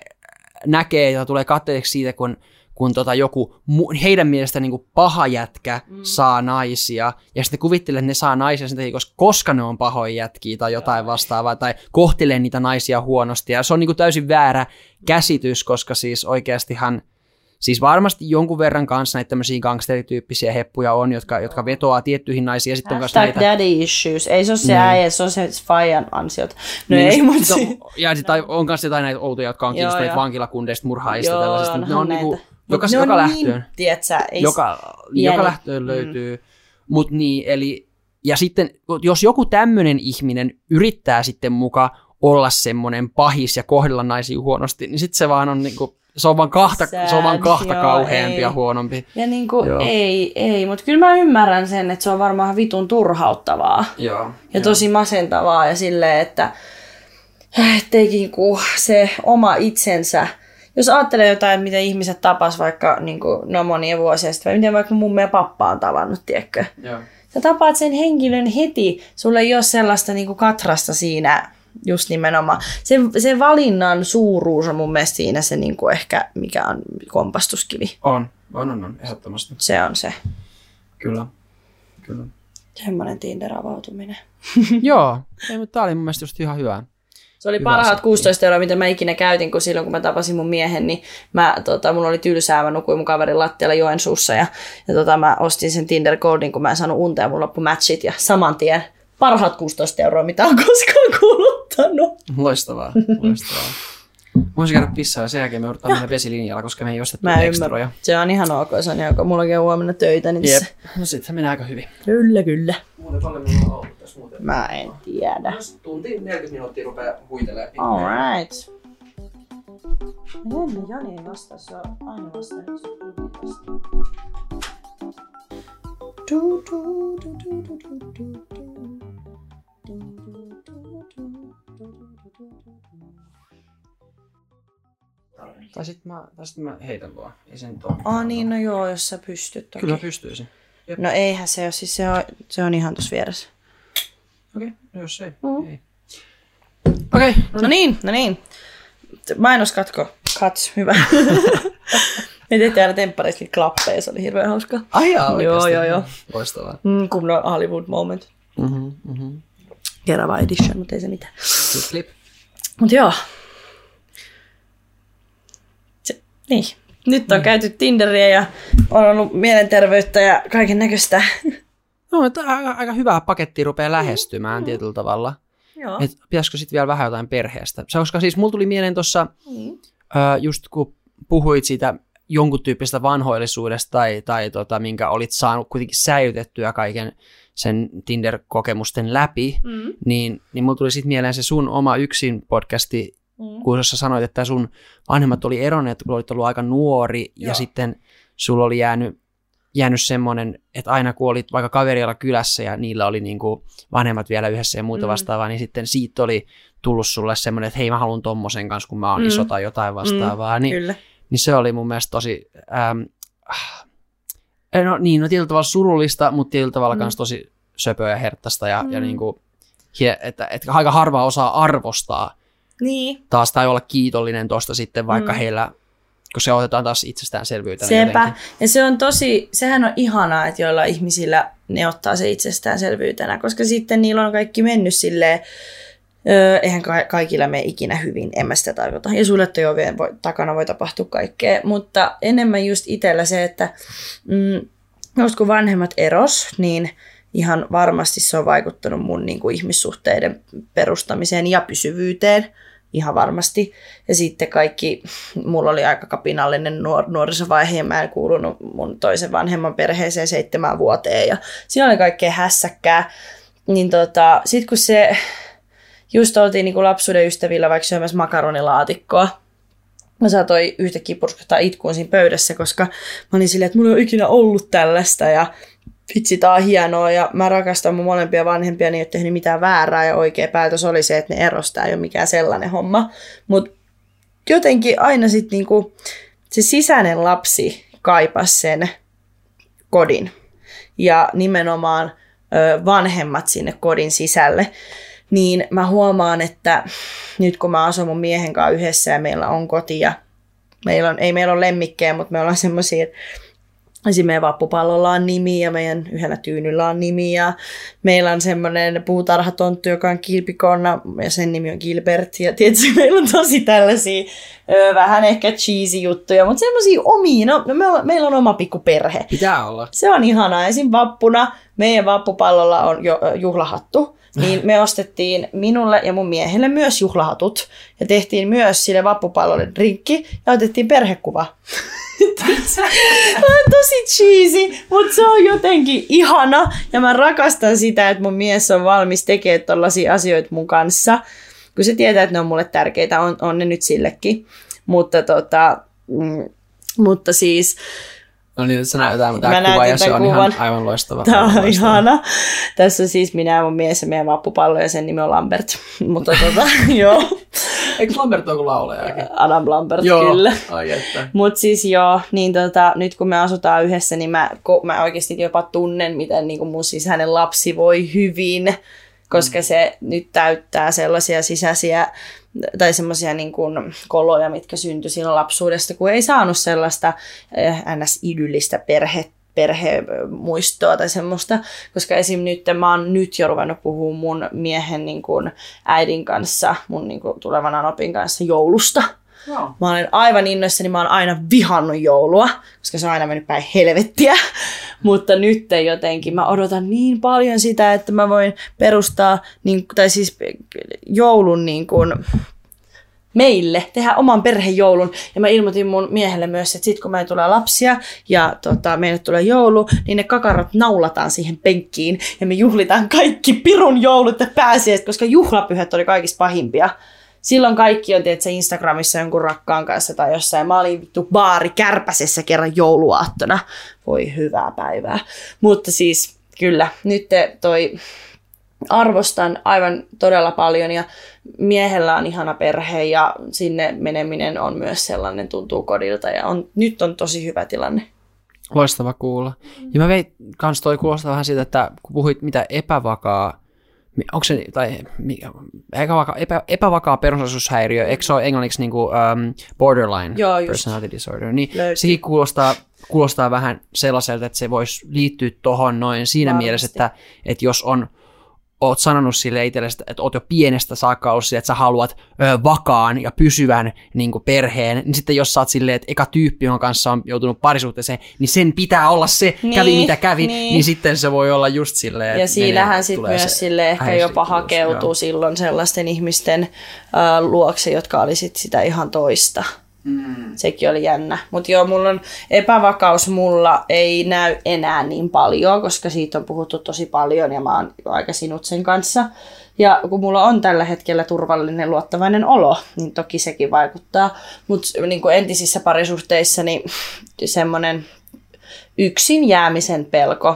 näkee ja tulee katteeksi siitä, kun kun tota joku heidän mielestä niin kuin paha jätkä mm. saa naisia, ja sitten kuvittelee, että ne saa naisia sen takia, koska, koska ne on pahoja jätkiä tai jotain vastaavaa, tai kohtelee niitä naisia huonosti, ja se on niin kuin täysin väärä käsitys, koska siis oikeastihan, siis varmasti jonkun verran kanssa näitä tämmöisiä gangsterityyppisiä heppuja on, jotka, jotka vetoaa tiettyihin naisiin, ja sitten on näitä... daddy issues, ei se ole se niin. äijä, se on se fajan ansiot. No niin, ei, mutta... Ja sitten on kanssa jotain näitä outoja, jotka on kiinnostuneet vankilakundeista, murhaajista, tällaisista, ne on niinku joka, ne joka on lähtöön. Niin, tiedätkö, ei joka, joka lähtöön mm. löytyy. Mm. Mut niin, eli, ja sitten jos joku tämmöinen ihminen yrittää sitten muka olla semmoinen pahis ja kohdella naisia huonosti, niin sitten se vaan on niinku, se on vaan kahta, Sad, se on vaan kahta joo, kauheampi ei. ja huonompi. Ja niinku, joo. ei, ei, mutta kyllä mä ymmärrän sen, että se on varmaan vitun turhauttavaa. Joo, ja joo. tosi masentavaa ja silleen, että etteikin se oma itsensä jos ajattelee jotain, mitä ihmiset tapas vaikka niin kuin, no monia vuosia sitten, vai miten vaikka mun meidän pappa on tavannut, tiedätkö? Joo. Sä tapaat sen henkilön heti, sulle ei ole sellaista niin kuin katrasta siinä just nimenomaan. Se, se valinnan suuruus on mun mielestä siinä se niin kuin ehkä, mikä on kompastuskivi. On, on, on, on ehdottomasti. Se on se. Kyllä, kyllä. Semmoinen Tinder-avautuminen. Joo, ei, mutta tämä oli mun mielestä just ihan hyvä. Se oli Hyvä parhaat setti. 16 euroa, mitä mä ikinä käytin, kun silloin kun mä tapasin mun miehen, niin mä, tota, mulla oli tylsää, mä nukuin mun kaverin lattialla Joensuussa ja, ja tota, mä ostin sen Tinder Goldin, kun mä en saanut unta ja mun loppu matchit ja saman tien parhaat 16 euroa, mitä on koskaan kuluttanut. Loistavaa, loistavaa. Voisin käydä pissaa ja sen jälkeen me joudutaan mennä vesilinjalla, koska me ei ostettu Mä ekstroja. Se on ihan ok, se on ihan ok. Mulla on huomenna töitä. Niin Jep. No sit se menee aika hyvin. Kyllä, kyllä. Muuten paljon minulla on ollut tässä muuten. Mä en tiedä. Jos tunti 40 minuuttia rupeaa huitelemaan. Alright. Jännä, Jani ei vastaa, se on aina vasta nyt se vasta. Du, du, du, du, du, du, du, du. Du, Tai sitten mä, tai sit mä heitän vaan. Ei sen toimi. Oh niin, no joo, jos sä pystyt toki. Kyllä mä pystyisin. Jep. No eihän se ole, siis se on, se on ihan tuossa vieressä. Okei, okay, no jos ei. Mm. ei. Okei. Okay, no, no niin, no niin. Mainoskatko. Kats, hyvä. Me tehtiin aina temppareissa klappeja, se oli hirveän hauska. Ai jaa, Joo, joo, joo. Loistavaa. Mm, kunnon Hollywood moment. Mm-hmm, mm-hmm. Kerava edition, mutta ei se mitään. Clip, clip. Mut joo, Niin. Nyt on mm. käyty Tinderiä ja on ollut mielenterveyttä ja kaiken näköistä. No, että aika, aika hyvää pakettia rupeaa lähestymään mm. tietyllä tavalla. Joo. Et pitäisikö sitten vielä vähän jotain perheestä? Se, koska siis mulla tuli mieleen tuossa, mm. just kun puhuit siitä jonkun tyyppistä vanhoillisuudesta tai, tai tota, minkä olit saanut kuitenkin säilytettyä kaiken sen Tinder-kokemusten läpi, mm. niin, niin mulla tuli sitten mieleen se sun oma yksin podcasti, Mm. Kun sä sanoit, että sun vanhemmat oli eronneet, kun olit ollut aika nuori Joo. ja sitten sulla oli jäänyt, jäänyt semmoinen, että aina kun olit vaikka kaverilla kylässä ja niillä oli niin kuin vanhemmat vielä yhdessä ja muuta mm. vastaavaa, niin sitten siitä oli tullut sulle semmoinen, että hei mä haluan tommosen kanssa, kun mä oon mm. iso tai jotain vastaavaa. Mm. Niin, Kyllä. niin se oli mun mielestä tosi, ähm, no niin, no tietyllä tavalla surullista, mutta tietyllä tavalla mm. tosi söpöä ja herttästä ja, mm. ja niin kuin, että, että aika harva osaa arvostaa niin. taas tai olla kiitollinen tuosta sitten, vaikka mm. heillä, kun se otetaan taas itsestäänselvyytenä Sepä. Jotenkin. Ja se on tosi, sehän on ihanaa, että joilla ihmisillä ne ottaa se itsestäänselvyytenä, koska sitten niillä on kaikki mennyt silleen, Öö, eihän ka- kaikilla mene ikinä hyvin, en mä sitä tarkoita. Ja suljettujen voi, takana voi tapahtua kaikkea, mutta enemmän just itsellä se, että mm, kun vanhemmat eros, niin ihan varmasti se on vaikuttanut mun niin kuin, ihmissuhteiden perustamiseen ja pysyvyyteen ihan varmasti. Ja sitten kaikki, mulla oli aika kapinallinen nuor- nuorisovaihe ja mä en kuulunut mun toisen vanhemman perheeseen seitsemän vuoteen ja siinä oli kaikkea hässäkkää. Niin tota, sit kun se, just oltiin niin kuin lapsuuden ystävillä vaikka syömässä makaronilaatikkoa, mä saatoin yhtäkkiä purskuttaa itkuun siinä pöydässä, koska mä olin silleen, että mulla ei ole ikinä ollut tällaista ja vitsi, tää on hienoa ja mä rakastan mun molempia vanhempia, niin ei ole tehnyt mitään väärää ja oikea päätös oli se, että ne erostaa, ei ole mikään sellainen homma. Mutta jotenkin aina sitten niinku, se sisäinen lapsi kaipas sen kodin ja nimenomaan vanhemmat sinne kodin sisälle. Niin mä huomaan, että nyt kun mä asun mun miehen kanssa yhdessä ja meillä on koti ja meillä on, ei meillä ole lemmikkejä, mutta me ollaan semmoisia, Esimerkiksi meidän vappupallolla on nimi ja meidän yhdellä tyynyllä on nimi ja meillä on semmoinen puutarhatonttu, joka on kilpikonna ja sen nimi on Gilbert. Ja tietysti meillä on tosi tällaisia ö, vähän ehkä cheesy juttuja, mutta semmoisia omia. No, no meillä, meillä on oma pikku perhe. Pitää olla. Se on ihanaa. Esim. vappuna meidän vappupallolla on jo, juhlahattu. Niin me ostettiin minulle ja mun miehelle myös juhlahatut. Ja tehtiin myös sille vappupallolle drinkki ja otettiin perhekuva. on tosi cheesy, mutta se on jotenkin ihana. Ja mä rakastan sitä, että mun mies on valmis tekemään tollaisia asioita mun kanssa. Kun se tietää, että ne on mulle tärkeitä, on, on ne nyt sillekin. Mutta, tota, mm, mutta siis No niin, sä näytät tämä kuva ja se on kuvan. ihan aivan loistava. Tämä on loistava. ihana. Tässä on siis minä mun mies ja meidän vappupallo ja sen nimi on Lambert. Mutta tota, joo. Eikö Lambert ole kuin laulajakin? Adam Lambert, joo. kyllä. Ai että. Mutta siis joo, niin tota, nyt kun me asutaan yhdessä, niin mä, mä oikeasti jopa tunnen, miten niin mun sisäinen lapsi voi hyvin koska se nyt täyttää sellaisia sisäisiä tai semmoisia niin koloja, mitkä syntyi siinä lapsuudesta, kun ei saanut sellaista eh, ns-idyllistä perhettä perhemuistoa tai semmoista, koska esim. nyt mä oon nyt jo ruvennut puhua mun miehen niin kuin äidin kanssa, mun niin kuin tulevan anopin kanssa joulusta. Joo. Mä olen aivan innoissani, mä oon aina vihannut joulua, koska se on aina mennyt päin helvettiä. Mutta nyt jotenkin mä odotan niin paljon sitä, että mä voin perustaa, niin, tai siis joulun niin kuin, meille, tehdä oman perhejoulun. Ja mä ilmoitin mun miehelle myös, että sit kun meille tulee lapsia ja tota, meille tulee joulu, niin ne kakarat naulataan siihen penkkiin ja me juhlitaan kaikki pirun joulut ja pääsiäiset, koska juhlapyhät oli kaikista pahimpia silloin kaikki on tietysti Instagramissa jonkun rakkaan kanssa tai jossain. Mä olin vittu baari kärpäsessä kerran jouluaattona. Voi hyvää päivää. Mutta siis kyllä, nyt toi arvostan aivan todella paljon ja miehellä on ihana perhe ja sinne meneminen on myös sellainen, tuntuu kodilta ja on, nyt on tosi hyvä tilanne. Loistava kuulla. Ja mä vein kans toi kuulostaa vähän siitä, että kun puhuit mitä epävakaa onko se, tai epävakaa, epä, epävakaa persoonallisuushäiriö, eikö se ole englanniksi niin kuin, um, borderline Joo, personality disorder, niin Löytyy. sekin kuulostaa, kuulostaa vähän sellaiselta, että se voisi liittyä tuohon noin siinä Varmasti. mielessä, että, että jos on oot sanonut sille itsellesi, että oot jo pienestä saakka ollut sille, että sä haluat ö, vakaan ja pysyvän niin kuin perheen, niin sitten jos sä oot silleen, että eka tyyppi, jonka kanssa on joutunut parisuhteeseen, niin sen pitää olla se, niin, kävi mitä kävi, niin. niin sitten se voi olla just silleen, Ja siinähän sitten myös sille ehkä jopa hakeutuu joo. silloin sellaisten ihmisten äh, luokse, jotka oli sit sitä ihan toista. Mm. Sekin oli jännä. Mutta joo, mulla on epävakaus mulla ei näy enää niin paljon, koska siitä on puhuttu tosi paljon ja mä oon aika sinut sen kanssa. Ja kun mulla on tällä hetkellä turvallinen luottavainen olo, niin toki sekin vaikuttaa. Mutta niin entisissä parisuhteissa, niin semmoinen yksin jäämisen pelko,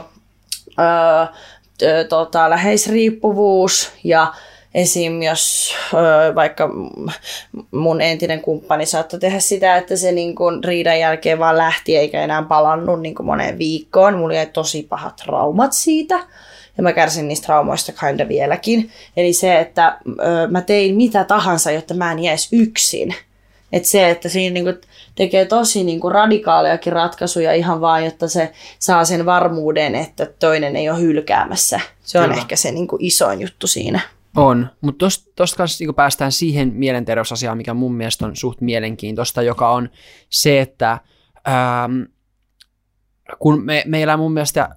öö, tota, läheisriippuvuus ja esim. jos ö, vaikka mun entinen kumppani saattoi tehdä sitä, että se niin kun riidan jälkeen vaan lähti eikä enää palannut niin kuin moneen viikkoon. Mulla jäi tosi pahat traumat siitä. Ja mä kärsin niistä traumoista kinda vieläkin. Eli se, että ö, mä tein mitä tahansa, jotta mä en jäisi yksin. Että se, että siinä niin kuin tekee tosi niin kuin radikaalejakin ratkaisuja ihan vaan, jotta se saa sen varmuuden, että toinen ei ole hylkäämässä. Se on Kyllä. ehkä se niin kuin isoin juttu siinä. On, mutta tuosta kanssa niin päästään siihen mielenterveysasiaan, mikä mun mielestä on suht mielenkiintoista, joka on se, että ähm, kun me, meillä mun mielestä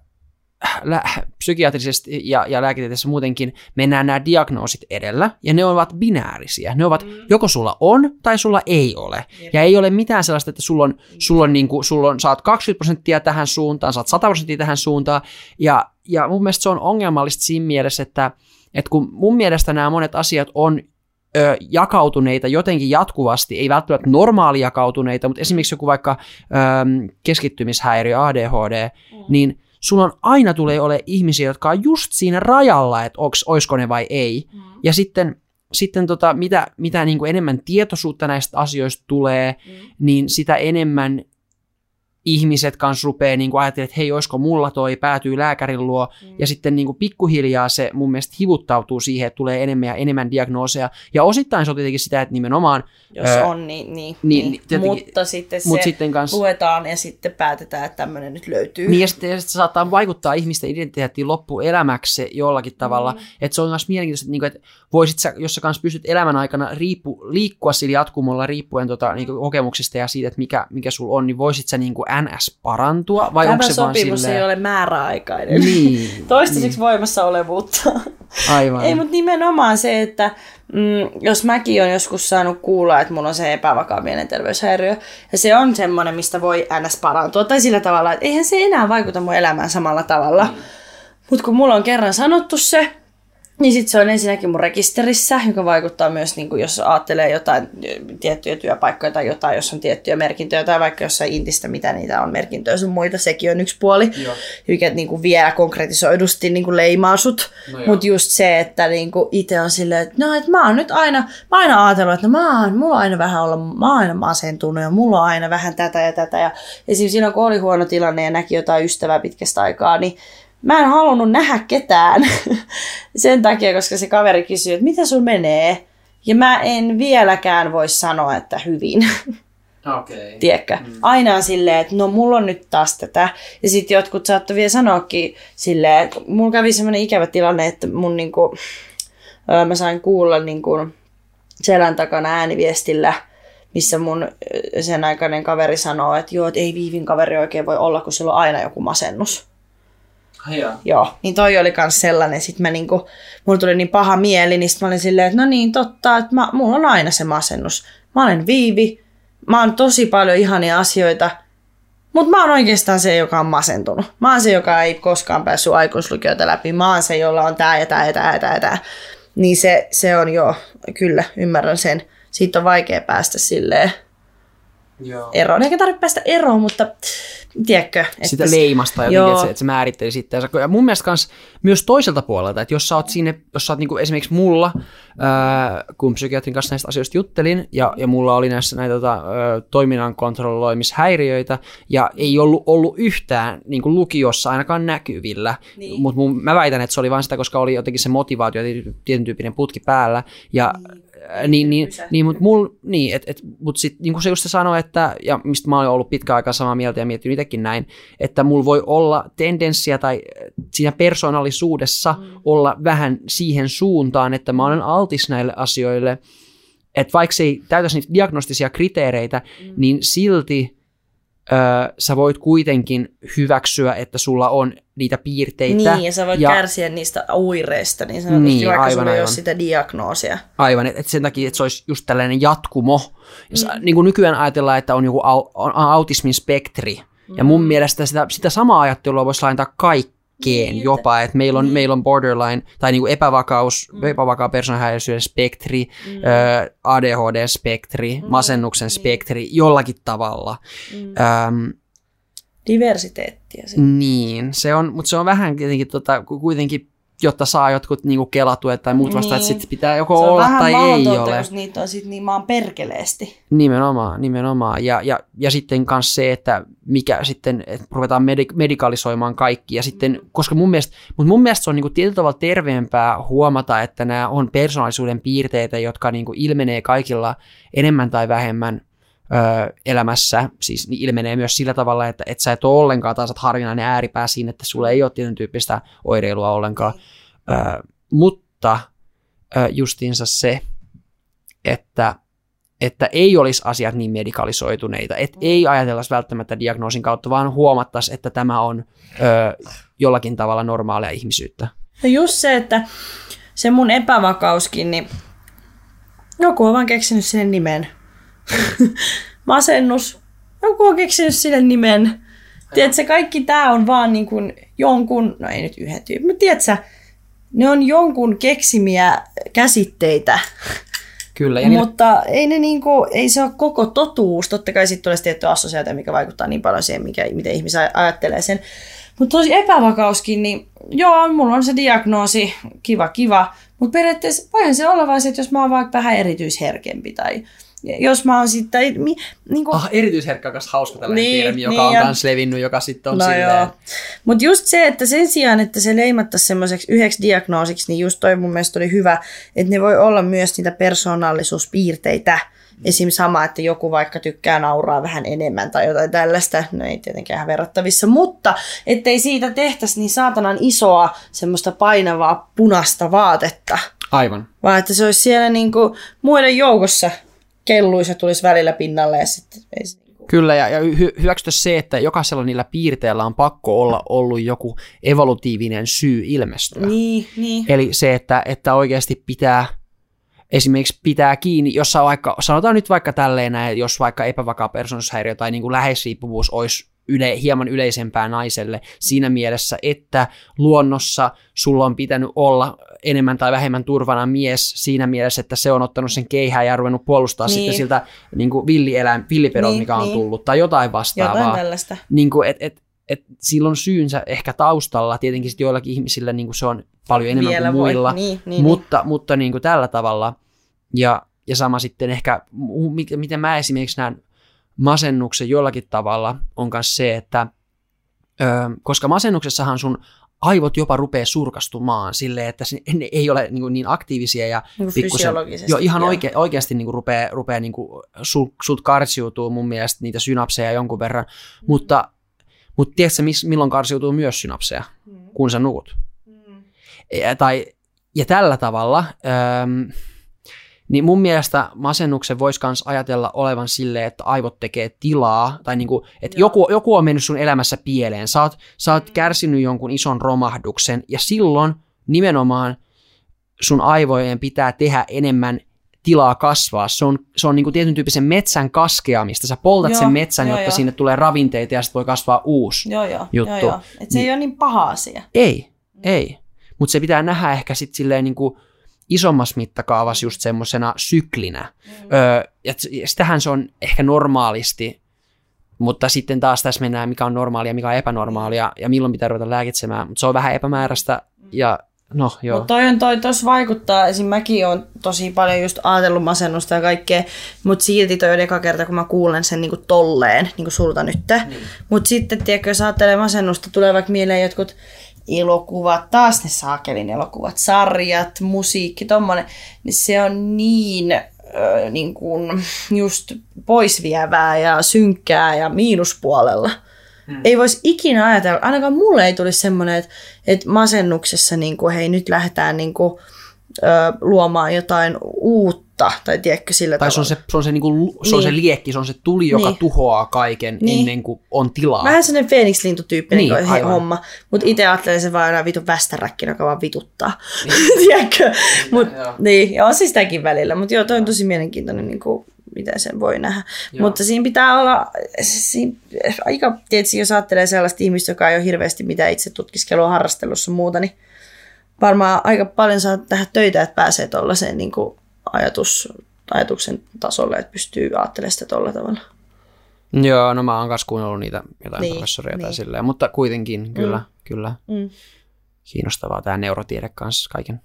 lä- psykiatrisesti ja, ja lääketieteessä muutenkin mennään nämä diagnoosit edellä, ja ne ovat binäärisiä. Ne ovat, mm. joko sulla on tai sulla ei ole. Jep. Ja ei ole mitään sellaista, että sulla on, sulla on, niin kuin, sulla on, saat 20 prosenttia tähän suuntaan, saat 100 prosenttia tähän suuntaan, ja, ja mun mielestä se on ongelmallista siinä mielessä, että että kun mun mielestä nämä monet asiat on ö, jakautuneita jotenkin jatkuvasti, ei välttämättä normaali jakautuneita, mutta esimerkiksi joku vaikka ö, keskittymishäiriö, ADHD, mm. niin sulla on aina tulee ole ihmisiä, jotka on just siinä rajalla, että onks, oisko ne vai ei. Mm. Ja sitten, sitten tota, mitä, mitä niin kuin enemmän tietoisuutta näistä asioista tulee, mm. niin sitä enemmän ihmiset kanssa rupeaa niin ajattelemaan, että hei, olisiko mulla toi, päätyy lääkärin luo, mm. ja sitten niin kuin pikkuhiljaa se mun mielestä hivuttautuu siihen, että tulee enemmän ja enemmän diagnooseja, ja osittain se on tietenkin sitä, että nimenomaan... Jos öö, on, niin, niin, niin, niin mutta sitten se mut sitten kans, luetaan ja sitten päätetään, että tämmöinen nyt löytyy. Niin, ja sitten, ja sitten se saattaa vaikuttaa ihmisten identiteettiin loppuelämäksi jollakin tavalla, mm. että se on myös mielenkiintoista, että, niin kuin, että voisit sä, jos sä kanssa pystyt elämän aikana riippu, liikkua sillä jatkumolla riippuen tota, niin kokemuksista ja siitä, että mikä, mikä sulla on, niin voisit sä niin kuin NS parantua? Vai Tämä onko se sopimus vaan ei ole määräaikainen. Niin, Toistaiseksi niin. voimassa olevuutta. Aivan. ei, mutta nimenomaan se, että mm, jos mäkin olen joskus saanut kuulla, että mulla on se epävakaa mielenterveyshäiriö, ja se on semmoinen, mistä voi NS parantua, tai sillä tavalla, että eihän se enää vaikuta mun elämään samalla tavalla. Mm. Mutta kun mulla on kerran sanottu se, niin sitten se on ensinnäkin mun rekisterissä, joka vaikuttaa myös, niin kuin jos ajattelee jotain tiettyjä työpaikkoja tai jotain, jos on tiettyjä merkintöjä tai vaikka jossain intistä, mitä niitä on merkintöjä sun muita, sekin on yksi puoli, Joo. mikä niin kuin vielä konkretisoidusti niin kuin leimaa sut. No Mutta just se, että niin kuin itse on silleen, että no, että mä oon nyt aina, mä aina ajatellut, että no, mä oon, mulla on aina vähän olla, mä oon aina masentunut ja mulla on aina vähän tätä ja tätä. Ja esimerkiksi silloin, kun oli huono tilanne ja näki jotain ystävää pitkästä aikaa, niin mä en halunnut nähdä ketään sen takia, koska se kaveri kysyi, että mitä sun menee? Ja mä en vieläkään voi sanoa, että hyvin. Okei. Okay. Tiedätkö? Mm. Aina on silleen, että no mulla on nyt taas tätä. Ja sitten jotkut saattoi vielä sanoakin silleen, että mulla kävi semmoinen ikävä tilanne, että mun niinku, mä sain kuulla niinku selän takana ääniviestillä, missä mun sen aikainen kaveri sanoo, että joo, että ei Viivin kaveri oikein voi olla, kun sillä on aina joku masennus. Joo. Joo, niin toi oli kans sellainen, sit mä niinku, mulla tuli niin paha mieli, niin sit mä olin silleen, että no niin, totta, että mä, mulla on aina se masennus. Mä olen viivi, mä oon tosi paljon ihania asioita, mutta mä oon oikeastaan se, joka on masentunut. Mä oon se, joka ei koskaan päässyt aikuislukioita läpi. Mä oon se, jolla on tää ja tää ja tää ja tää ja tää. Niin se, se on jo, kyllä, ymmärrän sen. Siitä on vaikea päästä silleen Joo. eroon. Eikä tarvitse päästä eroon, mutta tiedätkö? Että sitä leimasta jotenkin, että se, että se määritteli sitten. Ja mun mielestä kans myös toiselta puolelta, että jos sä oot siinä, jos sä oot niinku esimerkiksi mulla, ää, kun psykiatrin kanssa näistä asioista juttelin, ja, ja mulla oli näissä näitä tota, toiminnan kontrolloimishäiriöitä, ja ei ollut ollut yhtään niin kuin lukiossa ainakaan näkyvillä, niin. mutta mä väitän, että se oli vain sitä, koska oli jotenkin se motivaatio, tietyn tyyppinen putki päällä, ja niin niin, niin, niin, mutta mul, niin, et, et, mut sit, niin kuin se just sanoi, että, ja mistä mä olen ollut pitkä aikaa samaa mieltä ja miettinyt itsekin näin, että mulla voi olla tendenssiä tai siinä persoonallisuudessa mm. olla vähän siihen suuntaan, että mä olen altis näille asioille, että vaikka se ei täytäisi niitä diagnostisia kriteereitä, mm. niin silti öö, sä voit kuitenkin hyväksyä, että sulla on niitä piirteitä. Niin, ja sä voit ja, kärsiä niistä oireista, niin sanotusti, niin, vaikka aivan, sulla ei aivan. ole sitä diagnoosia. Aivan, että et sen takia, että se olisi just tällainen jatkumo. Mm. Niin kuin nykyään ajatellaan, että on joku au, on autismin spektri, mm. ja mun mm. mielestä sitä, sitä samaa ajattelua voisi laajentaa kaikki kaikkeen niin, jopa, että meillä on, niin. meillä on borderline tai niin kuin epävakaus, mm. epävakaa persoonallisuuden spektri, mm. ADHD-spektri, mm. masennuksen niin. spektri jollakin tavalla. Mm. Ähm, Diversiteettiä. Niin, se on, mutta se on vähän kuitenkin, tota, kuitenkin jotta saa jotkut niinku kelatuet tai muut vasta, niin. että sit pitää joko olla tai ei ole. Se niitä on sitten niin maan perkeleesti. Nimenomaan, nimenomaan. Ja, ja, ja sitten myös se, että mikä sitten, että ruvetaan medik- medikalisoimaan kaikki. Ja sitten, mm. koska mun mielestä, mutta mun mielestä se on niinku tietyllä tavalla terveempää huomata, että nämä on persoonallisuuden piirteitä, jotka niinku ilmenee kaikilla enemmän tai vähemmän ö, elämässä, siis niin ilmenee myös sillä tavalla, että, että sä et ole ollenkaan taas harvinainen ääripää siinä, että sulla ei ole tietyn tyyppistä oireilua ollenkaan, ö, mutta ö, justiinsa se, että että ei olisi asiat niin medikalisoituneita, että ei ajatellaisi välttämättä diagnoosin kautta, vaan huomattaisi, että tämä on ö, jollakin tavalla normaalia ihmisyyttä. Ja just se, että se mun epävakauskin, niin joku on vaan keksinyt sen nimen. masennus. Joku on keksinyt sille nimen. Tiedätkö, kaikki tämä on vaan niin kuin jonkun, no ei nyt yhden tyypin, mutta tiedätkö, ne on jonkun keksimiä käsitteitä. Kyllä. Ja niillä, Mutta ei, ne niinku, ei se ole koko totuus. Totta kai sitten tulee tietty assosiaatio, mikä vaikuttaa niin paljon siihen, mikä, miten ihmiset ajattelee sen. Mutta tosi epävakauskin, niin joo, mulla on se diagnoosi, kiva, kiva. Mutta periaatteessa voihan se olla vaan se, että jos mä oon vaikka vähän erityisherkempi tai jos mä oon sitten... Mi, niinku, ah, erityisherkkä on hauska tällainen Niin, termi, joka niin, on ja- myös levinnyt, joka sitten on No silleen... Mutta just se, että sen sijaan, että se leimattaisiin semmoiseksi yhdeksi diagnoosiksi, niin just toi mun mielestä oli hyvä, että ne voi olla myös niitä persoonallisuuspiirteitä. Esim. sama, että joku vaikka tykkää nauraa vähän enemmän tai jotain tällaista, no ei tietenkään ihan verrattavissa, mutta ettei siitä tehtäisi niin saatanan isoa semmoista painavaa punaista vaatetta, Aivan. vaan että se olisi siellä niinku muiden joukossa kelluisi ja tulisi välillä pinnalle ja sitten ei se niinku... Kyllä, ja, ja hy- hyväksytä se, että jokaisella niillä piirteillä on pakko olla ollut joku evolutiivinen syy ilmestyä. Niin, niin. Eli se, että, että oikeasti pitää esimerkiksi pitää kiinni, jos vaikka, sanotaan nyt vaikka tälleen näin, jos vaikka epävakaa persoonallisuushäiriö tai niin kuin läheisriippuvuus olisi yle, hieman yleisempää naiselle siinä mielessä, että luonnossa sulla on pitänyt olla enemmän tai vähemmän turvana mies siinä mielessä, että se on ottanut sen keihään ja ruvennut puolustaa Niin. sitten siltä niin kuin villieläin, villipedon, Niin, mikä on niin. tullut, tai jotain vastaavaa Jotain tällaista. niin kuin, et, et, et sillä on syynsä ehkä taustalla, tietenkin sit joillakin ihmisillä niin kuin se on paljon enemmän Vielä kuin voi. muilla, Niin, niin, mutta, mutta niin kuin tällä tavalla, ja, ja sama sitten ehkä, miten mä esimerkiksi näen masennuksen jollakin tavalla, on myös se, että ö, koska masennuksessahan sun aivot jopa rupeaa surkastumaan silleen, että se, ne ei ole niin, kuin niin aktiivisia ja Niin pikkusen-. Joo, ihan joo. oike, oikeasti niin kuin rupeaa, rupeaa niin kuin, sul, sult karsiutuu mun mielestä niitä synapseja jonkun verran, Mm. mutta, mutta tiedätkö miss, milloin karsiutuu myös synapseja? Mm. Kun sä nukut. Mm. Ja, tai, ja tällä tavalla, äm, niin mun mielestä masennuksen voisi myös ajatella olevan silleen, että aivot tekee tilaa, tai niinku, että Joo. joku, joku on mennyt sun elämässä pieleen, sä oot, sä oot Mm. kärsinyt jonkun ison romahduksen, ja silloin nimenomaan sun aivojen pitää tehdä enemmän tilaa kasvaa. Se on, se on niin kuin tietyn tyyppisen metsän kaskeamista. Sä poltat Joo, sen metsän, joo, jotta joo. sinne tulee ravinteita ja sitten voi kasvaa uusi. Joo, joo. juttu. Joo, joo. Et se Niin- ei ole niin paha asia. Ei, ei. Mutta se pitää nähdä ehkä sitten silleen niin kuin isommassa mittakaavassa just semmoisena syklinä. Mm. Öö, ja sitähän se on ehkä normaalisti, mutta sitten taas tässä mennään, mikä on normaalia, mikä on epänormaalia ja milloin pitää ruveta lääkitsemään. Mutta se on vähän epämääräistä ja no joo. Mutta toi on toi, tos vaikuttaa, esim. mäkin on tosi paljon just ajatellut masennusta ja kaikkea, mutta silti toi on eka kerta, kun mä kuulen sen niinku tolleen, niinku sulta nyt. Niin. Mutta sitten, tiedätkö, jos ajattelee masennusta, tulee vaikka mieleen jotkut elokuvat, taas ne saakelin elokuvat, sarjat, musiikki, tommonen, niin se on niin ö, niin kuin just poisvievää ja synkkää ja miinuspuolella. Hmm. Ei voisi ikinä ajatella, ainakaan mulle ei tulisi semmoinen, että, että masennuksessa niin kuin, hei nyt lähdetään niin kuin, ö, luomaan jotain uutta, tai tiedätkö sillä Tai se on tavalla. se, se, on se, niinku, se, on se Niin. liekki, se on se tuli, joka Niin. tuhoaa kaiken Niin. ennen kuin on tilaa. Vähän sellainen Phoenix-lintutyyppinen Niin, niin, aivan. homma, mutta itse ajattelen se vaan aina vitun västäräkkinä, joka vaan vituttaa. Tiedätkö? Mut, joo. niin, ja on se sitäkin välillä, mutta joo, toi on tosi mielenkiintoinen, niin kuin, miten sen voi nähdä. Joo. Mutta siinä pitää olla, siinä, aika, tietysti jos ajattelee sellaista ihmistä, joka ei ole hirveästi mitään itse tutkiskelua harrastelussa muuta, niin varmaan aika paljon saa tehdä töitä, että pääsee tuollaiseen niin kuin ajatus, ajatuksen tasolle, että pystyy ajattelemaan sitä tuolla tavalla. Joo, no mä oon kanssa kuunnellut niitä jotain Niin, professoreita tai niin. silleen, mutta kuitenkin kyllä, kyllä. Mm. Kiinnostavaa tämä neurotiede kanssa kaiken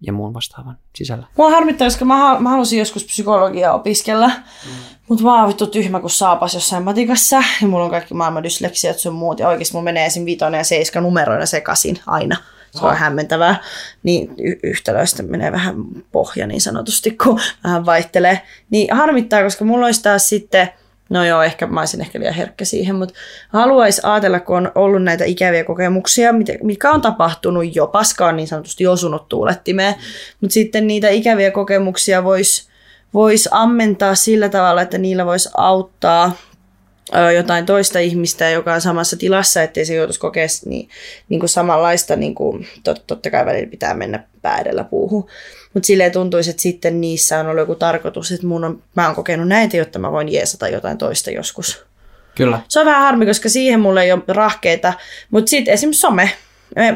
ja muun vastaavan sisällä. Mua harmittaa, koska mä, ha- mä halusin joskus psykologiaa opiskella, mm. mutta mä oon vittu tyhmä kuin saapas jossain matikassa, ja mulla on kaikki maailman dysleksiat sun muut, ja oikeesti mulla menee esim. vitonen ja seiska numeroina sekaisin aina. Se on hämmentävää. Niin y- yhtälöistä menee vähän pohja niin sanotusti, kun vähän vaihtelee. Niin harmittaa, koska mulla olisi taas sitten, no joo, ehkä mä olisin ehkä liian herkkä siihen, mutta haluaisi ajatella, kun on ollut näitä ikäviä kokemuksia, mitä- mitkä on tapahtunut jo, paska on niin sanotusti osunut tuulettimeen, mutta sitten niitä ikäviä kokemuksia voisi vois ammentaa sillä tavalla, että niillä voisi auttaa jotain toista ihmistä, joka on samassa tilassa, ettei se joutuisi kokea niin, niin kuin samanlaista, niin kuin, tot, totta kai välillä pitää mennä pää edellä puuhun. Mutta silleen tuntuisi, että sitten niissä on ollut joku tarkoitus, että mun on, mä oon kokenut näitä, jotta mä voin jeesata jotain toista joskus. Kyllä. Se on vähän harmi, koska siihen mulla ei ole rahkeita, mutta sitten esimerkiksi some.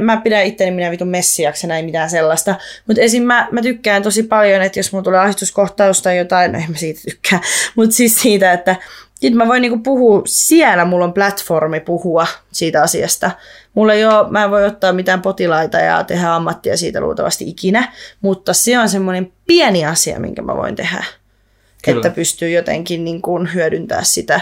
Mä pidän itteni minä vitun messiaksena, ei mitään sellaista. Mutta esim. Mä, mä tykkään tosi paljon, että jos mulla tulee ahdistuskohtaus tai jotain, no en mä siitä tykkää, mutta siis siitä, että sitten mä voin niinku puhua siellä, mulla on platformi puhua siitä asiasta. Mulla ei ole, mä en voi ottaa mitään potilaita ja tehdä ammattia siitä luultavasti ikinä, mutta se on semmoinen pieni asia, minkä mä voin tehdä. Kyllä. Että pystyy jotenkin niin kuin hyödyntää sitä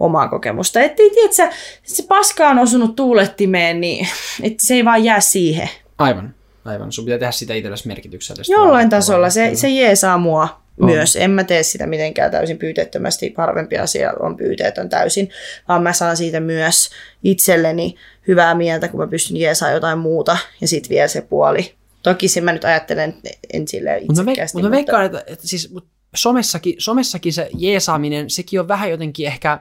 omaa kokemusta. Että ei tiedä, se, paska on osunut tuulettimeen, niin että se ei vaan jää siihen. Aivan, aivan. Sun pitää tehdä sitä itsellesi merkityksellistä. Jollain tasolla. Se, se jeesaa mua on. myös. En mä tee sitä mitenkään täysin pyyteettömästi. Harvempi asia on pyyteetön täysin, vaan mä saan siitä myös itselleni hyvää mieltä, kun mä pystyn jeesaa jotain muuta ja sitten vielä se puoli. Toki sen mä nyt ajattelen en silleen. Mutta mä, veikkaan, että, että siis, somessakin, somessakin se jeesaaminen, sekin on vähän jotenkin ehkä,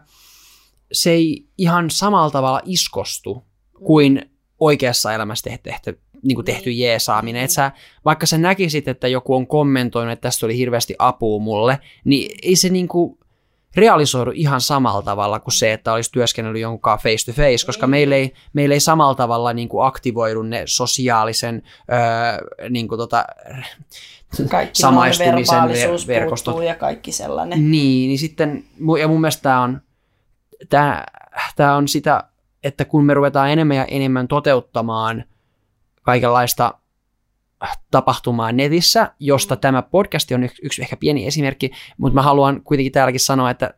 se ei ihan samalla tavalla iskostu kuin oikeassa elämässä tehty, niin kuin tehty jeesaaminen. Että sä, vaikka sä näkisit, että joku on kommentoinut, että tästä oli hirveästi apua mulle, niin ei se niin kuin realisoidu ihan samalla tavalla kuin se, että olisi työskennellyt jonkun face to face, koska meillä ei, meillä ei samalla tavalla niin kuin aktivoidu ne sosiaalisen öö, niin kuin tota, kaikki samaistumisen ver- verkostot. ja kaikki sellainen. Niin, niin sitten, ja mun mielestä tämä on, tämä, tämä on sitä, että kun me ruvetaan enemmän ja enemmän toteuttamaan kaikenlaista tapahtumaa netissä, josta tämä podcast on yksi, yksi ehkä pieni esimerkki, mutta mä haluan kuitenkin täälläkin sanoa, että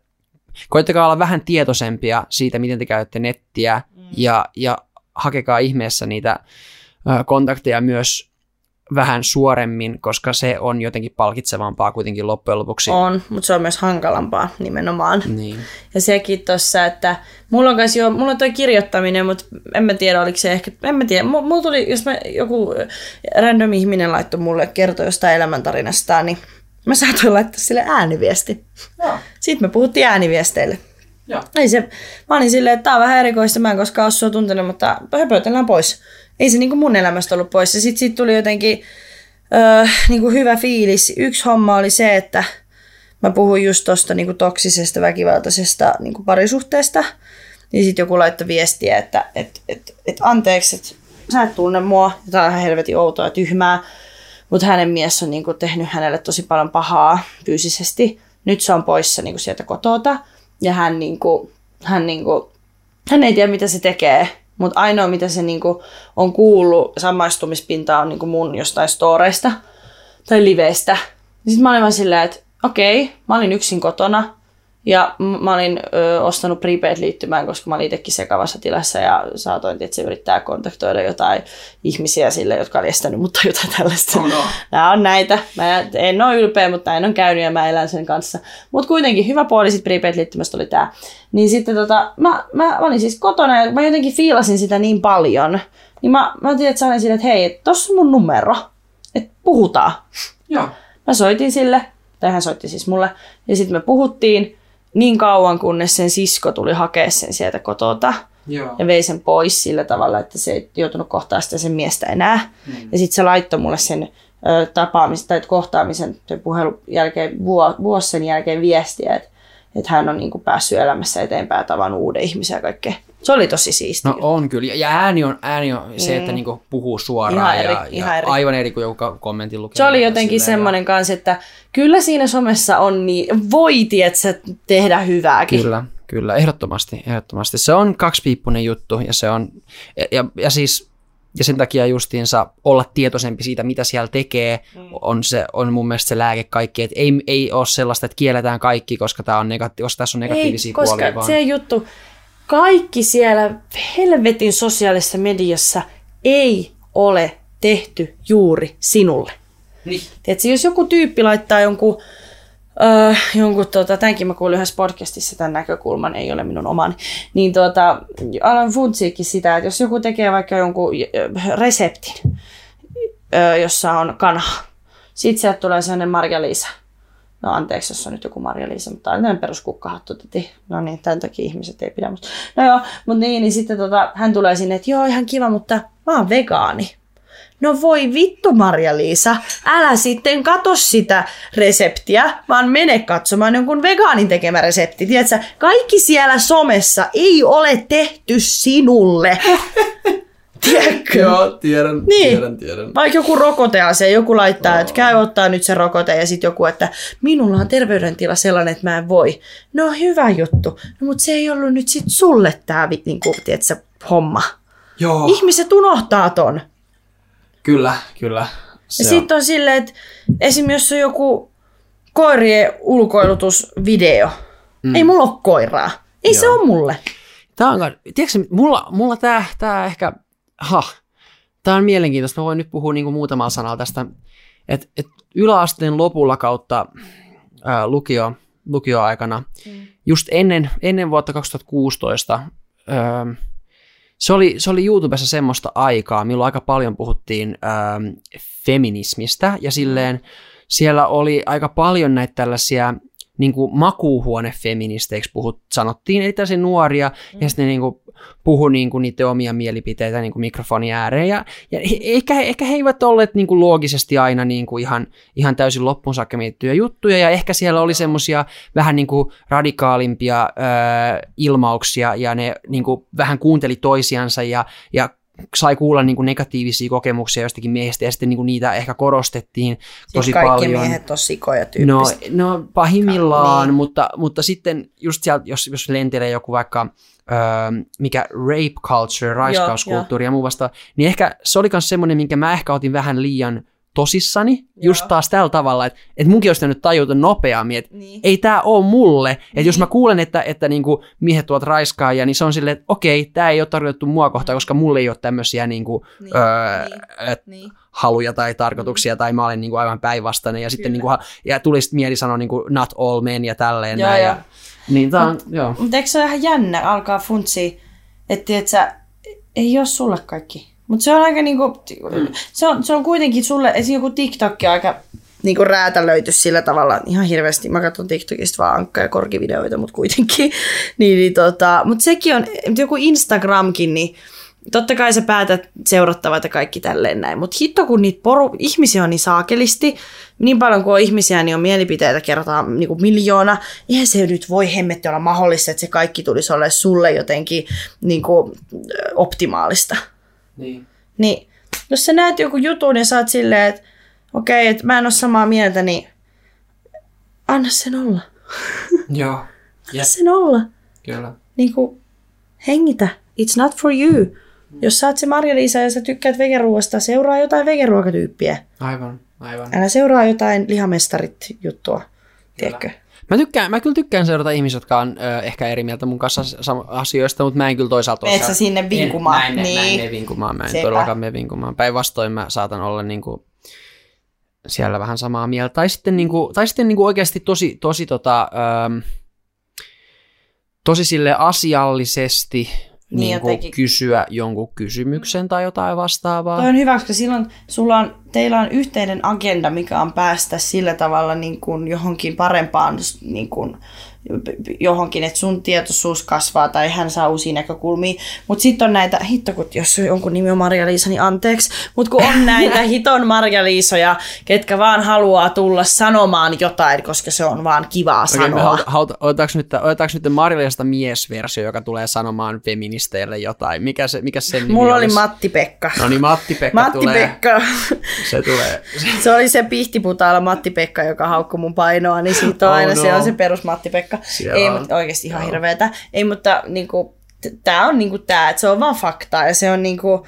koittakaa olla vähän tietoisempia siitä, miten te käytätte nettiä mm. ja, ja hakekaa ihmeessä niitä kontakteja myös vähän suoremmin, koska se on jotenkin palkitsevampaa kuitenkin loppujen lopuksi. On, mutta se on myös hankalampaa nimenomaan. Niin. Ja sekin tuossa, että mulla on jo, mulla on toi kirjoittaminen, mutta en mä tiedä, oliko se ehkä, en mä tiedä, mulla tuli, jos mä, joku random ihminen laittoi mulle kertoa jostain elämäntarinastaan, niin mä saatoin laittaa sille ääniviesti. Joo. Sitten me puhuttiin ääniviesteille. Joo. Ei se, mä olin silleen, että tää on vähän erikoista, mä en koskaan ole sua tuntenut, mutta höpötellään pois ei se niinku mun elämästä ollut pois. Ja sitten sit tuli jotenkin öö, niinku hyvä fiilis. Yksi homma oli se, että mä puhuin just tuosta niinku toksisesta, väkivaltaisesta niinku parisuhteesta. Niin sitten joku laittoi viestiä, että et, et, et anteeksi, että sä et tunne mua. Tämä on ihan helvetin outoa ja tyhmää. Mutta hänen mies on niinku tehnyt hänelle tosi paljon pahaa fyysisesti. Nyt se on poissa niinku sieltä kotota. Ja hän, niinku, hän, niinku, hän ei tiedä, mitä se tekee mutta ainoa, mitä se niinku on kuullut, samaistumispinta on niinku mun jostain storeista tai liveistä. Sitten mä olin vaan silleen, että okei, mä olin yksin kotona. Ja mä olin ö, ostanut prepaid-liittymään, koska mä olin itsekin sekavassa tilassa ja saatoin, että se yrittää kontaktoida jotain ihmisiä sille, jotka oli estänyt mutta jotain tällaista. Oh no. Nämä on näitä. Mä en ole ylpeä, mutta näin on käynyt ja mä elän sen kanssa. Mutta kuitenkin hyvä puoli sitten prepaid-liittymästä oli tämä. Niin sitten tota, mä, mä, mä, olin siis kotona ja mä jotenkin fiilasin sitä niin paljon. Niin mä, mä tiedän, että sanoin sille, että hei, tossa on mun numero. Että puhutaan. Joo. Mä soitin sille, tai hän soitti siis mulle. Ja sitten me puhuttiin niin kauan, kunnes sen sisko tuli hakea sen sieltä kotota. Joo. Ja vei sen pois sillä tavalla, että se ei joutunut kohtaa sitä sen miestä enää. Mm. Ja sitten se laittoi mulle sen ö, tapaamisen tai kohtaamisen sen puhelun jälkeen, vuosi sen jälkeen viestiä, että, että hän on niin kuin päässyt elämässä eteenpäin tavannut uuden ihmisen ja kaikkea. Se oli tosi siistiä. No on kyllä. Ja ääni on, ääni on se, että mm. niinku puhuu suoraan ihan eri, ja, ihan ja eri. aivan eri kuin joku kommentin lukee. Se oli jotenkin semmoinen kanssa, että kyllä siinä somessa on niin, voi tietsä, tehdä hyvääkin. Kyllä, kyllä, ehdottomasti, ehdottomasti. Se on kaksipiippunen juttu ja se on, ja, ja, ja siis ja sen takia justiinsa olla tietoisempi siitä, mitä siellä tekee, mm. on, se, on mun mielestä se lääke kaikki. Että ei, ei ole sellaista, että kielletään kaikki, koska, tää on negati- koska tässä on negatiivisia ei, koska puolia. Vaan. se juttu, kaikki siellä helvetin sosiaalisessa mediassa ei ole tehty juuri sinulle. Niin. Tiedätkö, jos joku tyyppi laittaa jonkun, öö, jonkun tota, tämänkin mä kuulin yhdessä podcastissa tämän näkökulman, ei ole minun omani, niin tuota, alan funtsiikin sitä, että jos joku tekee vaikka jonkun reseptin, öö, jossa on kanha, sitten sieltä tulee sellainen Marja-Liisa, No anteeksi, jos on nyt joku Marja-Liisa, mutta tämä on peruskukkahattu täti. No niin, tämän takia ihmiset ei pidä musta. No joo, mutta niin, niin sitten tota, hän tulee sinne, että joo, ihan kiva, mutta mä oon vegaani. No voi vittu Marja-Liisa, älä sitten katso sitä reseptiä, vaan mene katsomaan jonkun vegaanin tekemä resepti. Tiedätkö, kaikki siellä somessa ei ole tehty sinulle. Tiedätkö? Joo, tiedän, Niin. tiedän, tiedän. Vaikka joku rokoteasia, joku laittaa, että käy ottaa nyt se rokote ja sitten joku, että minulla on terveydentila sellainen, että mä en voi. No hyvä juttu, no, mutta se ei ollut nyt sit sulle tämä niinku, tiedätkö, homma. Joo, Ihmiset unohtaa ton. kyllä, kyllä. Ja Se on. sitten on silleen, että esimerkiksi jos on joku koirien ulkoilutusvideo. Mm. Ei mulla ole koiraa. Ei Joo. se ole mulle. Tää on, tiedätkö, mulla, mulla tää, tää ehkä, ha, tää on mielenkiintoista. Mä voin nyt puhua niinku muutamalla sanalla tästä, että et yläasteen lopulla kautta ää, lukio, lukioaikana, mm. just ennen, ennen vuotta 2016, ää, se oli, se oli YouTubessa semmoista aikaa, milloin aika paljon puhuttiin ää, feminismistä ja silleen siellä oli aika paljon näitä tällaisia niin kuin makuuhuonefeministeiksi puhut, sanottiin, eli tällaisia nuoria, mm. ja sitten ne niin kuin puhu niin kuin niiden omia mielipiteitä niin kuin mikrofonin ääreen, ja, ja he- ehkä, ehkä he eivät olleet niin kuin loogisesti aina niin kuin ihan, ihan täysin loppuun saakka mietittyjä juttuja, ja ehkä siellä oli semmoisia vähän niin kuin radikaalimpia ö, ilmauksia, ja ne niin kuin vähän kuunteli toisiansa, ja, ja sai kuulla niin kuin negatiivisia kokemuksia jostakin miehistä, ja sitten niin kuin niitä ehkä korostettiin tosi Siis kaikki paljon. miehet on sikoja No, tyyppisesti. no pahimmillaan, Niin. mutta, mutta sitten just sieltä, jos, jos lentelee joku vaikka, öö, mikä rape culture, raiskauskulttuuri ja muu vasta, niin ehkä se oli myös semmoinen, minkä mä ehkä otin vähän liian tosissani, just taas tällä tavalla, että, että munkin olisi nyt tajuta nopeammin, että Niin. ei tämä ole mulle. Että jos mä kuulen, että, että niinku miehet tuot raiskaajia, niin se on silleen, että okei, tämä ei ole tarkoitettu mua kohtaan, koska mulle ei ole tämmöisiä niinku, Niin, öö, niin, niin. haluja tai tarkoituksia, tai mä olen niin kuin aivan päinvastainen, ja sitten Kyllä. niin kuin, ja tuli sitten mieli sanoa niin kuin not all men ja tälleen Joo, näin. joo. Ja, niin tää on, joo. Mutta eikö se ole ihan jännä alkaa funtsia, että et sä, ei ole sulle kaikki. Mutta se on aika niinku, se, on, se on kuitenkin sulle, esim. joku TikTok on aika niinku räätälöity sillä tavalla ihan hirveästi. Mä katson TikTokista vaan ankka- ja korkivideoita, mutta kuitenkin. niin, niin tota, mutta sekin on, joku Instagramkin, niin totta kai sä päätät seurattavat ja kaikki tälleen näin. Mutta hitto kun niitä poru, ihmisiä on niin saakelisti, niin paljon kuin on ihmisiä, niin on mielipiteitä kerrotaan niin kuin miljoona. Eihän se nyt voi hemmetti olla mahdollista, että se kaikki tulisi olla sulle jotenkin niin kuin, optimaalista. Niin. Niin jos sä näet joku jutun ja sä oot silleen, että okei, että mä en ole samaa mieltä, niin anna sen olla. Joo. Anna Jep. sen olla. Kyllä. Niin kuin, hengitä. It's not for you. Jos sä oot se Marja-Liisa ja sä tykkäät vegeruoasta, seuraa jotain vegeruokatyyppiä. Aivan, aivan. Älä seuraa jotain lihamestarit juttua. Tiedätkö? Mä, tykkään, mä kyllä tykkään seurata ihmisiä, jotka on ö, ehkä eri mieltä mun kanssa asioista, mutta mä en kyllä toisaalta Meet sä sinne vinkumaan? En, mä en, niin. mä en Niin. mene vinkumaan, mä en Sepä. todellakaan mene vinkumaan. Päinvastoin mä saatan olla niinku siellä vähän samaa mieltä. Tai sitten, niinku, tai sitten niinku oikeasti tosi, tosi, tota, öm, tosi sille asiallisesti Niin, niinku jotenkin. kysyä jonkun kysymyksen tai jotain vastaavaa. Toi on hyvä, koska silloin sulla on, teillä on yhteinen agenda, mikä on päästä sillä tavalla niin kuin johonkin parempaan niin kuin, johonkin, että sun tietoisuus kasvaa tai hän saa uusia näkökulmia. Mutta sitten on näitä, hitto kun jos jonkun nimi on Marja-Liisa, niin anteeksi, mutta kun on näitä hiton Marja-Liisoja, ketkä vaan haluaa tulla sanomaan jotain, koska se on vaan kivaa me sanoa. otetaanko nyt, otetaanko nyt Marjaliasta miesversio, joka tulee sanomaan feministeille jotain? Mikä, se, mikä sen nimi Mulla oli? Matti-Pekka. No niin, Matti-Pekka Matti tulee. Pekka. Se tulee. Se oli se pihtiputaalla Matti-Pekka, joka haukkui mun painoa, niin siitä on Oh aina no. se on se perus Matti-Pekka. Siellä Ei, on. mutta oikeasti ihan hirveetä. Ei, mutta niinku, t- tää on niinku tää, että se on vaan faktaa ja se on niinku,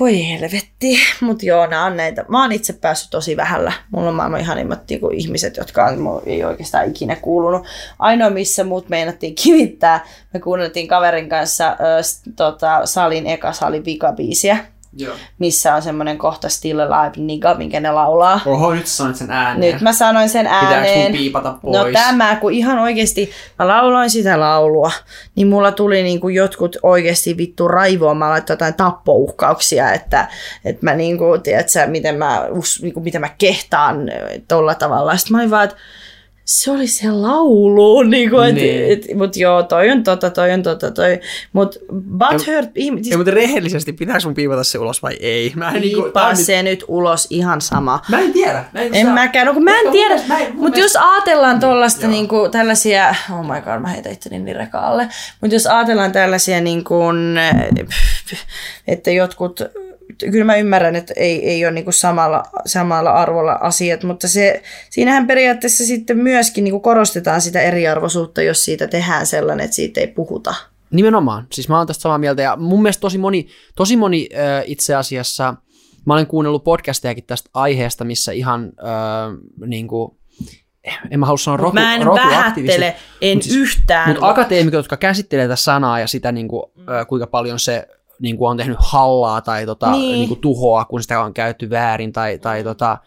voi helvetti. Mutta joo, nää on näitä. Mä oon itse päässyt tosi vähällä. Mulla on maailman ihanimmat niinku, ihmiset, jotka on, ei oikeastaan ikinä kuulunut. Ainoa, missä muut meinattiin kivittää, me kuunneltiin kaverin kanssa ö, tota, salin eka salin vikabiisiä Joo. missä on semmoinen kohta Still Alive Nigga, minkä ne laulaa. Oho, nyt sanoit sen ääneen. Nyt mä sanoin sen Pitääkö ääneen. mun piipata pois? No tämä, kun ihan oikeasti mä lauloin sitä laulua, niin mulla tuli niinku jotkut oikeasti vittu raivoa. Mä laittoin jotain tappouhkauksia, että, että mä niinku, tiedätkö, miten mä, us, niinku, miten mä kehtaan tolla tavalla. Sitten mä olin vaan, että se oli se laulu, niin kuin, Niin. et, et, mutta joo, toi on tota, toi on tota, toi, mutta butthurt, ihmiset, Ei, mutta rehellisesti, pitääkö mun piivata se ulos vai ei? Mä en, niinku, tää piipaa on nyt- se nyt ulos ihan sama. Mä en tiedä. Mä en, En sä- mäkään, no kun mä en Ehkä tiedä, mielestä- mutta jos mielestä- ajatellaan tuollaista Joo. niinku, tällaisia, oh my god, mä heitän itteni niin rekaalle, mutta jos ajatellaan tällaisia, niinku, että jotkut, kyllä mä ymmärrän, että ei, ei ole niinku samalla, samalla arvolla asiat, mutta se, siinähän periaatteessa sitten myöskin niinku korostetaan sitä eriarvoisuutta, jos siitä tehdään sellainen, että siitä ei puhuta. Nimenomaan. Siis mä oon tästä samaa mieltä. Ja mun mielestä tosi moni, tosi moni äh, itse asiassa, mä olen kuunnellut podcastejakin tästä aiheesta, missä ihan äh, niin kuin, en mä halua sanoa rotu, mä en vähättele, en siis- yhtään. Mutta akateemikot, jotka käsittelee tätä sanaa ja sitä, niin kuin, ö, kuinka paljon se niin kuin on tehnyt hallaa tai tota, Niin. niin. kuin tuhoa, kun sitä on käytetty väärin tai, tai tota,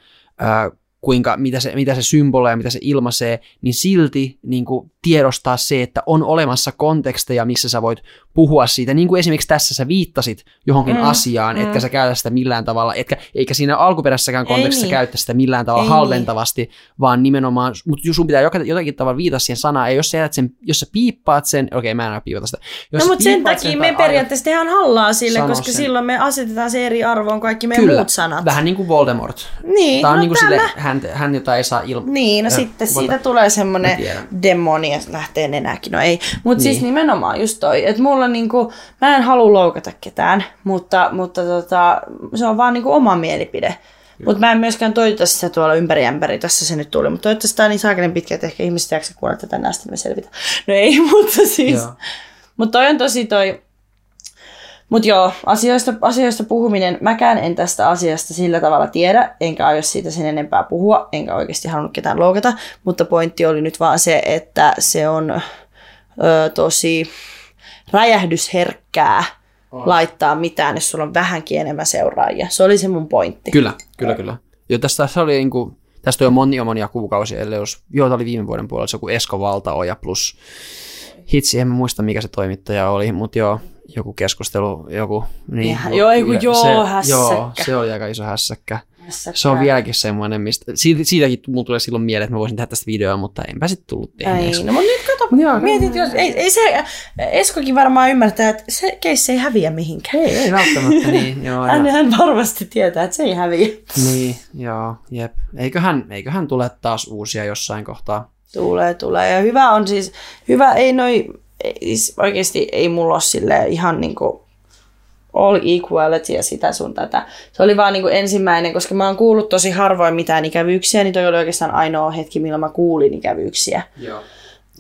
ö, kuinka, mitä, se, mitä se symboloi ja mitä se ilmaisee, niin silti niin kuin tiedostaa se, että on olemassa konteksteja, missä sä voit puhua siitä. Niin kuin esimerkiksi tässä sä viittasit johonkin Mm, asiaan, mm. etkä sä käytä sitä millään tavalla, etkä, eikä siinä alkuperäisessäkään kontekstissa niin. käytä sitä millään tavalla Ei halventavasti, vaan nimenomaan, mutta sun pitää joka, jotakin tavalla viitata siihen sanaan, ja jos sä, sen, jos sä piippaat sen, okei mä en enää piipata sitä. Jos no mutta sen takia tai me periaatteessa tehdään hallaa sille, koska sen. silloin me asetetaan se eri arvoon kaikki meidän Kyllä, muut sanat. vähän niin kuin Voldemort. Niin, Tämä on no niin kuin sille, hän, hän, jota ei saa ilma. Niin, no Ö, sitten voita- siitä tulee semmoinen demoni ja lähtee nenäkin. No ei, mutta siis Niin. nimenomaan just toi, että mulla niinku, mä en halua loukata ketään, mutta, mutta tota, se on vaan niinku oma mielipide. Mutta mä en myöskään toita sitä tuolla ympäri ämpäri, tässä se nyt tuli. Mutta toivottavasti tämä on niin saakelen pitkä, että ehkä ihmiset jaksa kuunnella tätä näistä, me selvitään. No ei, mutta siis. Mutta toi on tosi toi, mutta joo, asioista, asioista puhuminen, mäkään en tästä asiasta sillä tavalla tiedä, enkä aio siitä sen enempää puhua, enkä oikeasti halunnut ketään loukata, mutta oli nyt vaan se, että se on ö, tosi räjähdysherkkää laittaa mitään, jos sulla on vähänkin enemmän seuraajia. Se oli se mun pointti. Kyllä, kyllä, kyllä. Jo tästä se oli niin kuin, tästä on jo monia monia kuukausia, ellei jos, joo, tämä oli viime vuoden puolella, se joku Esko Valtaoja plus hitsi, en muista mikä se toimittaja oli, mutta joo, joku keskustelu, joku, niin. Ja- joo, ei kun joo, se, Joo, hässäkkä. se oli aika iso hässäkkä. Se on vieläkin semmoinen, mistä, siitä, siitäkin mulla tulee silloin mieleen, että mä voisin tehdä tästä videoa, mutta enpä sitten tullut tehneeksi. Ei, no mutta nyt kato, Joo, mietit, jos, ei, ei se, Eskokin varmaan ymmärtää, että se keissi ei häviä mihinkään. Ei, ei välttämättä niin, joo. Hän, ja- hän varmasti tietää, että se ei häviä. Niin, joo, jep. Eiköhän, eiköhän tule taas uusia jossain kohtaa. Tulee, tulee. Ja hyvä on siis, hyvä ei noi, ei, siis oikeasti ei mulla ole sille ihan niinku all equality ja sitä sun tätä. Se oli vaan niinku ensimmäinen, koska mä oon kuullut tosi harvoin mitään ikävyyksiä, niin toi oli oikeastaan ainoa hetki, milloin mä kuulin ikävyyksiä. Joo.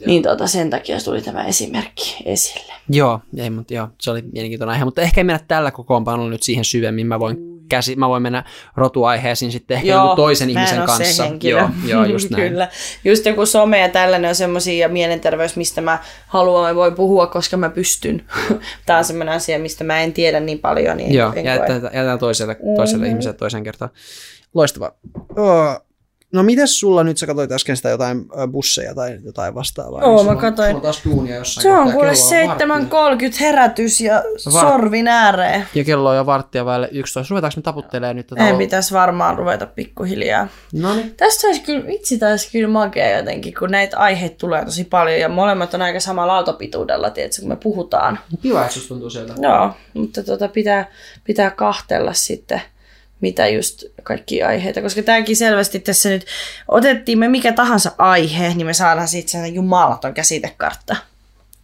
Niin tota, sen takia tuli tämä esimerkki esille. Joo, ei, mutta joo, se oli mielenkiintoinen aihe, mutta ehkä ei mennä tällä kokoonpanolla nyt siihen syvemmin. Mä voin, käsi, mä voin mennä rotuaiheisiin sitten ehkä joku toisen ihmisen kanssa. Joo, joo, just näin. Kyllä. Just joku some ja tällainen on semmoisia ja mielenterveys, mistä mä haluan ja voi puhua, koska mä pystyn. Tämä on semmoinen asia, mistä mä en tiedä niin paljon. Niin Joo, jätetään, jätetään toiselle, toiselle Mhm. ihmiselle toisen kertaan. Loistavaa. Oh, no mites sulla nyt, sä katsoit äsken sitä jotain ö, busseja tai jotain vastaavaa? Joo, niin mä katsoin. Sulla on taas duunia jossain Se on kuule Kello on vartti. 7.30 herätys ja Var- sorvin ääreen. Ja kello on jo varttia vaille 11. Ruvetaanko me taputtelemaan nyt tätä? Ei pitäisi varmaan ruveta pikkuhiljaa. No niin. Tästä olisi kyllä, vitsi taisi kyllä makea jotenkin, kun näitä aiheita tulee tosi paljon ja molemmat on aika samalla aaltopituudella, tiedätkö, kun me puhutaan. Kiva, että tuntuu sieltä. Joo, mutta tota pitää, pitää kahtella sitten, mitä just kaikki aiheita, koska tämäkin selvästi tässä nyt, otettiin me mikä tahansa aihe, niin me saadaan siitä sellainen jumalaton käsitekartta.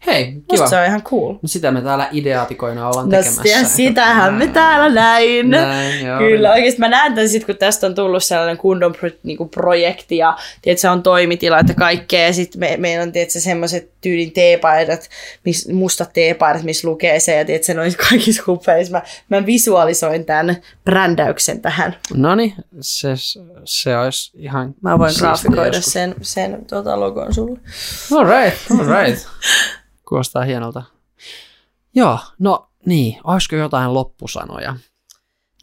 Hei, kiva. Musta se on ihan cool. Sitä me täällä ideaatikoina ollaan No tekemässä. sitähän me täällä näin. Näin, joo. Kyllä, oikeasti mä näen tämän sit, kun tästä on tullut sellainen kunnon pro, niinku projekti ja tiedätkö, se on toimitila ja kaikkea. Ja sitten me, meillä on tiedätkö, semmoiset tyylin teepaidat, mis, mustat teepaidat, missä lukee se ja tiedätkö, ne on kaikissa hupeissa. Mä, mä visualisoin tämän brändäyksen tähän. No niin, se, se olisi ihan Mä voin graafikoida joskus. sen, sen tota, logon sulle. All right, all right. Kuulostaa hienolta. Joo, no niin, olisiko jotain loppusanoja?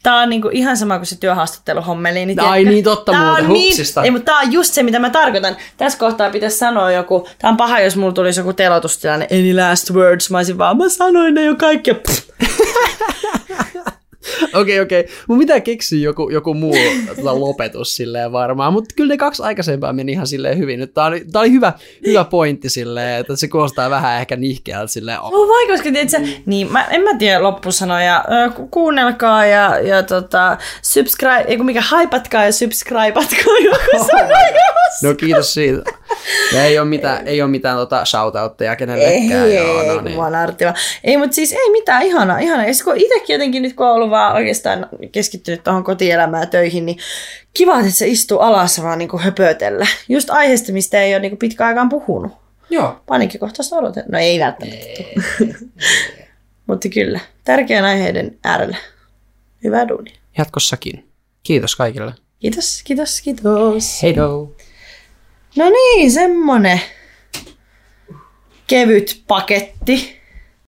Tää on niinku ihan sama kuin se työhaastatteluhommeli. Niin Ai tiedätkö? niin, totta Tää muuten, on niin, hupsista. ei, mutta tää on just se, mitä mä tarkoitan. Tässä kohtaa pitäisi sanoa joku, tää on paha, jos mulla tulisi joku telotustilanne, any last words, mä olisin vaan, mä sanoin ne jo kaikki. Okei, okei. Mun pitää keksiä joku, joku muu tota, lopetus silleen varmaan, mutta kyllä ne kaksi aikaisempaa meni ihan silleen hyvin. Tää oli, tää oli hyvä, hyvä pointti silleen, että se kuulostaa vähän ehkä nihkeältä silleen. Oh. Oh, vai, koska tiedätkö, niin mä, en mä tiedä loppusanoja. Kuunnelkaa ja, ja tota, subscribe, ei mikä, haipatkaa ja subscribeatkaa joku sana jos. No kiitos siitä. Ja ei ole mitään, ei ole mitään tota shoutoutteja kenellekään. Ei, Joo, ei, no niin. Ei, mutta siis ei mitään, ihana, ihana. Ja kun itsekin jotenkin nyt, kun on ollut vaan oikeastaan keskittynyt tuohon kotielämään ja töihin, niin kiva, että se istuu alas vaan niin höpötellä. Just aiheesta, mistä ei ole niin pitkään aikaan puhunut. Joo. Panikin kohta odotan. No ei välttämättä. mutta kyllä, tärkeän aiheiden äärellä. Hyvää duunia. Jatkossakin. Kiitos kaikille. Kiitos, kiitos, kiitos. Hei do. No niin, semmonen kevyt paketti.